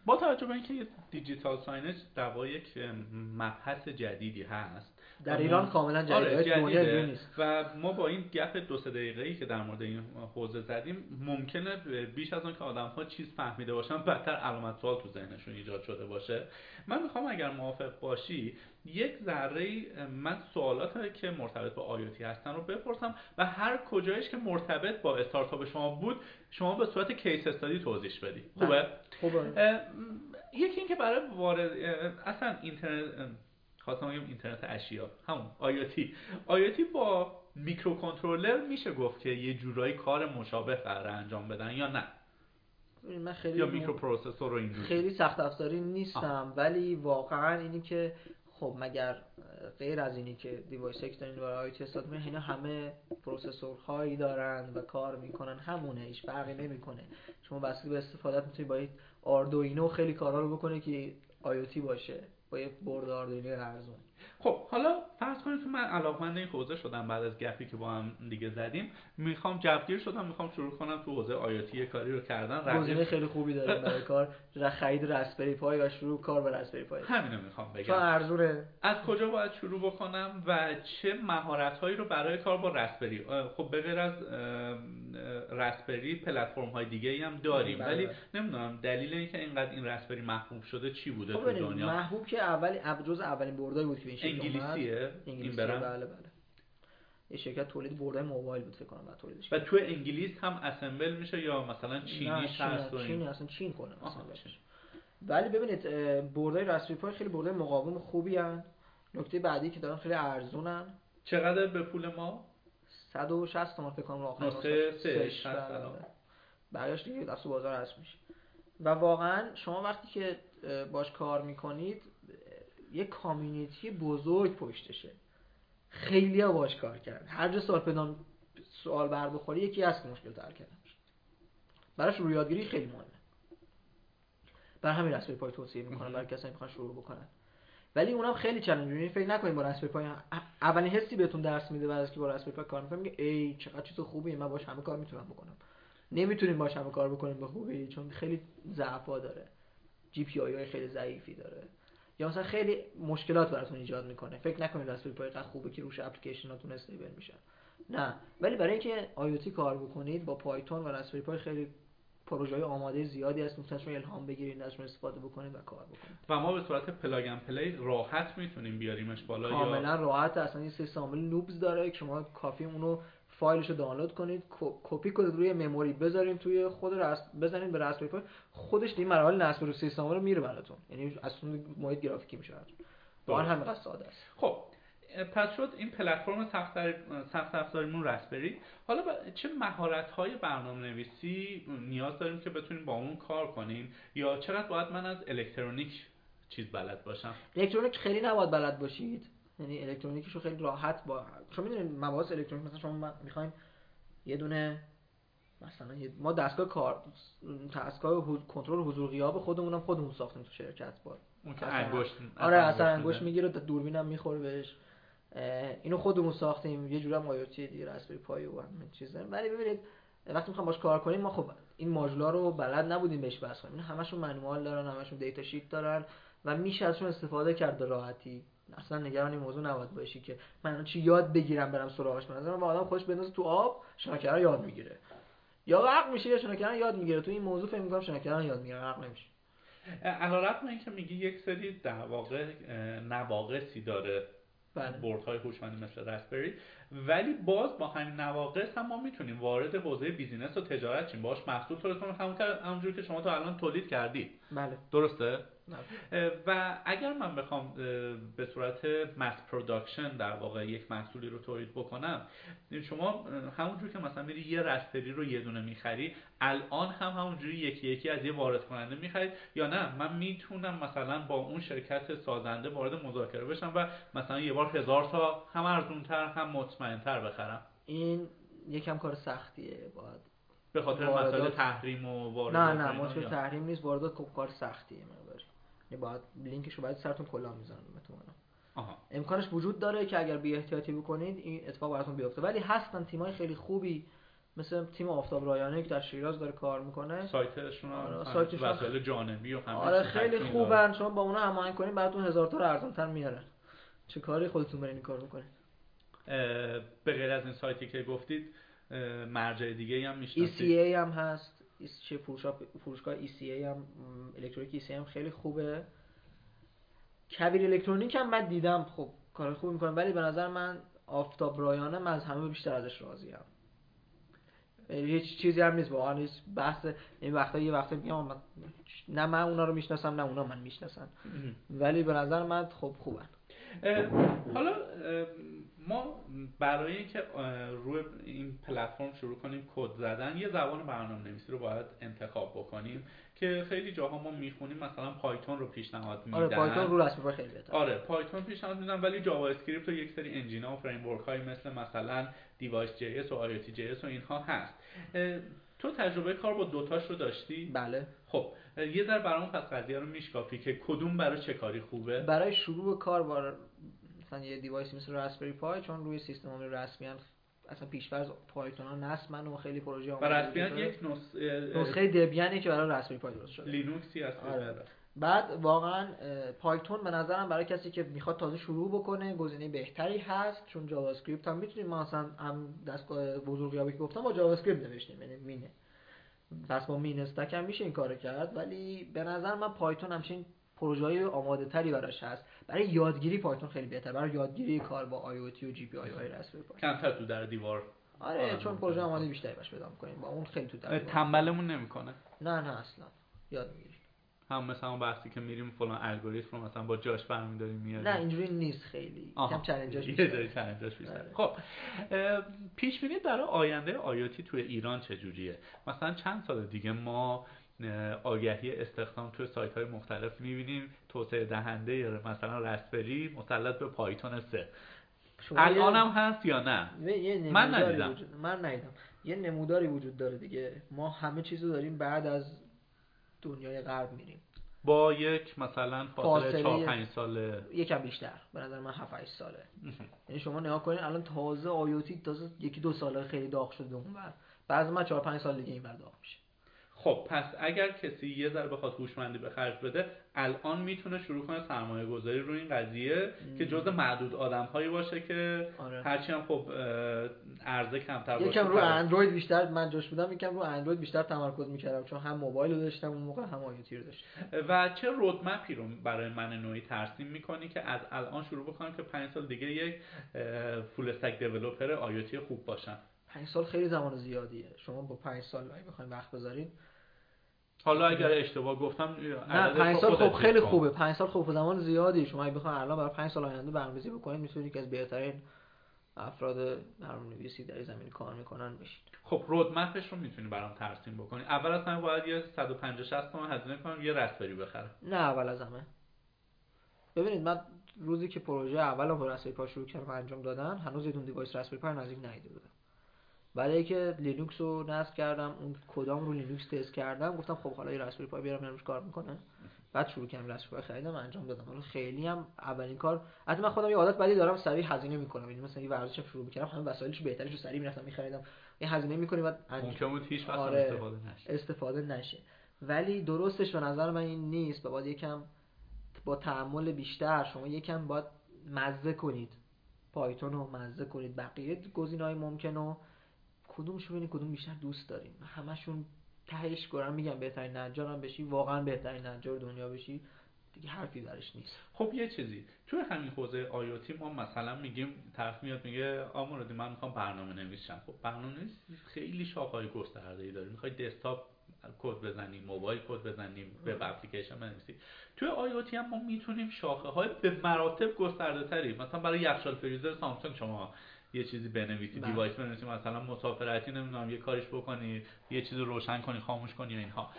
A: با توجه به اینکه دیجیتال ساینج در واقع یک مبحث جدیدی هست
B: در ایران کاملا
A: آره،
B: جدیده. نیست.
A: و ما با این گپ دو سه دقیقه ای که در مورد این حوزه زدیم ممکنه بیش از اون که آدم ها چیز فهمیده باشن بدتر علامت سوال تو ذهنشون ایجاد شده باشه. من می‌خوام اگر موافق باشی یک ذره من سوالات که مرتبط با آیوتی هستن رو بپرسم و هر کجایش که مرتبط با استارتاپ شما بود شما به صورت case study توضیح بدی. خوبه؟
B: خوبه.
A: اه، یکی اینکه برای وارد اصلا اینترنت خواستم بگم اینترنت اشیا. همون IoT IoT با microcontroller میشه گفت که یه جورایی کار مشابه قرار انجام بدن یا نه؟
B: من خیلی
A: یا
B: م-
A: microprocessor رو این
B: خیلی سخت افزاری نیستم ولی واقعا اینی که خب مگر غیر از اینی که device که دارین برای استفاده می‌کنین، اینا همه پروسسورهایی دارن و کار می‌کنن. همونه هیچ فرقی نمی‌کنه. شما بسته به استفادت می‌تونی با آردوینو خیلی کارا رو بکنه که آیوتی باشه. با یه برد آردوینو ارزون.
A: خب حالا فرض کنید که من علاقمند این حوزه شدم بعد از گپی که با هم دیگه زدیم می‌خوام جوگیر شدم می‌خوام شروع کنم تو حوزه آیوتی یه کاری رو کردن
B: گزینه خیلی خوبی داریم برای کار. خرید رسپری پای و شروع کار به رسپری پای.
A: همینو می‌خوام بگم.
B: چون ارزونه
A: از کجا باید شروع بکنم و چه مهارت هایی رو برای کار با رسپری؟ خب به غیر از رسپری پلتفرم های دیگه ای هم داریم.
B: بله.
A: ولی نمی‌دونم دلیل اینکه اینقدر این رسپری محبوب شده چی بوده
B: خب
A: تو دنیا؟
B: محبوب که اولی جز اولین بردایی بود که این اومد.
A: انگلیسیه این برم
B: بله بله یه شرکت تولید برده موبایل بود فکر کنم بعد تولیدش
A: و تو انگلیس هم اسمبل میشه یا مثلا
B: نه،
A: چینیش
B: چین
A: هست و؟
B: چین اصلا چین کنه مثلا ولی ببینید بردای رسپری پای خیلی برده مقاوم خوبی هن. نکته بعدی که دارن خیلی ارزونن
A: چقدر به پول ما
B: 160 تومن فکر کنم آخر. بله. بقیه‌اش دیگه دست بازار هست میشه و واقعا شما وقتی که باش کار می‌کنید یه کامیونیتی بزرگ پشتشه. خیلی ها باش کار کرد هر جا سوال پیدا سوال بر بخوری یکی که مشکل تر کردن براش روی یادگیری خیلی مهمه. برای همین رسپری پای توصیه می‌کنن برای کسایی می‌خوان شروع بکنن. ولی اونم خیلی چالش یعنی فکر نکنید با رسپری پای اولین حسی بهتون درس میده بعد از که با رسپری پای کار می‌کنم میگه ای چقدر چیز خوبیه من باش همه کار می‌تونم بکنم. نمی‌تونیم باش همه کار بکنیم به خوبی چون خیلی ضعفا داره. جی پی آی خیلی ضعیفی داره. یا مثلا خیلی مشکلات براتون ایجاد می‌کنه. فکر نکنید رسپری پای خوبه که روش اپلیکیشناتون استیبل میشن. نه. ولی برای اینکه IoT کار بکنید با Python و Raspberry Pi خیلی پروژه آماده زیادی هست. می‌تونید الهام بگیرید ازشون استفاده بکنید و کار بکنید.
A: و ما به صورت plug play راحت می‌تونیم بیاریمش بالا
B: کاملا یا... راحت. اصلا این سیستم عامل NOOBS داره که شما کافی اونو فایلش رو دانلود کنید کپی کنید روی مموری بذارین توی خود رست بزنید به Raspberry Pi خودش این مراحل نصب رو سیستم رو میره براتون. یعنی اصلا محیط گرافیکی میشه با هم ساده است.
A: خب پس شد این پلتفرم سخت افزاریمون رسپری. حالا چه مهارت های برنامه نویسی نیاز داریم که بتونیم با اون کار کنیم؟ یا چقدر باید من از الکترونیک چیز بلد باشم؟
B: الکترونیک خیلی نباید بلد باشید. یعنی الکترونیکش رو خیلی راحت با چون می‌دونید مباحث الکترونیک مثلا شما می‌خواین یه دونه مثلا ما دستگاه کار دستگاه کنترل حضور غیاب خودمونم خودمون ساختیم تو شرکت با
A: اون که انگشت
B: آره اصلا انگشت می‌گیره دوربینم می‌خوره بهش. اینو خودمون ساختیم یه جورم آیوتی دیگه رسپبری پای و همین چیزا ولی ببینید وقتی می‌خوام باش کار کنیم ما خب این ماژولا رو بلد نبودیم بهش بس کنیم. این همشون منوال دارن همشون دیتا شیت دارن و میشه ازشون استفاده کرد راحتی. اصلا نگران این موضوع نباید باشی که من چی یاد بگیرم برم سراغش؟ من با آدم خودش بندازه تو آب شناکره یاد می‌گیره. یا غرق میشه یا شناکره یاد می‌گیره. تو این موضوع فکر می‌کنم شناکره یاد می‌گیره غرق نمیشه.
A: علیرغم اینکه میگی یک سری در واقع نواقصی داره بله. بورد های هوشمندی مثل Raspberry ولی باز با همین نواقص هم ما می‌تونیم وارد حوزه business و تجارت بشیم باهاش محصول تولید کنیم. همونجور که شما تا الان تولید کردید.
B: بله.
A: درسته؟ و اگر من بخوام به صورت mass production در واقع یک محصولی رو تولید بکنم شما همونجور که مثلا میری یه Raspberry رو یه دونه می‌خری الان هم همونجوری یکی یکی از یه وارد کننده می‌خرید یا نه؟ من می‌تونم مثلا با اون شرکت سازنده وارد مذاکره بشم و مثلا یه بار هزار تا هم ارزونتر هم مطمئنتر بخرم.
B: این یکم کار سختیه باید
A: به خاطر مسائل تحریم و
B: واردات نه نه مشکل تحریم نیست واردات خب کار سختیه یعنی باید لینکش رو باید سرتون کلا می‌زنم آها. امکانش وجود داره که اگر بی احتیاطی بکنید این اتفاق براتون بیفته. ولی هستن تیمای خیلی خوبی مثل تیم آفتاب رایانه که در شیراز داره کار می‌کنه.
A: سایتشون آره سایتشون وسایل جانبی و همه
B: آره خیلی خوبن. شما با اونا هماهنگ کنید براتون هزار تا ارزانتر میارن. چه کاری خودتون برین کار می‌کنید
A: به غیر از این سایتی که گفتید مرجع دیگه هم می‌شناسید.
B: ECA هم هست. چه فروشگاه ECA هم الکترونیک ECA هم خیلی خوبه. کویر الکترونیک هم من دیدم. خب کار خوب می‌کنه. ولی به نظر من آفتاب رایانم از همه بیشتر ازش راضیم هیچ چیزی هم نیست. واقعا نیست بحث این وقتا یه وقتا میگم نه من اونا رو می‌شناسم نه اونا من می‌شناسن. ولی به نظر من خب خوبن.
A: حالا ما برای اینکه روی این پلتفرم شروع کنیم کد زدن یه زبان برنامه نویسی رو باید انتخاب بکنیم که خیلی جاها ما می‌خونیم مثلا پایتون رو پیشنهاد میدن.
B: آره پایتون رو Raspberry خیلی بهتر
A: آره پایتون پیشنهاد میدن ولی جاوا اسکریپت و یک سری engine ا و framework های مثل مثلا device JS و IoJS و اینها هست. تو تجربه کار با دوتاش رو داشتی؟
B: بله.
A: خب یه ذره برامون پس قضیه رو میشکافی که کدوم برای چه کاری خوبه؟
B: برای شروع کار با مثلا یه device مثل Raspberry Pi چون روی سیستم عامل Raspberry هم اصلا پیشفرض پایتون ها نصب و خیلی پروژه
A: و Raspberry یک
B: نسخه دبیانی که برای Raspberry Pi درست شده.
A: لینوکسی هست
B: آره. بعد واقعا پایتون به نظرم برای کسی که می‌خواد تازه شروع بکنه گزینه بهتری هست چون جاوا اسکریپت هم می‌تونیم ما مثلا هم دستگاه بزرگیابی که گفتم با جاوا اسکریپت نوشتیم یعنی MEAN ه. پس با MEAN stack هم میشه این کارو کرد ولی به نظر من پایتون همچین پروژه های آماده تری براش هست. برای یادگیری پایتون خیلی بهتر برای یادگیری کار با آی او تی و جی پی آی های رسمی
A: کمتر تو در دیوار.
B: آره, آره چون پروژه آماده بیشتری باش پیدا می‌کنیم با اون خیلی تو در
A: تنبلمون نمی‌کنه.
B: نه نه اصلا. یاد می‌گیری
A: هم مثلا اون بحثی که میریم فلان الگوریتم رو مثلا با جاش برمی‌داریم میاد
B: نه اینجوری نیست خیلی. کم challenge
A: اش بیشتره. بیشتره. خب پیش بینی برای آینده آیوتی توی ایران چجوریه؟ مثلا چند سال دیگه ما آگهی استخدام توی سایت های مختلف می‌بینیم. توسعه دهنده مثلا رسپری مسلط به پایتون سه. الان هم هست یا نه؟ من ندیدم.
B: من ندیدم. یه نموداری وجود داره دیگه. ما همه چیزو داریم بعد از دنیای غرب میریم.
A: با یک مثلا فاصله 4 5 ساله.
B: یکم بیشتر. به نظر من 7 8 ساله. یعنی شما نگاه کنید الان تازه آیوتی تازه یکی دو ساله خیلی داغ شده اونور. بعد ما 4 5 سال دیگه این داغ میشه.
A: خب پس اگر کسی یه ذره بخواد هوشمندی به خرج بده الان می‌تونه شروع کنه سرمایه گذاری روی این قضیه که جز معدود آدم هایی باشه که
B: آره.
A: هرچی هم خب عرضه کمتر باشه
B: یکم رو اندروید بیشتر من جاش بودم یکم رو اندروید بیشتر تمرکز می‌کردم چون هم موبایل رو داشتم اون موقع هم آیوتی رو داشتم.
A: و چه رودمپی رو برای من نوعی ترسیم می‌کنی که از الان شروع بکنم که پنج سال دیگه یک فول استک دیولپر آیوتی خوب باشم؟
B: پنج سال خیلی زمان زیادیه. شما با پنج سال بخواید وقت بذارید
A: حالا اگر اشتباه گفتم
B: نه پنج سال خب خیلی خوبه. پنج سال خوب زمان زیادی. شما اگه بخواید الان برای پنج سال آینده برنامه‌ریزی بکنید می‌تونید که از بهترین افراد برنامه‌نویسی در زمین کار می‌کنن بشید.
A: خب رودمپش رو می‌تونی برام ترسیم بکنی. اول از همه باید یه 150 60 تومن هزینه کنم یه رسپری بخرم.
B: نه اول از همه. ببینید من روزی که پروژه اول رو Raspberry Pi شروع کردم انجام دادن هنوز یه دونه device Raspberry Pi نزدیک ندیده بودم. بعد که لینوکس رو نصب کردم اون کدام رو لینوکس تست کردم گفتم خب حالا یه Raspberry Pi بیارم روش کار می‌کنه. بعد شروع کردم Raspberry Pi خریدم انجام دادم. حالا خیلی هم اولین کار از من خودم یه عادت بدی دارم سریع هزینه می‌کنم. یعنی مثلا یه ورزش شروع می‌کردم همه وسایلش بهترش رو سریع می‌رفتم میخریدم. یه هزینه می‌کنی بعد
A: ممکن بود هیچ وقت
B: آره
A: استفاده نشه.
B: استفاده نشه. ولی درستش به نظر من این نیست. و باید یکم با تعامل بیشتر شما یکم باید مزه کنید. پایتون رو مزه کنید. بقیه گزینه‌های ممکن کدومش ببینید کدوم بیشتر دوست داریم؟ همشون تهش گرم میگم بهترین نجار هم بشی واقعا بهترین نجار دنیا بشی دیگه حرفی درش نیست.
A: خب یه چیزی توی همین حوزه آیوتی ما مثلا میگیم طرف میاد میگه آموردی من می‌خوام برنامه نویسم. خب برنامه نویس خیلی شاخهای گسترده ای داره. می‌خوای دسکتاپ کد بزنیم موبایل کد بزنیم web application بنویسیم توی آی هم ما می‌تونیم شاخه های به مراتب گسترده تری مثلا برای یخچال فریزر سامسونگ شما یه چیزی بنویسی.
B: بله.
A: device بنویسی. مثلا مسافرتی نمی‌دونم یه کارش بکنی یه چیزی روشن کنی خاموش کنی و اینها.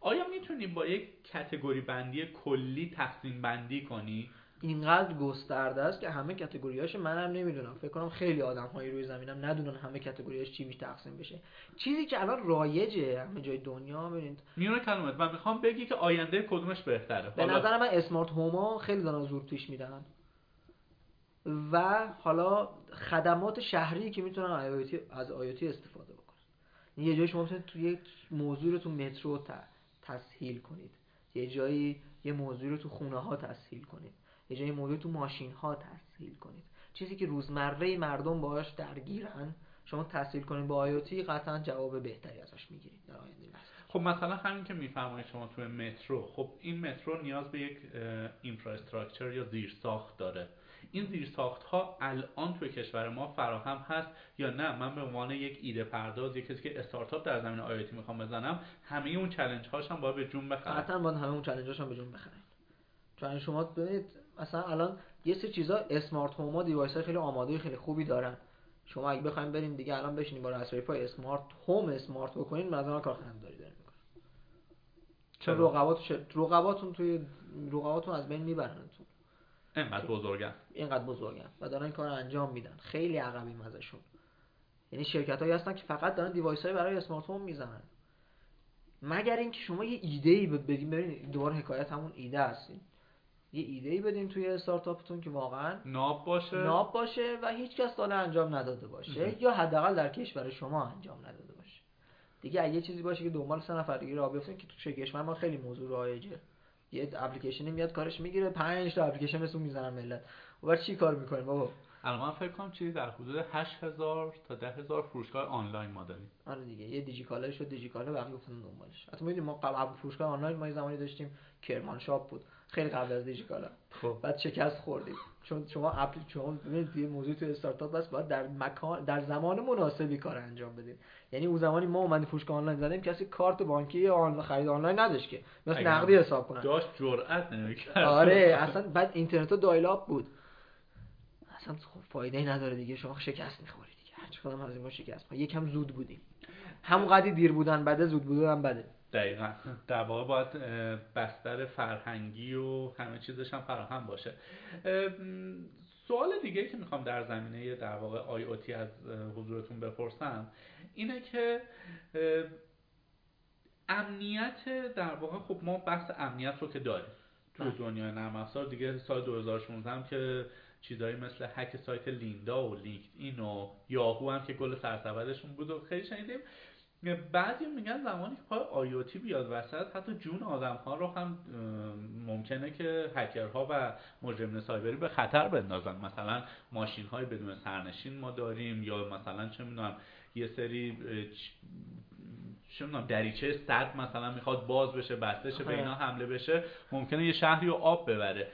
A: آیا می‌تونی با یک category بندی کلی تقسیم بندی کنی؟
B: اینقدر گسترده است که همه category اش منم نمی‌دونم. فکر کنم خیلی آدم هایی روی زمینم ندونن همه category اش چی میشه تقسیم بشه. چیزی که الان رایجه همه جای دنیا ببینید.
A: میونه کلمات. من می‌خوام بگی که آینده کدومش بهتره.
B: به نظر من اسمارت هوما خیلی دارن زور پیش میدن. و حالا خدمات شهری که می‌تونن از آیوتی استفاده بکنن. یه جایی شما می‌تونید توی یک موضوع رو تو مترو تسهیل کنید. یه جایی یه موضوع رو تو خونه ها تسهیل کنید. یه جایی موضوع تو ماشین ها تسهیل کنید. چیزی که روزمره مردم باهاش درگیرن شما تسهیل کنید با آیوتی قطعا جواب بهتری ازش می‌گیرید در آینده.
A: خب مثلا همین که میفرمایید شما تو مترو خب این مترو نیاز به یک اینفراستراکچر یا زیرساخت داره. این زیرساخت ها الان توی کشور ما فراهم هست یا نه؟ من به عنوان یک ایده پرداز یک کسی که استارتاپ در زمین آیتی می‌خوام بزنم همه اون چالش هاش باید به جون بخرم
B: قطعا باید همه اون چالش هم به جون بخرید چون شما ببینید مثلا الان یه سری چیزا smart home device های خیلی آماده خیلی خوبی دارن. شما اگه بخواید بریم دیگه الان بشینید با Raspberry Pi smart home smart بکنین مثلا کار خنده‌داری چون رقبات رقباتون توی رقباتون از بین میبرنتون
A: اینقدر بزرگن.
B: اینقدر بزرگن و دارن این کار انجام میدن. خیلی عقبیم ازشون یعنی شرکت هایی هستن که فقط دارن device های برای smart home می‌زنن. مگر اینکه شما یه ایده ای بدین ببین دوباره حکایت همون ایده هستین یه ایده ای بدین توی استارتاپتون که واقعا
A: ناب باشه.
B: ناب باشه و هیچ کس تا انجام نداده باشه یا حداقل در کشور شما انجام نداده دیگه اگه چیزی باشه که دنبال سه نفر دیگه راه بیفتن که تو کشور ما خیلی موضوع رایجه یه اپلیکیشنی میاد کارش می‌گیره 5 تا اپلیکیشن مثل می‌زنن ملت. و چی کار می‌کنیم بابا؟
A: الان من فکر کنم چیزی در حدود 8000 تا 10000 فروشگاه آنلاین ما داریم.
B: آره دیگه. یه دیجیکاله شد دیجیکاله بقیه گفتن دنبالش. حتی می‌دونیم ما قبل فروشگاه آنلاین ما یه زمانی داشتیم کرمان شاپ بود. خیلی قبل از دیجیکالا
A: خب.
B: بعد شکست خوردیم چون شما شما ببینید یه موضوع تو استارتاپ بس باید در مکان در زمان مناسبی کار انجام بدید. یعنی اون زمانی ما اومدیم فروشگاه آنلاین زدیم کسی کارت بانکی آن خرید آنلاین نداشت که. مثل نقدی حساب کنن
A: داشت جرأت نمی‌کرد.
B: آره اصلا بعد اینترنت دایل بود. اصلا خب فایده ای نداره دیگه شما شکست می‌خوری دیگه. هر چقدر از ما شکست. ما یکم زود بودیم. همون قدی دیر بودن بده زود بودن بده.
A: دقیقا. در واقع باید بستر فرهنگی و همه چیزش هم فراهم باشه. سوال دیگه که می‌خوام در زمینه در واقع آی اوتی از حضورتون بپرسم اینه که امنیت در واقع خب ما بحث امنیت رو که داریم تو بله. دنیای نرم افزار. دیگه سال 2016 هم که چیزایی مثل هک سایت لیندا و لینکد این و یاهو هم که گل سرسبدشون بود و خیلی شنیدیم. بعضی میگن زمانی که پای آیوتی بیاد وسط حتی جون آدم ها رو هم ممکنه که هکرها و مجرم سایبری به خطر بندازن. مثلا ماشین های بدون سرنشین ما داریم یا مثلا چه می‌دونم یه سری چه می‌دونم دریچه صد مثلا می‌خواد باز بشه بسته شه به اینا حمله بشه ممکنه یه شهری رو آب ببره.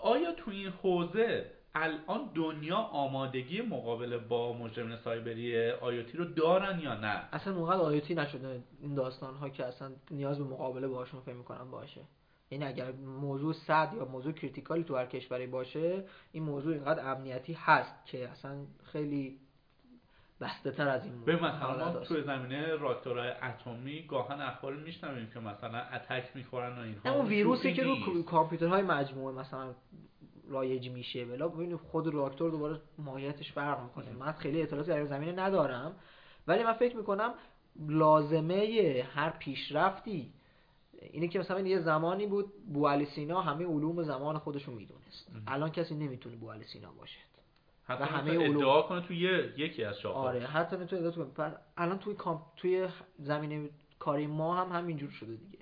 A: آیا تو این حوزه الان دنیا آمادگی مقابله با مجرم سایبری آیوتی رو دارن یا نه؟
B: اصلا موقع آیوتی نشده این داستان ها که اصلا نیاز به مقابله باشون فکر می‌کنم باشه. این اگر موضوع صد یا موضوع کریتیکالی تو هر کشوری باشه این موضوع اینقدر امنیتی هست که اصلا خیلی بسته تر از این
A: به مثلا ما توی زمینه راکتورهای اتمی گاهن اخبار میشنویم که مثلا اتک می‌خورن و اینها.
B: اون ویروسی که رو کامپیوترهای مجموعه مثلا رایج میشه. ولی ببینید خود راکتور دوباره ماهیتش فرق می‌کنه. من خیلی اطلاعاتی در زمینه ندارم. ولی من فکر می‌کنم لازمه هر پیشرفتی اینه که مثلا یه زمانی بود بو سینا همه علوم زمان خودشو می‌دونست. الان کسی نمی‌تونه بو سینا باشه.
A: حتی همه ادعا کنه توی یکی از شاخه‌ها
B: آره حتی می‌تونه ادعا کنه. الان توی کامپ توی زمینه کاری ما هم همینجور شده دیگه.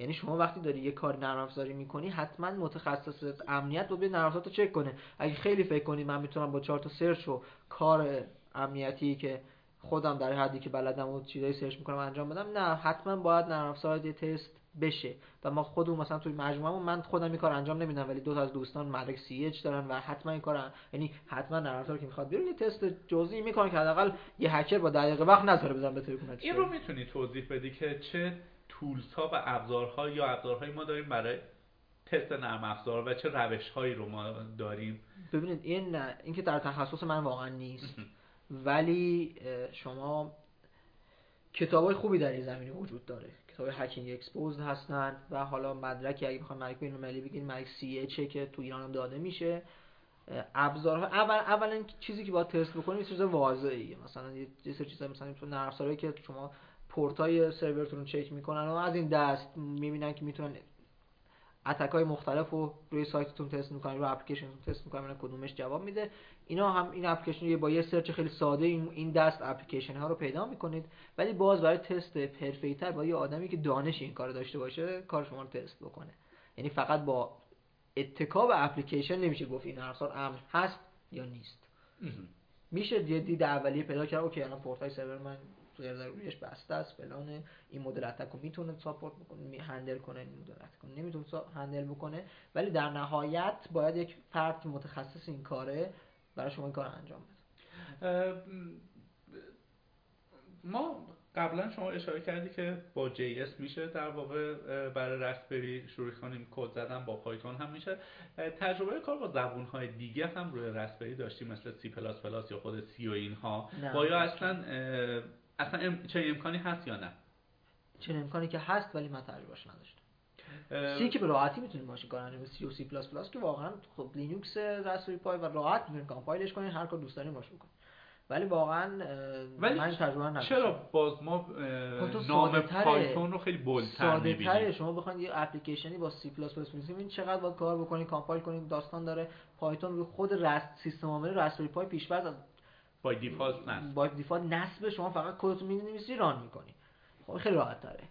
B: یعنی شما وقتی داری یه کار نرم افزاری می‌کنی حتما متخصص امنیت رو به نرم رو چک کنه. اگه خیلی فکر کنی من می‌تونم با چهار تا search و کار امنیتی که خودم در حدی که بلدم و چیزایی search می‌کنم انجام بدم نه حتما باید نرم افزار تست بشه. و ما خودمون مثلا توی مجموعه من خودم این کار انجام نمیدم ولی دو تا از دوستان مدرک CEH دارن و حتما این کار یعنی حتما نرم افزار که می‌خواد بیرون یه تست جزئی می‌کنه که حداقل یه هکر با دقیقه وقت نذاره بزن به
A: این رو می‌تونی توضیح بدی که چه tools ها و ابزارها یا ابزارهایی ما داریم برای تست نرم افزار و چه روش هایی رو ما داریم.
B: ببینید این این که در تخصص من واقعا نیست. ولی شما کتاب های خوبی در این زمینه وجود داره. کتاب Hacking Exposed هستن و حالا مدرکی اگه بخوام مدرک ملی بگین مدرک CEH که تو ایران هم داده میشه. ابزارها اول اولا چیزی که باید تست بکنید چیز واضحه مثلا یه سری چیزا مثلا تو نرم که شما پورتای سرورتون رو چک می‌کنن و از این دست می‌بینن که می‌تونن attack های مختلف رو روی سایتتون تست می‌کنن روی اپلیکیشنتون تست می‌کنن کدومش جواب میده. اینا هم این اپلیکیشن یه با یه search خیلی ساده این دست اپلیکیشن ها رو پیدا می‌کنید. ولی باز برای تست حرفه‌ای تر با یه آدمی که دانش این کار داشته باشه کار شما رو تست بکنه. یعنی فقط با اتکا به اپلیکیشن نمیشه گفت این افزار امن هست یا نیست. میشه یه دید اولیه پیدا کرد OK الان پورتای سرور من رویش بسته است فلان. این مدل attack می‌تونه support بکنه handle کنه. این مدل attack نمی‌تونه handle بکنه. ولی در نهایت باید یک فرد متخصص این کاره برای شما این کار انجام بده.
A: ما قبلا شما اشاره کردی که با JS میشه در واقع برای Raspberry شروع کنیم کد زدن با پایتون هم میشه. تجربه کار با زبون های دیگه هم روی Raspberry داشتیم مثل سی پلاس پلاس یا خود سی و اینها. با یا اصلا اصلا ام... چه امکانی هست یا نه؟
B: چه امکانی که هست ولی من تجربهش نداشتم. C که به راحتی می‌تونیم باشه. کار انجام سی و سی پلاس پلاس که واقعا خب لینوکس Raspberry Pi و راحت می‌تونید compile ش کنین هر کار دوست دارین باشه بکنین ولی واقعا ولی من تجربه نداشتم.
A: چرا باز ما خب نام پایتون رو خیلی bold تر می‌بینیم
B: شما بخواید یه اپلیکیشنی با سی پلاس پلاس بنویسید چقدر باید کار بکنید compile کنید داستان داره. پایتون رو خود رست سیستم عامل Raspberry Pi پیش‌فرض
A: by default نصب.
B: by default نصب شما فقط کدتون می‌نویسی run می‌کنی خب خیلی راحت تره.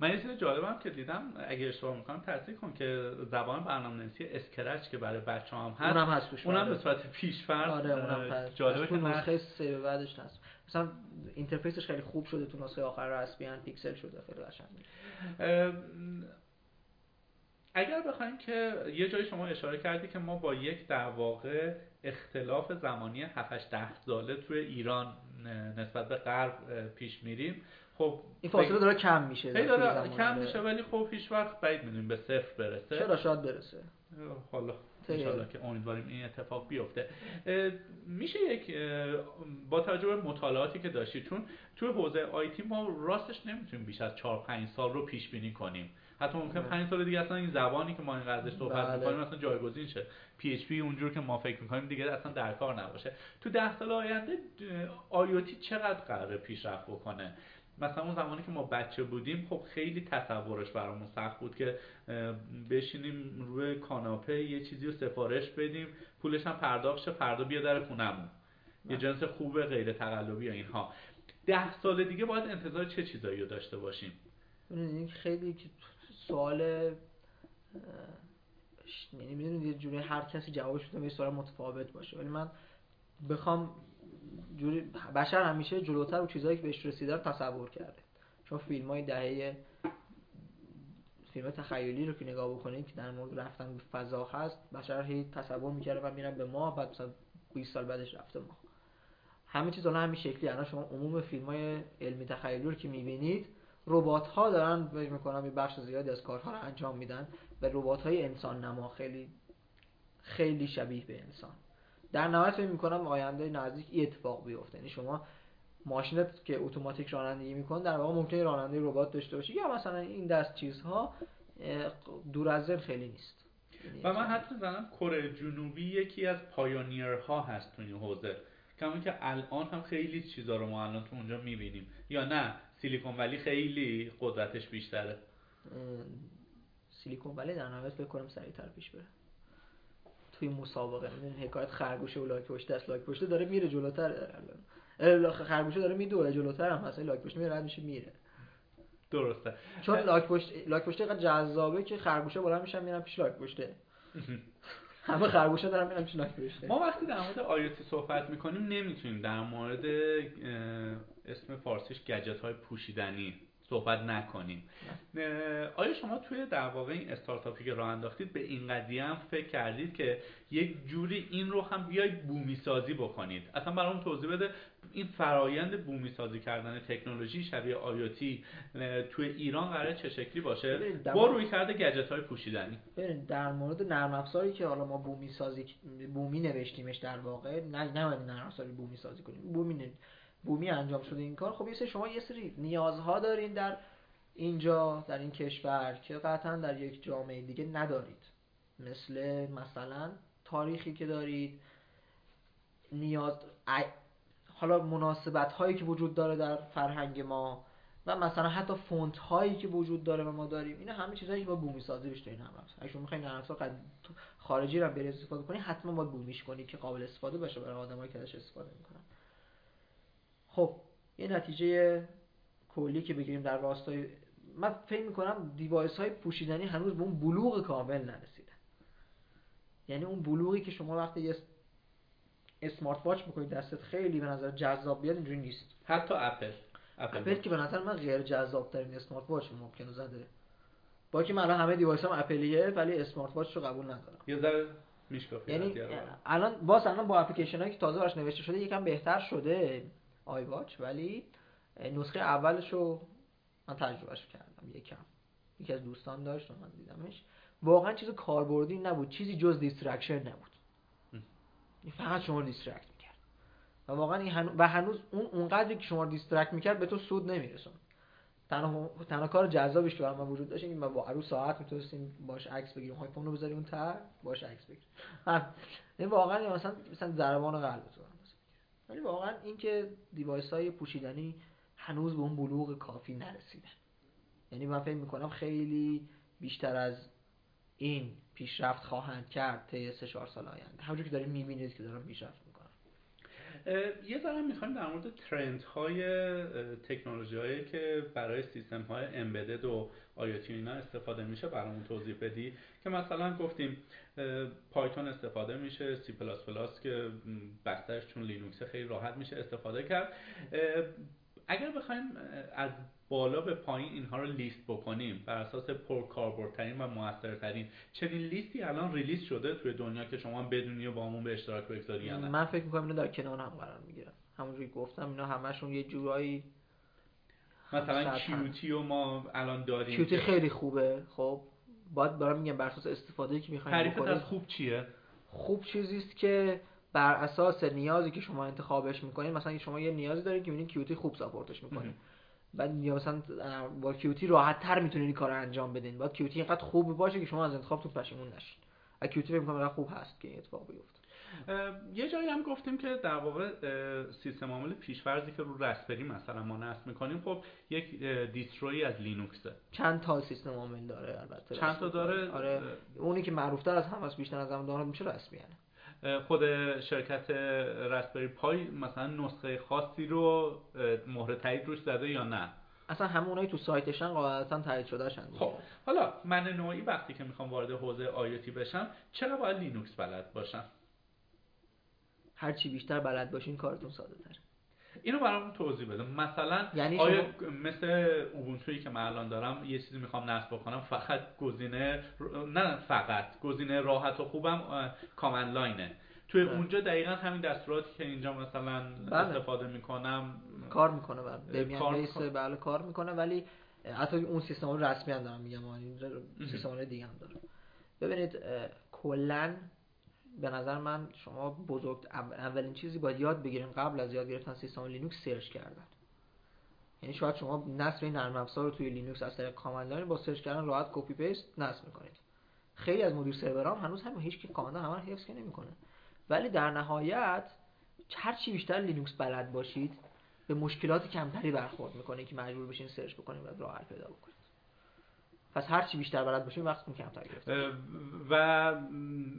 A: من یه چیز جالبم که دیدم اگه اشتباه می‌کنم تصدیق کن که زبان برنامه‌نویسی Scratch که برای بچه هم هست
B: اونم هست
A: اونم به صورت پیشفرض
B: آره اونم جالبه که نسخه سه بعدش هست مثلا اینترفیسش خیلی خوب شده تو نسخه آخر رسپیان پیکسل شده خیلی قشنگه
A: اگر بخوایم که یه جایی شما اشاره کردی که ما با یک در واقع اختلاف زمانی 7 10 ساله توی ایران نسبت به غرب پیش میریم. خب
B: این فاصله داره کم میشه
A: خیلی داره کم میشه ولی خب هیچ وقت بعید می‌دونیم به صفر برسه.
B: چرا شاید برسه؟
A: حالا انشالله که امیدواریم این اتفاق بیفته. میشه یک با توجه به مطالعاتی که داشتی چون توی حوزه آیتی ما راستش نمی‌تونیم بیش از 4 5 سال رو پیش بینی کنیم. حتی ممکن 5 سال دیگه اصلا این زبانی که ما این ازش صحبت بله. می‌کنیم اصلا جایگزین شه. پی اچ پی اونجور که ما فکر می‌کنیم دیگه اصلا در کار نباشه. تو 10 سال آینده آیوتی چقدر قراره پیشرفت بکنه؟ مثلا اون زمانی که ما بچه بودیم خب خیلی تصورش برامون سخت بود که بشینیم روی کاناپه یه چیزی رو سفارش بدیم پولش هم پرداخت شه فردا بیا در خونمون یه جنس خوب غیر تقلبی یا اینها. ده سال دیگه باید انتظار چه چیزایی رو داشته باشیم؟
B: این خیلی سوال یعنی می‌دونید یه جوری هر کسی جوابش بده به سوال متفاوت باشه. ولی من بخوام جوری بشر همیشه جلوتر و چیزایی که بهش رسیده رو تصور کرده. چون فیلم های دهه فیلم تخیلی رو که نگاه بکنید که در مورد رفتن به فضا هست بشر هی تصور می‌کرده و میرن به ما بعد مثلا 20 سال بعدش رفته ما. همه چیز الان همین شکلی الان شما عموم فیلم های علمی تخیلی رو که می‌بینید ربات ها دارن فکر می‌کنم یه بخش زیادی از کارها رو انجام میدن و ربات های انسان نما خیلی خیلی شبیه به انسان. در نهایت فکر می‌کنم آینده نزدیک این اتفاق بیفته. یعنی شما ماشینت که اتوماتیک رانندگی می‌کنه در واقع ممکنه راننده ربات داشته باشه یا مثلا این دست چیزها دور از ذهن خیلی نیست.
A: و من حتی زنم کره جنوبی یکی از پایونیرها هست تو این حوزه. کما که الان هم خیلی چیزا رو ما الان تو اونجا می‌بینیم. یا نه سیلیکون ولی خیلی قدرتش بیشتره.
B: سیلیکون ولی در نهایت فکر کنم سریعتر پیش بره. توی مسابقه این حکایت خرگوشه و لاک پشت دست لاک پشت داره میره جلوتر. خرگوشه داره میدوه جلوتر هم هست لاک پشت میره میشه میره.
A: درسته.
B: چون لاک پشت لاک پشت اینقدر جذابه که خرگوشه بالا میشن میرن پیش لاک پشته. همه خرگوشه دارن میرن پیش لاک پشته.
A: ما وقتی در مورد آیوتی صحبت می‌کنیم نمی‌تونیم در مورد اسم فارسیش گجت های پوشیدنی. صحبت نکنیم. آیا شما توی در واقع این استارتاپی که راه انداختید به این قضیه هم فکر کردید که یک جوری این رو هم بیاید بومی سازی بکنید؟ اصلا برام توضیح بده این فرایند بومی سازی کردن تکنولوژی شبیه آیوتی توی ایران قرار چه شکلی باشه؟ با روی کرده گجت های پوشیدنی
B: در مورد نرم افزاری که حالا ما بومی سازی بومی نوشتیمش در واقع نه نه نرم افزاری بومی سازی کنیم. بومی بومی انجام شده این کار خب یه شما یه سری نیازها دارین در اینجا در این کشور که قطعا در یک جامعه دیگه ندارید. مثل مثلا تاریخی که دارید نیاز حالا مناسبت هایی که وجود داره در فرهنگ ما و مثلا حتی فونت هایی که وجود داره و ما داریم اینا همه چیزایی که با بومی سازی بشه این هم اگه شما می‌خواین نرم خارجی رو بری استفاده کنی حتما باید بومیش کنی که قابل استفاده باشه برای آدمایی که ازش استفاده می‌کنن. خب یه نتیجه کلی که بگیریم در راستای من فکر می‌کنم device های پوشیدنی هنوز به اون بلوغ کامل نرسیده یعنی اون بلوغی که شما وقتی یه smart watch می‌کنید دستت خیلی به نظر جذاب بیاد اینجوری نیست.
A: حتی اپل.
B: اپل, اپل که به نظر من غیر جذاب ترین smart watch ممکنه زده. با که من الان همه device هم اپلیه ولی smart watch رو قبول ندارم.
A: یه ذره
B: یعنی الان باز الان با اپلیکیشن هایی که تازه براش نوشته شده یکم بهتر شده. iWatch ولی نسخه اولش رو من تجربهش کردم یکم. یکی از دوستان داشت و من دیدمش. واقعا چیز کاربردی نبود چیزی جز distraction نبود. فقط شما distract می‌کرد. و واقعا این هنو... و هنوز اون اونقدری که شما distract می‌کرد به تو سود نمیرسون تنها تنها کار جذابش که برام وجود داشت این با عروس ساعت می‌تونستیم باش عکس بگیریم. آیفون رو بذاری اون تر باش عکس بگیریم. این واقعا مثلا مثلا ضربان قلب تو ولی واقعا اینکه دیوایس های پوشیدنی هنوز به اون بلوغ کافی نرسیدن. یعنی من فکر می‌کنم خیلی بیشتر از این پیشرفت خواهند کرد طی سه چهار سال آینده. همونجور که داریم می‌بینید که دارم پیشرفت می‌کنم.
A: یه ذره می‌خوایم در مورد ترند های تکنولوژی هایی که برای سیستم های امبدد و آیوتی اینا استفاده میشه برامون توضیح بدی. که مثلا گفتیم پایتون استفاده میشه سی پلاس پلاس که بسترش چون لینوکس خیلی راحت میشه استفاده کرد. اگر بخوایم از بالا به پایین اینها رو لیست بکنیم بر اساس پرکاربردترین و موثرترین چنین لیستی الان release شده توی دنیا که شما بدونی و با همون به اشتراک بگذاری
B: من فکر می‌کنم اینو در کنار هم قرار می‌گیرن. همونجوری گفتم اینا همشون یه جورایی
A: مثلا Qt و ما الان داریم
B: Qt خیلی خوبه. خب باید برام میگم بر اساس استفاده که می‌خوایم
A: تعریفت از خوب چیه؟
B: خوب چیزی است که بر اساس نیازی که شما انتخابش می‌کنید مثلا شما یه نیازی دارید که می‌بینید کیوتی خوب ساپورتش می‌کنه. بعد یا مثلا با کیوتی راحت تر می‌تونید این کار انجام بدین. باید کیوتی اینقدر خوب باشه که شما از انتخابتون پشیمون نشید کیوتی فکر می‌کنم خوب هست که این اتفاق بیفته.
A: یه جایی هم گفتیم که در واقع سیستم عامل پیشورزی که رو رسپری مثلا ما نصب می‌کنیم خب یک distro ی از لینوکسه.
B: چند تا سیستم عامل داره البته
A: چند تا داره؟
B: آره اونی که معروف تر از همه بیشتر از همه داره میشه Raspberry ه
A: خود شرکت Raspberry Pi مثلا نسخه خاصی رو مهر تایید روش زده یا نه؟
B: اصلا همونایی تو سایتشن قاعدتا تایید شده شن
A: خب حالا من نوعی وقتی که می‌خوام وارد حوزه IoT بشم چرا باید لینوکس بلد باشم؟
B: هر چی بیشتر بلد باشین کارتون ساده تر.
A: اینو برام توضیح بده. مثلا
B: یعنی
A: آیا مثل اوبونتویی که من الان دارم یه چیزی می‌خوام نصب بکنم فقط گزینه نه فقط. گزینه راحت و خوبم کامن لاینه توی بله. اونجا دقیقا همین دستوراتی که اینجا مثلا بله. استفاده می‌کنم.
B: کار می‌کنه بله. کار بیس بله کار می‌کنه ولی حتی اون سیستم رسمی هم دارم میگم سیستم دیگه هم داره ببینید کلا به نظر من شما بزرگ اولین چیزی باید یاد بگیرین قبل از یاد گرفتن سیستم لینوکس search کردن. یعنی شاید شما نصب این نرم افزار رو توی لینوکس از طریق command با search کردن راحت copy paste نصب می‌کنید خیلی از مدیر سرورام هنوز هم هیچ که command همه حفظ نمی‌کنه. ولی در نهایت هر چی بیشتر لینوکس بلد باشید به مشکلات کمتری برخورد می‌کنه که مجبور بشین search بکنید و راه پیدا بکنید. پس هر چی بیشتر بلد باشیم وقتتون کمتر گرفته.
A: و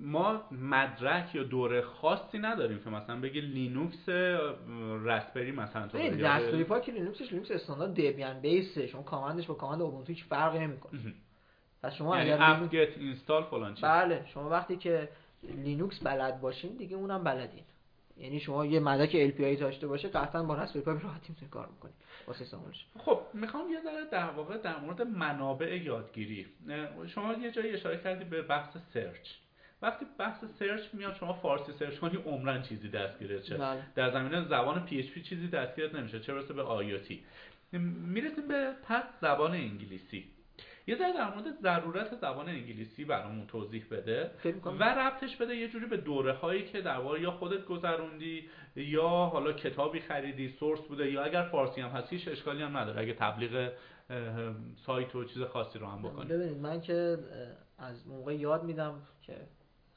A: ما مدرک یا دوره خاصی نداریم که مثلا بگه لینوکس رسپری مثلا تو
B: رسپری پای که لینوکسش لینوکس استاندارد دبیان base ه شما command ش با command اوبونتو هیچ فرقی نمی‌کنه. پس شما
A: یعنی
B: اگر
A: اپ گت اینستال فلان چیز.
B: بله شما وقتی که لینوکس بلد باشین دیگه اونم بلدین. یعنی شما یه مدرک LPI داشته باشه قطعا با Raspberry Pi راحتی می‌تونید کار بکنید واسه
A: خب می‌خوام یه ذره در واقع در مورد منابع یادگیری. شما یه جایی اشاره کردی به بحث search. وقتی بحث search میاد شما فارسی search کنی عمراً چیزی دستگیرت چه بله. در زمینه زبان PHP چیزی دستگیرت نمیشه چه برسه به IoT می‌رسیم به پس زبان انگلیسی. یه ذره در مورد ضرورت زبان انگلیسی برامون توضیح بده. و ربطش بده یه جوری به دوره هایی که در واقع یا خودت گذروندی یا حالا کتابی خریدی سورس بوده یا اگر فارسی هم هست هیچ اشکالی هم نداره. اگه تبلیغ سایت و چیز خاصی رو هم بکنی.
B: ببینید من که از موقع یاد میدم که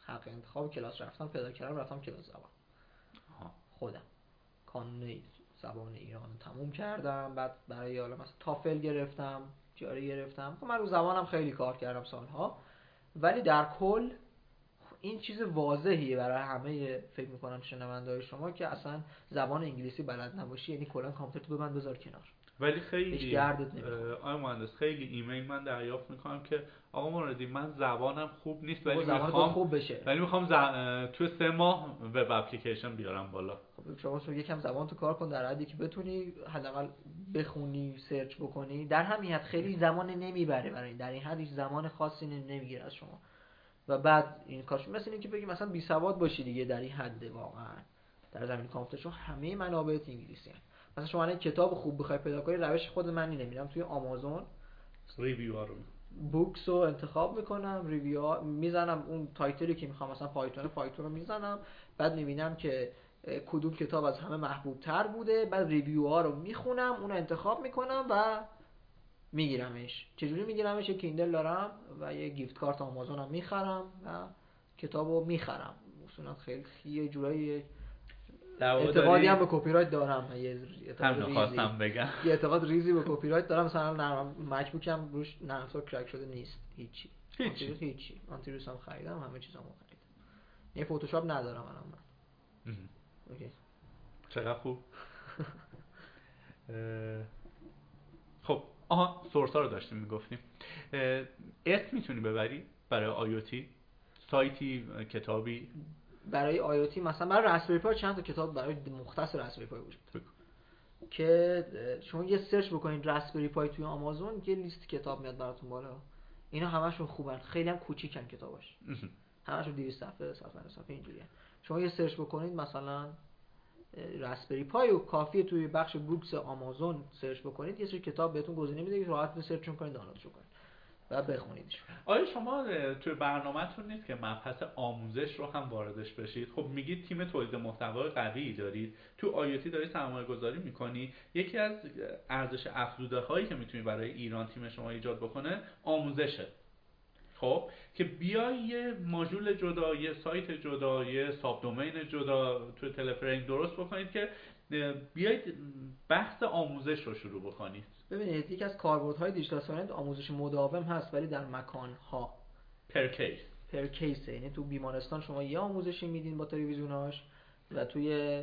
B: حق انتخاب کلاس رفتم پیدا کردم رفتم کلاس زبان. خودم. کانون زبان ایران تموم کردم بعد برای حالا مثلا تافل گرفتم. جاری گرفتم. خب من رو زبانم خیلی کار کردم سالها. ولی در کل این چیز واضحیه برای همه فکر می‌کنم شنونده شما که اصلا زبان انگلیسی بلد نباشی یعنی کلا کامپیوتر تو ببند بذار کنار.
A: ولی خیلی آقای مهندس خیلی ایمیل من دریافت می‌کنم که آقا موردی من زبانم خوب نیست ولی می‌خوام
B: خوب بشه.
A: ولی می‌خوام ز... تو سه ماه وب اپلیکیشن بیارم بالا.
B: خب شما شو یکم زبان تو کار کن در حدی که بتونی حداقل بخونی سرچ بکنی در همین حد خیلی زمان نمی‌بره برای در این حد هیچ زمان خاصی نمی‌گیره از شما. و بعد این کارش مثل اینکه بگی مثلا بی سواد باشی دیگه در این حد واقعا. در زمینه کامپیوتر چون همه منابع انگلیسی هست مثلا شما الان کتاب خوب بخوای پیدا کنی روش خود من اینه میرم توی آمازون
A: review رو.
B: books رو انتخاب می‌کنم review می‌زنم اون title ی که می‌خوام مثلا پایتون پایتون رو می‌زنم. بعد می‌بینم که کدوم کتاب از همه محبوب تر بوده بعد review ها رو می‌خونم اون رو انتخاب می‌کنم و میگیرمش. چجوری میگیرمش؟ یه Kindle دارم و یه gift card آمازون هم می‌خرم و کتاب رو می‌خرم. اصولا خیلی یه جورایی اعتقادی هم به کپی رایت دارم. یه
A: اعتقاد بگم.
B: یه اعتقاد ریزی به کپی رایت دارم. مثلا نرم مک هم روش نرم crack شده نیست. هیچی. هیچی. هیچی. آنتی هم خریدم. همه چیزامو خریدم. یه فتوشاپ ندارم الان من.
A: OK. چقدر خوب؟ خب آها سورس ها رو داشتیم می‌گفتیم. اسم می‌تونی ببری برای آیوتی سایتی کتابی؟
B: برای آیوتی مثلا برای رسپبری پای چند تا کتاب برای مختص رسپبری پای وجود داره. که شما یه سرچ بکنید رسپبری پای توی آمازون یه لیست کتاب میاد براتون بالا. اینا همشون خوبن. خیلی هم کوچیکن کتاباش. همشون 200 صفحه صفحه صفحه اینجوریه. شما یه سرچ بکنید مثلا Raspberry Pi رو کافیه توی بخش books آمازون search بکنید یه سری کتاب بهتون گزینه میده که راحت search کنید دانلودش کنید و بخونیدش.
A: آیا شما توی برنامهتون نیست که مبحث آموزش رو هم واردش بشید؟ خب میگید تیم تولید محتوا قوی دارید. تو IoT داری سرمایه گذاری می‌کنی. یکی از ارزش افزوده هایی که می‌تونی برای ایران تیم شما ایجاد بکنه آموزشه. خب که بیای یه ماژول جدا یه سایت جدا یه subdomain جدا تو تله‌فریم درست بکنید که بیاید بحث آموزش رو شروع بکنید.
B: ببینید یکی از کاربردهای digital signage آموزش مداوم هست ولی در مکان ها
A: per case
B: per case ه یعنی تو بیمارستان شما یه آموزشی میدین با تلویزیوناش و توی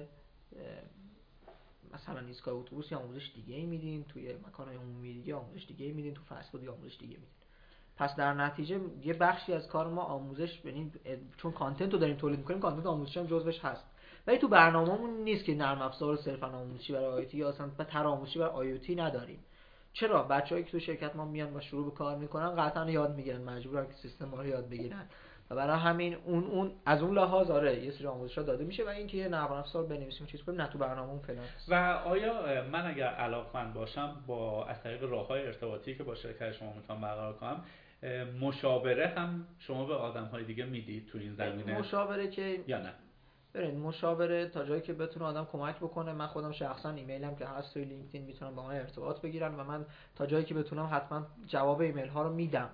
B: مثلا ایستگاه اتوبوس یه آموزش دیگه ای میدین توی مکان عمومی دیگه آموزش دیگه ای میدین تو food آموزش دیگه میدین. پس در نتیجه یه بخشی از کار ما آموزش یعنی چون content رو داریم تولید می‌کنیم content آموزشی هم جزوش هست. ولی تو برنامه‌مون نیست که نرم افزار صرفا آموزشی برای آیوتی یا اصلا تر آموزشی برای آیوتی نداریم. چرا؟ بچه‌ای که تو شرکت ما میان و شروع به کار می‌کنن قطعا یاد می‌گیرن مجبورن که سیستم ما رو یاد بگیرن. و برای همین اون اون از اون لحاظ آره یه سری آموزش داده میشه و اینکه یه نرم افزار بنویسیم چیز کنیم نه تو برنامه‌مون فعلا.
A: و آیا من اگر علاقمند باشم با از طریق راههای ارتباطی که با شرکت شما می‌تونم برقرار کنم مشاوره هم شما به آدم های دیگه می‌دید تو این زمینه؟
B: مشاوره که
A: یا نه؟
B: برین مشاوره تا جایی که بتونه آدم کمک بکنه. من خودم شخصا ایمیلم که هست توی LinkedIn می‌تونم با من ارتباط بگیرن و من تا جایی که بتونم حتما جواب ایمیل ها رو میدم.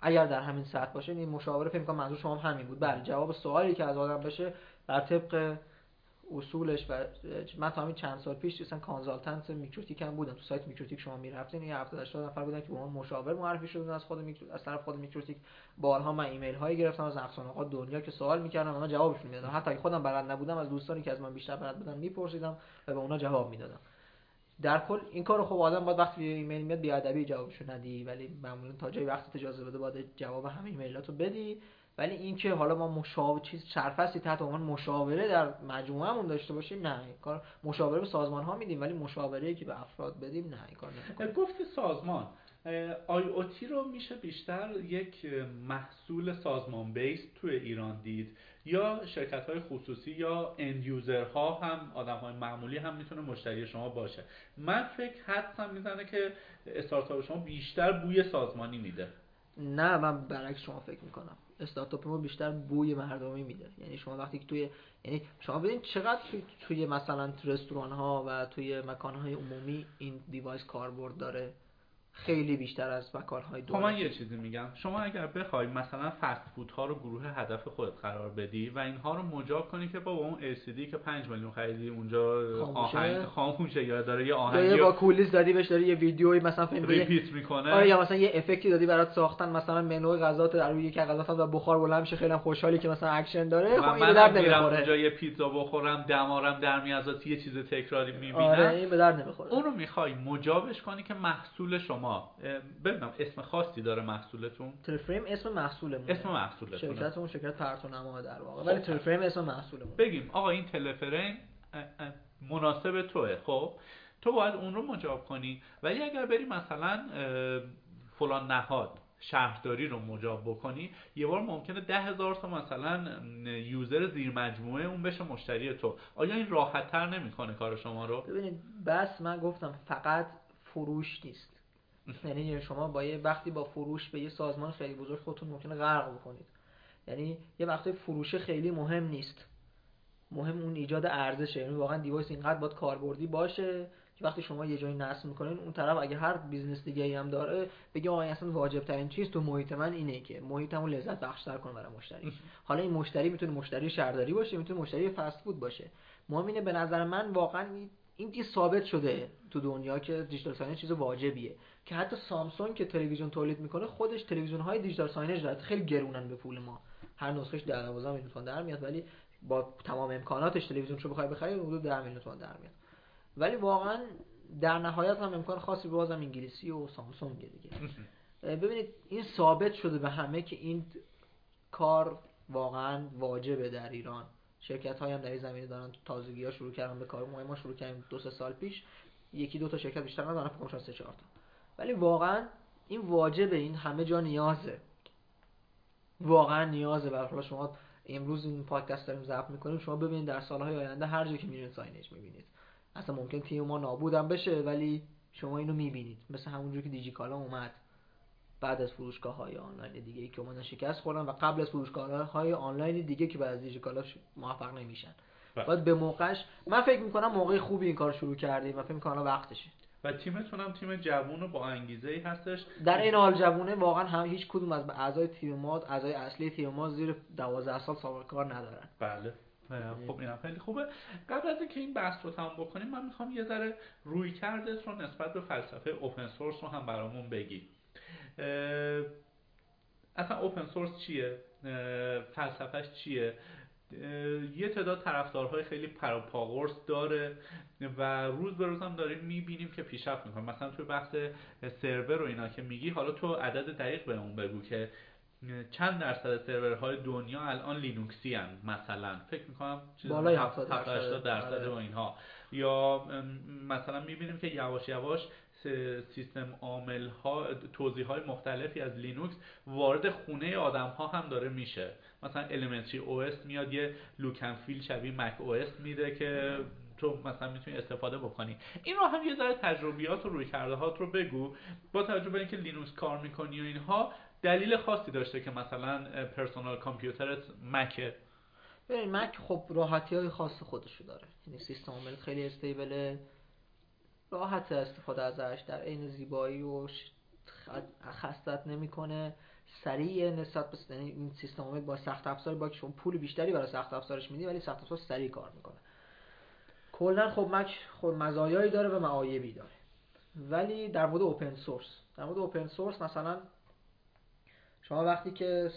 B: اگر در همین سطح باشه این مشاوره فکر کنم منظور شما هم همین بود. بله جواب سوالی که از آدم بشه بر طبق اصولش و من تا همین چند سال پیش مثلا consultant MikroTik هم بودم. تو سایت MikroTik شما می‌رفتین یه 70 80 نفر بودن که به من مشاور معرفی شدن از خود میکرو... از طرف خود MikroTik. بارها من ایمیل هایی گرفتم از افسانه دنیا که سوال می‌کردم اونا جوابشون می‌دادم حتی اگه خودم بلد نبودم از دوستانی که از من بیشتر بلد بودن میپرسیدم و به اونا جواب می‌دادم. در کل این کارو خب آدم باید وقتی ایمیل میاد بی ادبی جوابشو ندی ولی معمولا تا جای وقتی اجازه بده باید جواب همه ایمیلاتو بدی. ولی اینکه حالا ما مشاور چیز چرفسی تحت عنوان مشاوره در مجموعهمون داشته باشیم نه این کار مشاوره به سازمان ها میدیم ولی مشاوره که به افراد بدیم نه این کار
A: نمی‌کنیم. گفتی سازمان I oT رو میشه بیشتر یک محصول سازمان base توی ایران دید. یا شرکت های خصوصی یا end user ها هم آدم های معمولی هم می‌تونه مشتری شما باشه. من فکر حدسم می‌زنه که استارتاپ شما بیشتر بوی سازمانی میده.
B: نه من برعکس شما فکر می‌کنم. استارتاپ ما بیشتر بوی مردمی میده. یعنی شما وقتی که توی یعنی شما ببینید چقدر توی, توی مثلا رستوران ها و توی مکان های عمومی این device کاربرد داره. خیلی بیشتر از وکالهای
A: دولتی خب من یه چیزی میگم. شما اگر بخوای مثلا فست فود ها رو گروه هدف خودت قرار بدی و اینها رو مجاب کنی که با اون LCD که 5 میلیون خریدی اونجا آهنگ خاموشه یا داره یه آهنگی
B: با کولیس دادی بهش داره یه ویدیویی مثلا فیلم
A: ریپیت می‌کنه.
B: آره یا مثلا یه افکتی دادی برات ساختن مثلا منو غذا در روی یک غذا و بخار بلند میشه خیلی خوشحالی که مثلا اکشن داره.
A: خب این درد نمی‌خوره. اونجا یه پیتزا بخورم دمارم در میازات یه چیز تکراری می‌بینم.
B: آره این به درد نمی‌خوره.
A: اونو می‌خوای مجابش کنی که محصول شما ببینم اسم خاصی داره محصولتون؟
B: ترفریم اسم محصولمون
A: اسم محصولتون
B: شرکتمون شرکت پرتونما در واقع. ولی خب. ترفریم اسم محصولمون
A: بگیم آقا این تلفریم مناسب توه. خب تو باید اون رو مجاب کنی. ولی اگر بری مثلا فلان نهاد شهرداری رو مجاب بکنی یه بار ممکنه ده هزار تا مثلا یوزر زیر مجموعه اون بشه مشتری تو. آیا این راحت تر نمی‌کنه کار شما رو؟
B: ببینید بس من گفتم فقط فروش نیست. یعنی شما با یه وقتی با فروش به یه سازمان خیلی بزرگ خودتون ممکنه غرق بکنید. یعنی یه وقتی فروش خیلی مهم نیست. مهم اون ایجاد ارزشه. یعنی واقعا device اینقدر باید کاربردی باشه که وقتی شما یه جایی نصب می‌کنین اون طرف اگه هر business دیگه ای هم داره بگه آقا اصلا واجب ترین چیز تو محیط من اینه که محیطمو لذت بخشتر کنه برای مشتری. حالا این مشتری می‌تونه مشتری شهرداری باشه می‌تونه مشتری فست فود باشه. مهم اینه به نظر من واقعا این دیگه ثابت شده تو دنیا که digital signage چیز واجبیه که حتی سامسونگ که تلویزیون تولید می‌کنه خودش تلویزیون های digital signage داره خیلی گرونن به پول ما. هر نسخهش 10 12 میلیون تومان در میاد ولی با تمام امکاناتش تلویزیون رو بخوای بخری حدود 10 میلیون تومان در میاد. ولی واقعا در نهایت هم امکان خاصی بازم انگلیسی و سامسونگ دیگه. ببینید این ثابت شده به همه که این کار واقعا واجبه در ایران. شرکت های هم در این زمینه دارن تازگی ها شروع کردن به کار ما شروع کردیم دو سه سال پیش. یکی دو تا شرکت بیشتر ندارن فکر کنم سه تا. ولی واقعا این واجبه این همه جا نیازه. واقعا نیازه. و حالا شما امروز این پادکست داریم ضبط می‌کنیم. شما ببینید در سالهای آینده هر جا که میرین ساینج می‌بینید. اصلا ممکن تیم ما نابودم بشه ولی شما اینو می‌بینید. مثل همونجور که دیجیکالا اومد. بعد از فروشگاه های آنلاین دیگه ای که اومدن شکست خوردن و قبل از فروشگاه های آنلاین دیگه که بعد از دیجیکالا موفق نمیشن. بله. باید به موقعش من فکر می‌کنم موقع خوبی این کار شروع کردیم و فکر می‌کنم وقتشه.
A: و تیمتون هم تیم جوون و با انگیزه ای هستش.
B: در این حال جوونه واقعا هم هیچ کدوم از اعضای تیم ما اعضای اصلی تیم ما زیر 12 سال سابقه کار ندارن.
A: بله. خب اینم خیلی خوبه. قبل از اینکه این بحث رو تمام بکنیم من می‌خوام یه ذره روی کردت رو نسبت به فلسفه اوپن سورس رو هم برامون بگی اصلا اوپن سورس چیه؟ فلسفهش چیه؟ یه تعداد طرفدارهای خیلی پراپاگورس داره و روز به روز هم داریم می‌بینیم که پیشرفت می‌کنه. مثلا توی بحث سرور و اینا که میگی حالا تو عدد دقیق به اون بگو که چند درصد سرورهای دنیا الان لینوکسی هن مثلا. فکر می‌کنم
B: بالای 70
A: درصد. و آره. اینها. یا مثلا می‌بینیم که یواش یواش سیستم عامل ها توزیع های مختلفی از لینوکس وارد خونه آدم ها هم داره میشه. مثلا elementary OS میاد یه look and feel شبیه macOS میده که تو مثلا می‌تونی استفاده بکنی. این رو هم یه ذره تجربیات و رویکردهات رو بگو. با توجه به اینکه لینوکس کار می‌کنی و اینها دلیل خاصی داشته که مثلا personal computer ت Mac ه
B: ببین مک خب راحتی های خاص خودشو داره. یعنی سیستم عامل خیلی استیبله. راحت استفاده ازش. در عین زیبایی و خستت نمی‌کنه. سریع نسبت به یعنی این سیستم با سخت افزار با شما پول بیشتری برای سخت افزارش میدی ولی سخت افزار سریع کار می‌کنه. کلا خب مک خود مزایایی داره و معایبی داره. ولی در مورد اوپن سورس در مورد اوپن سورس مثلا شما وقتی که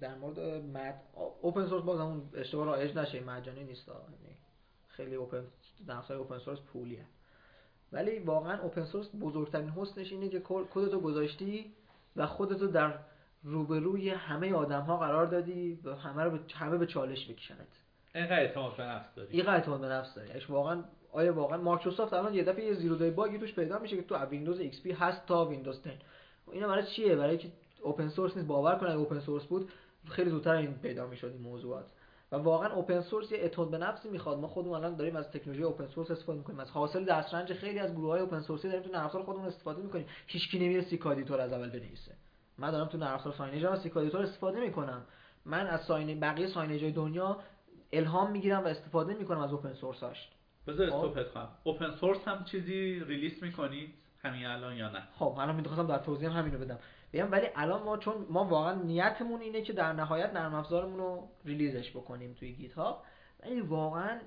B: در مورد مد open source باز همون اشتباه رایج نشه مجانی نیست یعنی خیلی اوپن در open source پولیه. ولی واقعا open source بزرگترین حسنش اینه که کدتو گذاشتی و خودتو در روبروی همه آدم ها قرار دادی و همه رو به همه به چالش بکشنت.
A: اینقدر اعتماد به نفس داری.
B: اینقدر اعتماد به نفس داری. واقعا آیا واقعا مایکروسافت الان یه دفعه یه zero-day bug ی توش پیدا میشه که تو ویندوز XP هست تا ویندوز 10 اینا برای چیه؟ برای که open source نیست باور کنید open source بود خیلی زودتر این پیدا می‌شد این موضوعات. و واقعا open source یه اعتماد به نفسی می‌خواد. ما خودمون الان داریم از تکنولوژی open source استفاده می‌کنیم. از حاصل دسترنج خیلی از گروه های open source ی داریم تو نرم افزار خودمون استفاده می‌کنیم. هیچ نمیره CKEditor از اول بنویسه. من دارم تو نرم افزار signage از CKEditor استفاده می‌کنم. من از signage بقیه signage های دنیا الهام می‌گیرم و استفاده می‌کنم از open source هاش.
A: بذار خب؟ استوپت کنم. open source هم چیزی release می‌کنید؟ همین الان یا نه؟
B: خب الان می‌خواستم در توضیح هم همینو بدم. بگم ولی الان ما چون ما واقعا نیتمون اینه که در نهایت نرم افزارمون رو ریلیزش بکنیم توی گیت هاب ولی واقعا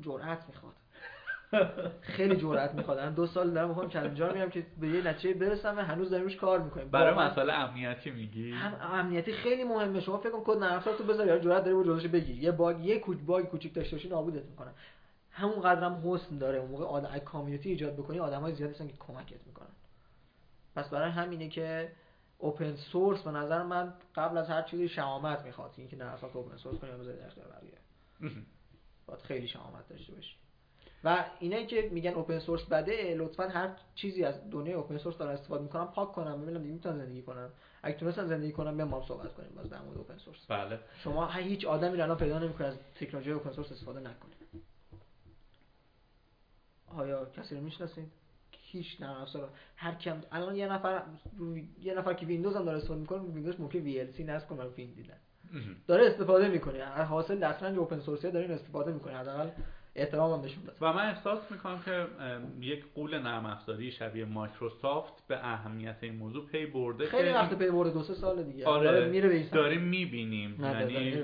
B: جرأت می‌خواد. خیلی جرأت می‌خواد. دو سال دارم می‌خوام چالنجر میرم که به یه نتیجه برسم و هنوز داریم روش کار می‌کنیم.
A: برای مسئله امنیتی میگی؟
B: هم امنیتی خیلی مهمه. شما فکر کن کد نرم افزار تو بذار یا جرأت داری جلوش بگیر یه باگ یه کوچ باگ کوچیک داشته باشی نابودت می‌کنه. همون قدرم حسن داره اون موقع آدم کامیونیتی ایجاد بکنی آدمای زیادی هستن که کمکت می‌کنن. پس برای همینه که اوپن سورس به نظر من قبل از هر چیزی شهامت می‌خواد. اینکه نه اصلا اوپن سورس کنیم بذارید اختیار بقیه. باید خیلی شهامت داشته باشی. و اینایی که میگن اوپن سورس بده لطفا هر چیزی از دنیای اوپن سورس دارن استفاده می‌کنم پاک کنم ببینم دیگه می‌تونن زندگی کنم اگه تونستن زندگی کنم بیام ما صحبت کنیم باز در مورد اوپن سورس
A: بله.
B: شما هیچ آدمی الان پیدا نمی‌کنه از تکنولوژی اوپن سورس استفاده نکنه. آیا کسی رو می‌شناسید؟ هیچ نرم. افزار هر کم الان یه نفر یه نفر که ویندوز هم داره استفاده می‌کنه ویندوز ممکن VLC نصب کنه فیلم دیدن. داره استفاده می‌کنه. حاصل دسترنج open source ی داره استفاده می‌کنه. حداقل احترام هم نشون
A: و من احساس می‌کنم که یک غول نرم افزاری شبیه مایکروسافت به اهمیت این موضوع پی برده
B: خیلی وقت پی برده دو سه سال دیگه.
A: آره میره به داریم می‌بینیم. یعنی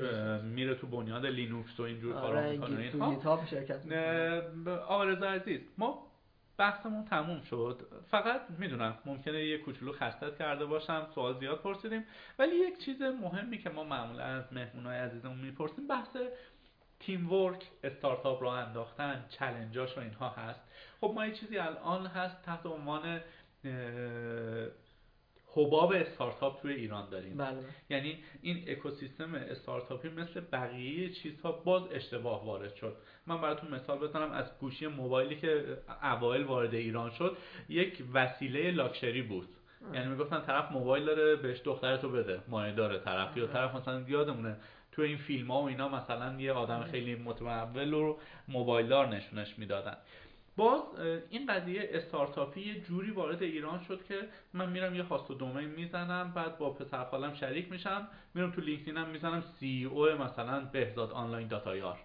A: میره تو بنیاد لینوکس و اینجور
B: آره کارا می‌کنه.
A: آقا رضا عزیز ما بحثمون تموم شد. فقط می‌دونم ممکنه یه کوچولو خستت کرده باشم سوال زیاد پرسیدیم. ولی یک چیز مهمی که ما معمولا از مهمونای عزیزمون می‌پرسیم بحث تیم ورک استارتاپ را انداختن چلنجاش و اینها هست. خب ما یه چیزی الان هست تحت عنوان حباب استارتاپ توی ایران داریم.
B: بله.
A: یعنی این اکوسیستم استارتاپی مثل بقیه چیزها باز اشتباه وارد شد. من براتون مثال بزنم از گوشی موبایلی که اوایل وارد ایران شد یک وسیله لاکچری بود. یعنی می‌گفتن طرف موبایل داره بهش دخترتو بده مایه داره طرف یا طرف مثلا یادمونه تو این فیلم ها و اینا مثلا یه آدم خیلی متمول رو موبایلدار نشونش می‌دادن. باز این قضیه استارتاپی یه جوری وارد ایران شد که من میرم یه هاست و دومین می‌زنم بعد با پسر خالم شریک میشم میرم تو لینکدینم می‌زنم سی او مثلا بهزاد آنلاین داتایار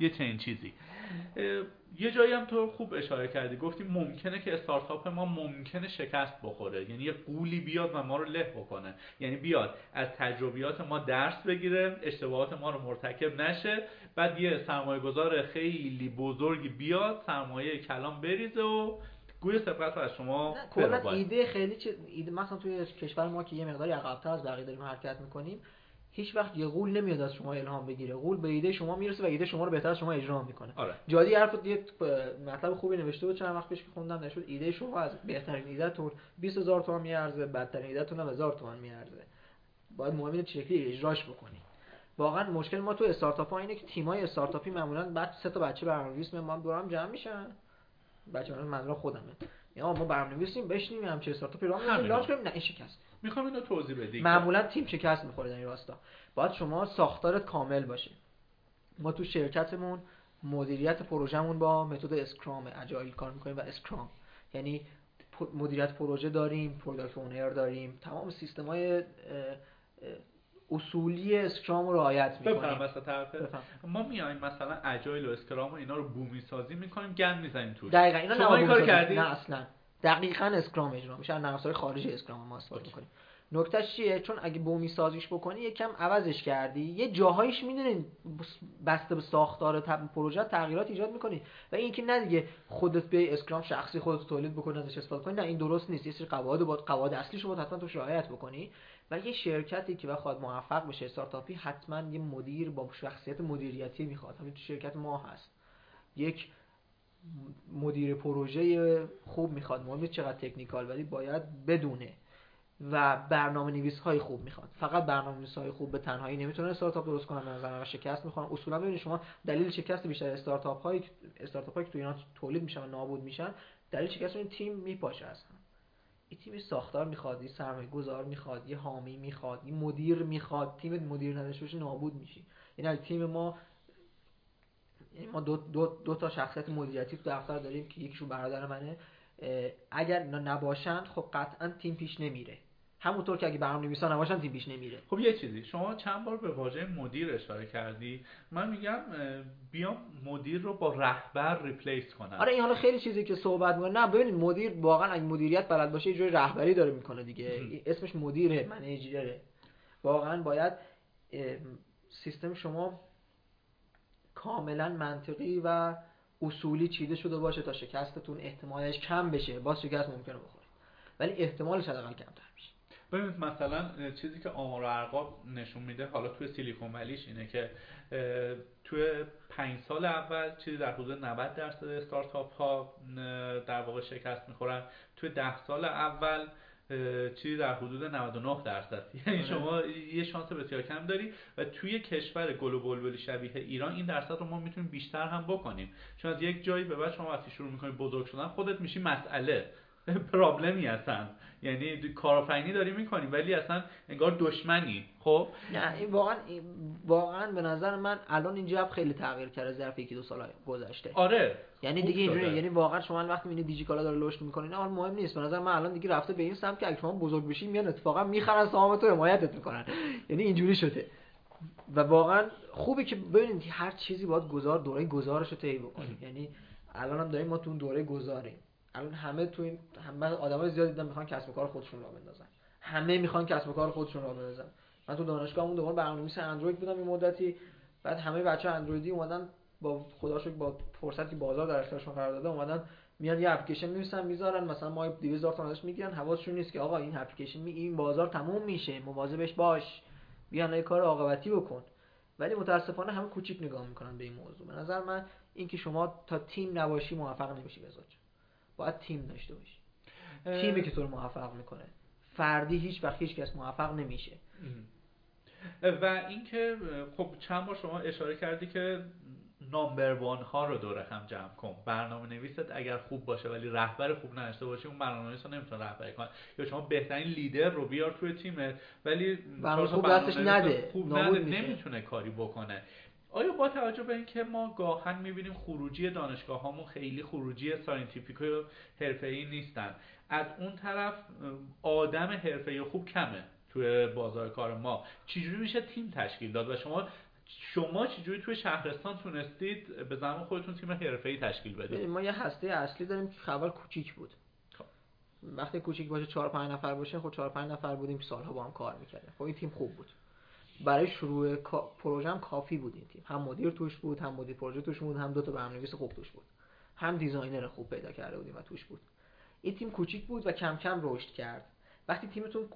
A: یه چنین چیزی. یه جایی هم تو خوب اشاره کردی گفتی ممکنه که استارتاپ ما ممکنه شکست بخوره. یعنی یه قولی بیاد و ما رو له بکنه. یعنی بیاد از تجربیات ما درس بگیره اشتباهات ما رو مرتکب نشه. بعد یه سرمایه گذار خیلی بزرگی بیاد سرمایه کلام بریزه و گوی سبقت از شما
B: کلا ایده خیلی چه ایده مثلا توی کشور ما که یه مقداری عقب‌تر از بقیه داریم حرکت می‌کنیم هیچ وقت یه قول نمیاد از شما الهام بگیره. قول به ایده شما می‌رسه و ایده شما رو بهتر از شما اجرا می‌کنه.
A: آره.
B: جادی حرف یه مطلب خوبی نوشته بود چند وقت پیش که خوندم نشد ایده شما از بهترین ایدهتون 20000 تومان میارزه بدترین ایدهتون هم 1000 تومان میارزه. باید مهم اینه چه شکلی اجراش بکنی. واقعا مشکل ما تو استارتاپ ها اینه که تیمای استارتاپی معمولا بعد سه تا بچه برنامه‌نویس میان ما دورم جمع میشن. بچه‌ها منظور خودمه. یا ما برنامه‌نویسیم بشینیم هم چه استارتاپی راه میندازیم launch کنیم. نه این شکست.
A: می‌خوام اینو توضیح بدی.
B: معمولا تیم شکست می‌خوره در این راستا. باید شما ساختارت کامل باشه. ما تو شرکتمون مدیریت پروژهمون با متد Scrum Agile کار می‌کنیم و Scrum. یعنی مدیریت پروژه داریم product owner داریم تمام سیستم های اصولی Scrum رو رعایت می‌کنیم.
A: بفهم وسط ما میایم مثلا Agile و Scrum و اینا رو بومی سازی می‌کنیم گند می‌زنیم توش.
B: دقیقاً اینا
A: شما این کار کردی؟
B: نه اصلا. دقیقاً Scrum اجرا میشه. از خارجی Scrum ما استفاده می‌کنیم نکتهش چیه؟ چون اگه بومی سازیش بکنی یکم عوضش کردی. یه جاهایش می‌دونین بسته به ساختار پروژه تغییرات ایجاد می‌کنی. و اینکه نه دیگه خودت به Scrum شخصی خودت تولید بکنی ازش استفاده کنی. نه این درست نیست. یه سری قواعد با قواعد اصلیشو باید حتما توش رعایت بکنی. و یه شرکتی که بخواد موفق بشه استارتاپی حتما یه مدیر با شخصیت مدیریتی می‌خواد. همین تو شرکت ما هست. یک مدیر پروژه خوب می‌خواد. مهم چقدر تکنیکال ولی باید بدونه. و برنامه نویس های خوب می‌خواد. فقط برنامه نویس های خوب به تنهایی نمی‌تونه استارتاپ درست کنن نظر و شکست می‌خوان اصولا ببینید شما دلیل شکست بیشتر استارتاپ هایی استارتاپ هایی که تو ایران تولید میشن و نابود میشن دلیل شکست این تیم میپاشه اصلا. این تیم ساختار می‌خواد یه سرمایه گذار می‌خواد یه حامی می‌خواد یه مدیر می‌خواد تیم مدیر نداشته باشه نابود میشی. یعنی تیم ما یعنی ما دو, دو, دو تا شخصیت مدیریتی تو دفتر داریم که یکیشون برادر منه. اگر نباشند خب قطعا تیم پیش نمیره. همونطور که اگه برنامه نویسا نباشن تیم پیش نمیره.
A: خب یه چیزی شما چند بار به واژه مدیر اشاره کردی؟ من میگم بیام مدیر رو با رهبر ریپلیس کنم.
B: آره این حالا خیلی چیزی که صحبت می‌کنه. نه ببینید مدیر واقعا اگه مدیریت بلد باشه یه جوری رهبری داره می‌کنه دیگه. اسمش مدیره منیجره. واقعا باید سیستم شما کاملا منطقی و اصولی چیده شده باشه تا شکستتون احتمالش کم بشه. باز شکست ممکنه بخوره. ولی احتمالش حداقل کمتر میشه
A: ببینید مثلا چیزی که آمار و ارقام نشون میده حالا توی سیلیکون ولیش اینه که توی پنج سال اول چیزی در حدود 90 درصد استارتاپ ها در واقع شکست می‌خورن. توی ده سال اول چیزی در حدود 99 درصد. یعنی آره. شما یه شانس بسیار کم داری و توی کشور گل و بلبلی شبیه ایران این درصد رو ما می‌تونیم بیشتر هم بکنیم. چون از یک جایی به بعد شما وقتی شروع می‌کنی بزرگ شدن خودت میشی مسئله. پرابلمی هستن. یعنی کارآفرینی داری می‌کنی ولی اصلا انگار دشمنی. خب؟
B: نه این واقعا واقعا به نظر من الان این جو خیلی تغییر کرده ظرف یکی دو سال گذشته.
A: آره
B: یعنی دیگه اینجوری یعنی واقعا شما وقتی می‌بینید دیجیکالا داره لوشت می‌کنه نه مهم نیست. به نظر من الان دیگه رفته به این سمت که اگه شما بزرگ بشی میان اتفاقا می‌خرن سهام تو حمایتت می‌کنن. یعنی اینجوری شده. و واقعا خوبه که ببینید هر چیزی باید گذار دوره گزارش رو طی بکنیم. یعنی الان هم داریم ما تو دوره گذاریم. الان همه تو این همه آدمای زیاد دیدم می‌خوان کسب و کار خودشون را بندازن. همه می‌خوان کسب و کار خودشون را بندازن. من تو دانشگاهمون دوباره برنامه‌نویس اندروید بودم این مدتی. بعد همه بچه اندرویدی اومدن با خدا با فرصتی بازار در اختیارشون قرار داده اومدن میان یه اپلیکیشن می‌نویسن می‌ذارن مثلا ما 2000 تا ازش می‌گیرن. حواسشون نیست که آقا این اپلیکیشن می این بازار تموم میشه مواظبش باش. بیان یه کار عاقبتی بکن. ولی متاسفانه همه کوچیک نگاه می‌کنن به این موضوع. به نظر من اینکه شما تا تیم نباشی موفق نمیشی بزرگ باید تیم داشته باشی. تیمی که تو رو موفق می‌کنه. فردی هیچ وقت هیچ کس موفق نمیشه.
A: و اینکه خب چند بار شما اشاره کردی که number one ها رو دور هم جمع کن. برنامه نویست اگر خوب باشه ولی رهبر خوب نداشته باشه اون برنامه نویس رو نمی‌تونه رهبری کنه یا شما بهترین لیدر رو بیار توی تیمت ولی
B: برنامه خوب دستش نده.
A: خوب نده نمی‌تونه کاری بکنه. آیا با توجه به اینکه ما گاهاً می‌بینیم خروجی دانشگاه هامون خیلی خروجی scientific و ای نیستن از اون طرف آدم حرفه‌ای خوب کمه توی بازار کار ما. چجوری میشه تیم تشکیل داد و شما شما چجوری توی شهرستان تونستید به زمان خودتون تیم حرفه‌ای تشکیل بدید؟
B: ما یه هسته اصلی داریم که خبر کوچیک بود. خب. وقتی کوچیک باشه 4 5 نفر باشه خب 4 5 نفر بودیم سالها با هم کار می‌کردیم. خب این تیم خوب بود. برای شروع پروژه هم کافی بود این تیم. هم مدیر توش بود هم مدیر پروژه توش بود هم دو تا برنامه‌نویس خوب توش بود. هم دیزاینر خوب پیدا کرده بودیم و توش بود. این تیم کوچیک بود و کم کم رشد کرد. وقتی تیمتون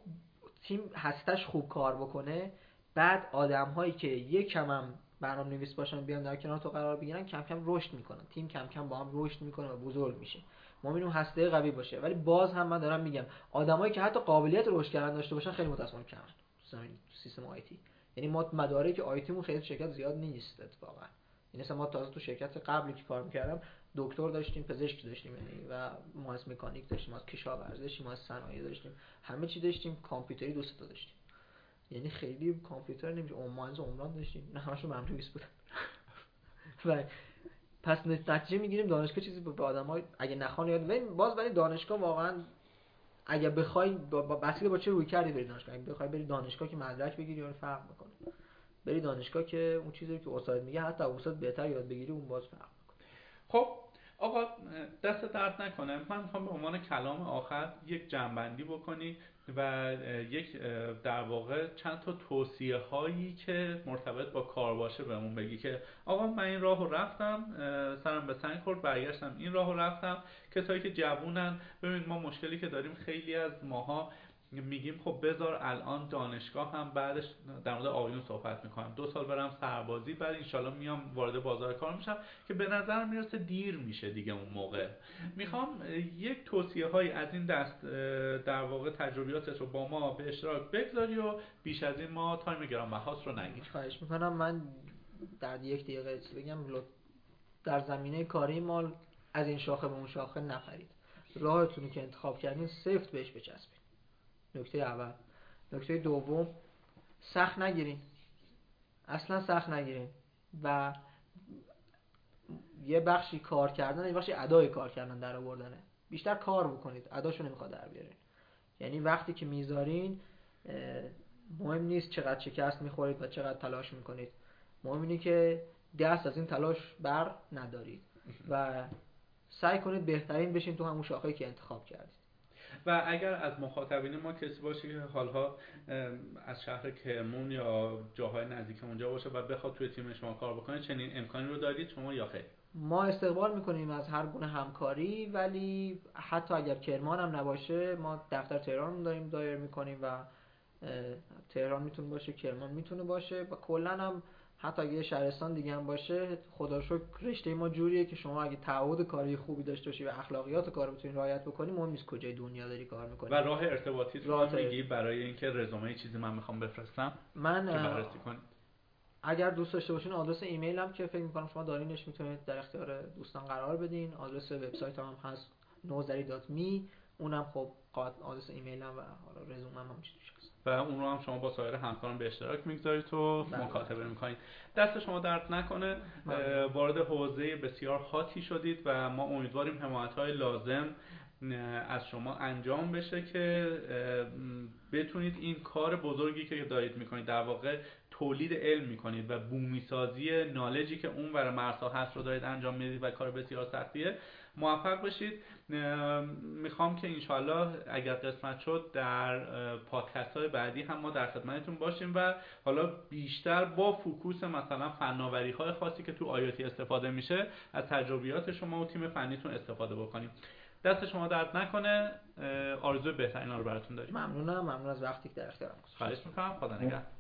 B: تیم هستش خوب کار بکنه بعد آدم هایی که یک کم هم برنامه نویس باشن بیان در کنار تو قرار بگیرن کم کم رشد می‌کنن. تیم کم کم با هم رشد می‌کنه و بزرگ میشه. ما میریم هسته قوی باشه. ولی باز هم من دارم میگم آدمایی که حتی قابلیت رشد کردن داشته باشن خیلی متاسفانه کمن. سیستم IT یعنی ما مدارک IT مون خیلی شرکت زیاد نیست اتفاقا. یعنی ما تازه تو شرکت قبلی که کار می‌کردم دکتر داشتیم پزشک داشتیم یعنی و مهندس مکانیک داشتیم از کشاورزی داشتیم از صنایع داشتیم همه چی داشتیم کامپیوتری دو تا داشتیم. یعنی خیلی کامپیوتر نمیشه مهندس عمران داشتیم. نه همشون ممنوع بودن. و پس نتیجه می‌گیریم دانشگاه چیزی به آدمای اگه نخوان یاد باز ولی دانشگاه واقعا اگه بخوای با بسیار با چه روی کردی بری دانشگاه؟ اگه بخوای بری دانشگاه که مدرک بگیری اون فرق می‌کنه. بری دانشگاه که اون چیزی که استاد میگه حتی استاد بهتر یاد بگیری اون باز فرق می‌کنه.
A: خب آقا دست درد نکنه. من می‌خوام به عنوان کلام آخر یک جنبندی بکنی. و یک در واقع چند تا توصیه هایی که مرتبط با کار باشه بهمون بگی که آقا من این راهو رفتم سرم به سنگ خورد برگشتم این راهو رفتم. کسایی که جوونن ببینید ما مشکلی که داریم خیلی از ماها میگیم خب بذار الان دانشگاه هم بعدش در مورد آقایون صحبت می‌کنم. دو سال برم سربازی بعد انشالله میام وارد بازار کار میشم که به نظر می‌رسه دیر میشه دیگه اون موقع. می‌خوام یک توصیه های از این دست در واقع تجربیاتش رو با ما به اشتراک بگذاری و بیش از این ما تایم گرام بهاس رو نگیر.
B: خواهش می‌کنم. من در یک دقیقه بگم در زمینه کاری مال از این شاخه به اون شاخه نپرید. راهتون که انتخاب کردین سفت بهش بچسبید نکته اول. نکته دوم سخت نگیرین. اصلا سخت نگیرین. و یه بخشی کار کردن یه بخشی ادای کار کردن در آوردنه. بیشتر کار بکنید. اداشو نمی‌خواد در بیارین. یعنی وقتی که می‌ذارین مهم نیست چقدر شکست می‌خورید و چقدر تلاش می‌کنید. مهم اینه که دست از این تلاش بر ندارید. و سعی کنید بهترین بشین تو همون شاخه‌ای که انتخاب کردید.
A: و اگر از مخاطبین ما کسی باشه که حالها از شهر کرمون یا جاهای نزدیک اونجا باشه و بخواد توی تیم شما کار بکنه چنین امکانی رو دارید؟ شما یا خیر؟
B: ما استقبال می‌کنیم از هر گونه همکاری ولی حتی اگر کرمان هم نباشه ما دفتر تهران داریم دایر می‌کنیم و تهران می‌تونه باشه کرمان می‌تونه باشه و کلا هم حتی اگه شهرستان دیگه هم باشه خدا شکر رشته ما جوریه که شما اگه تعهد کاری خوبی داشته باشی و اخلاقیات کار بتونی رعایت بکنی مهم نیست کجای دنیا داری کار می‌کنی.
A: و راه ارتباطی رو میگی؟ برای اینکه رزومه چیزی من می‌خوام بفرستم
B: من اگر دوست داشته باشین آدرس ایمیل هم که فکر می‌کنم شما دارینش می‌تونید در اختیار دوستان قرار بدین. آدرس وبسایت هم هست nozari.me اونم خب آدرس ایمیل هم و رزومه هم, هم
A: و اون رو هم شما با سایر همکاران به اشتراک می‌گذارید و بله. مکاتبه می‌کنید دست شما درد نکنه بله. وارد حوزه بسیار خاطی شدید و ما امیدواریم حمایت های لازم از شما انجام بشه که بتونید این کار بزرگی که دارید می‌کنید در واقع تولید علم می‌کنید و بومی سازی نالجی که اون ور مرسا هست رو دارید انجام می‌دید و کار بسیار سختیه موفق بشید. می‌خوام که انشالله اگر قسمت شد در پادکست های بعدی هم ما در خدمتتون باشیم و حالا بیشتر با فوکوس مثلا فناوری های خاصی که تو آیاتی استفاده میشه از تجربیات شما و تیم فنیتون استفاده بکنیم. دست شما درد نکنه. آرزو بهترین رو براتون داریم.
B: ممنونم. ممنون از وقتی که در اختیارم
A: خواهش می‌کنم. خدا نگهدار.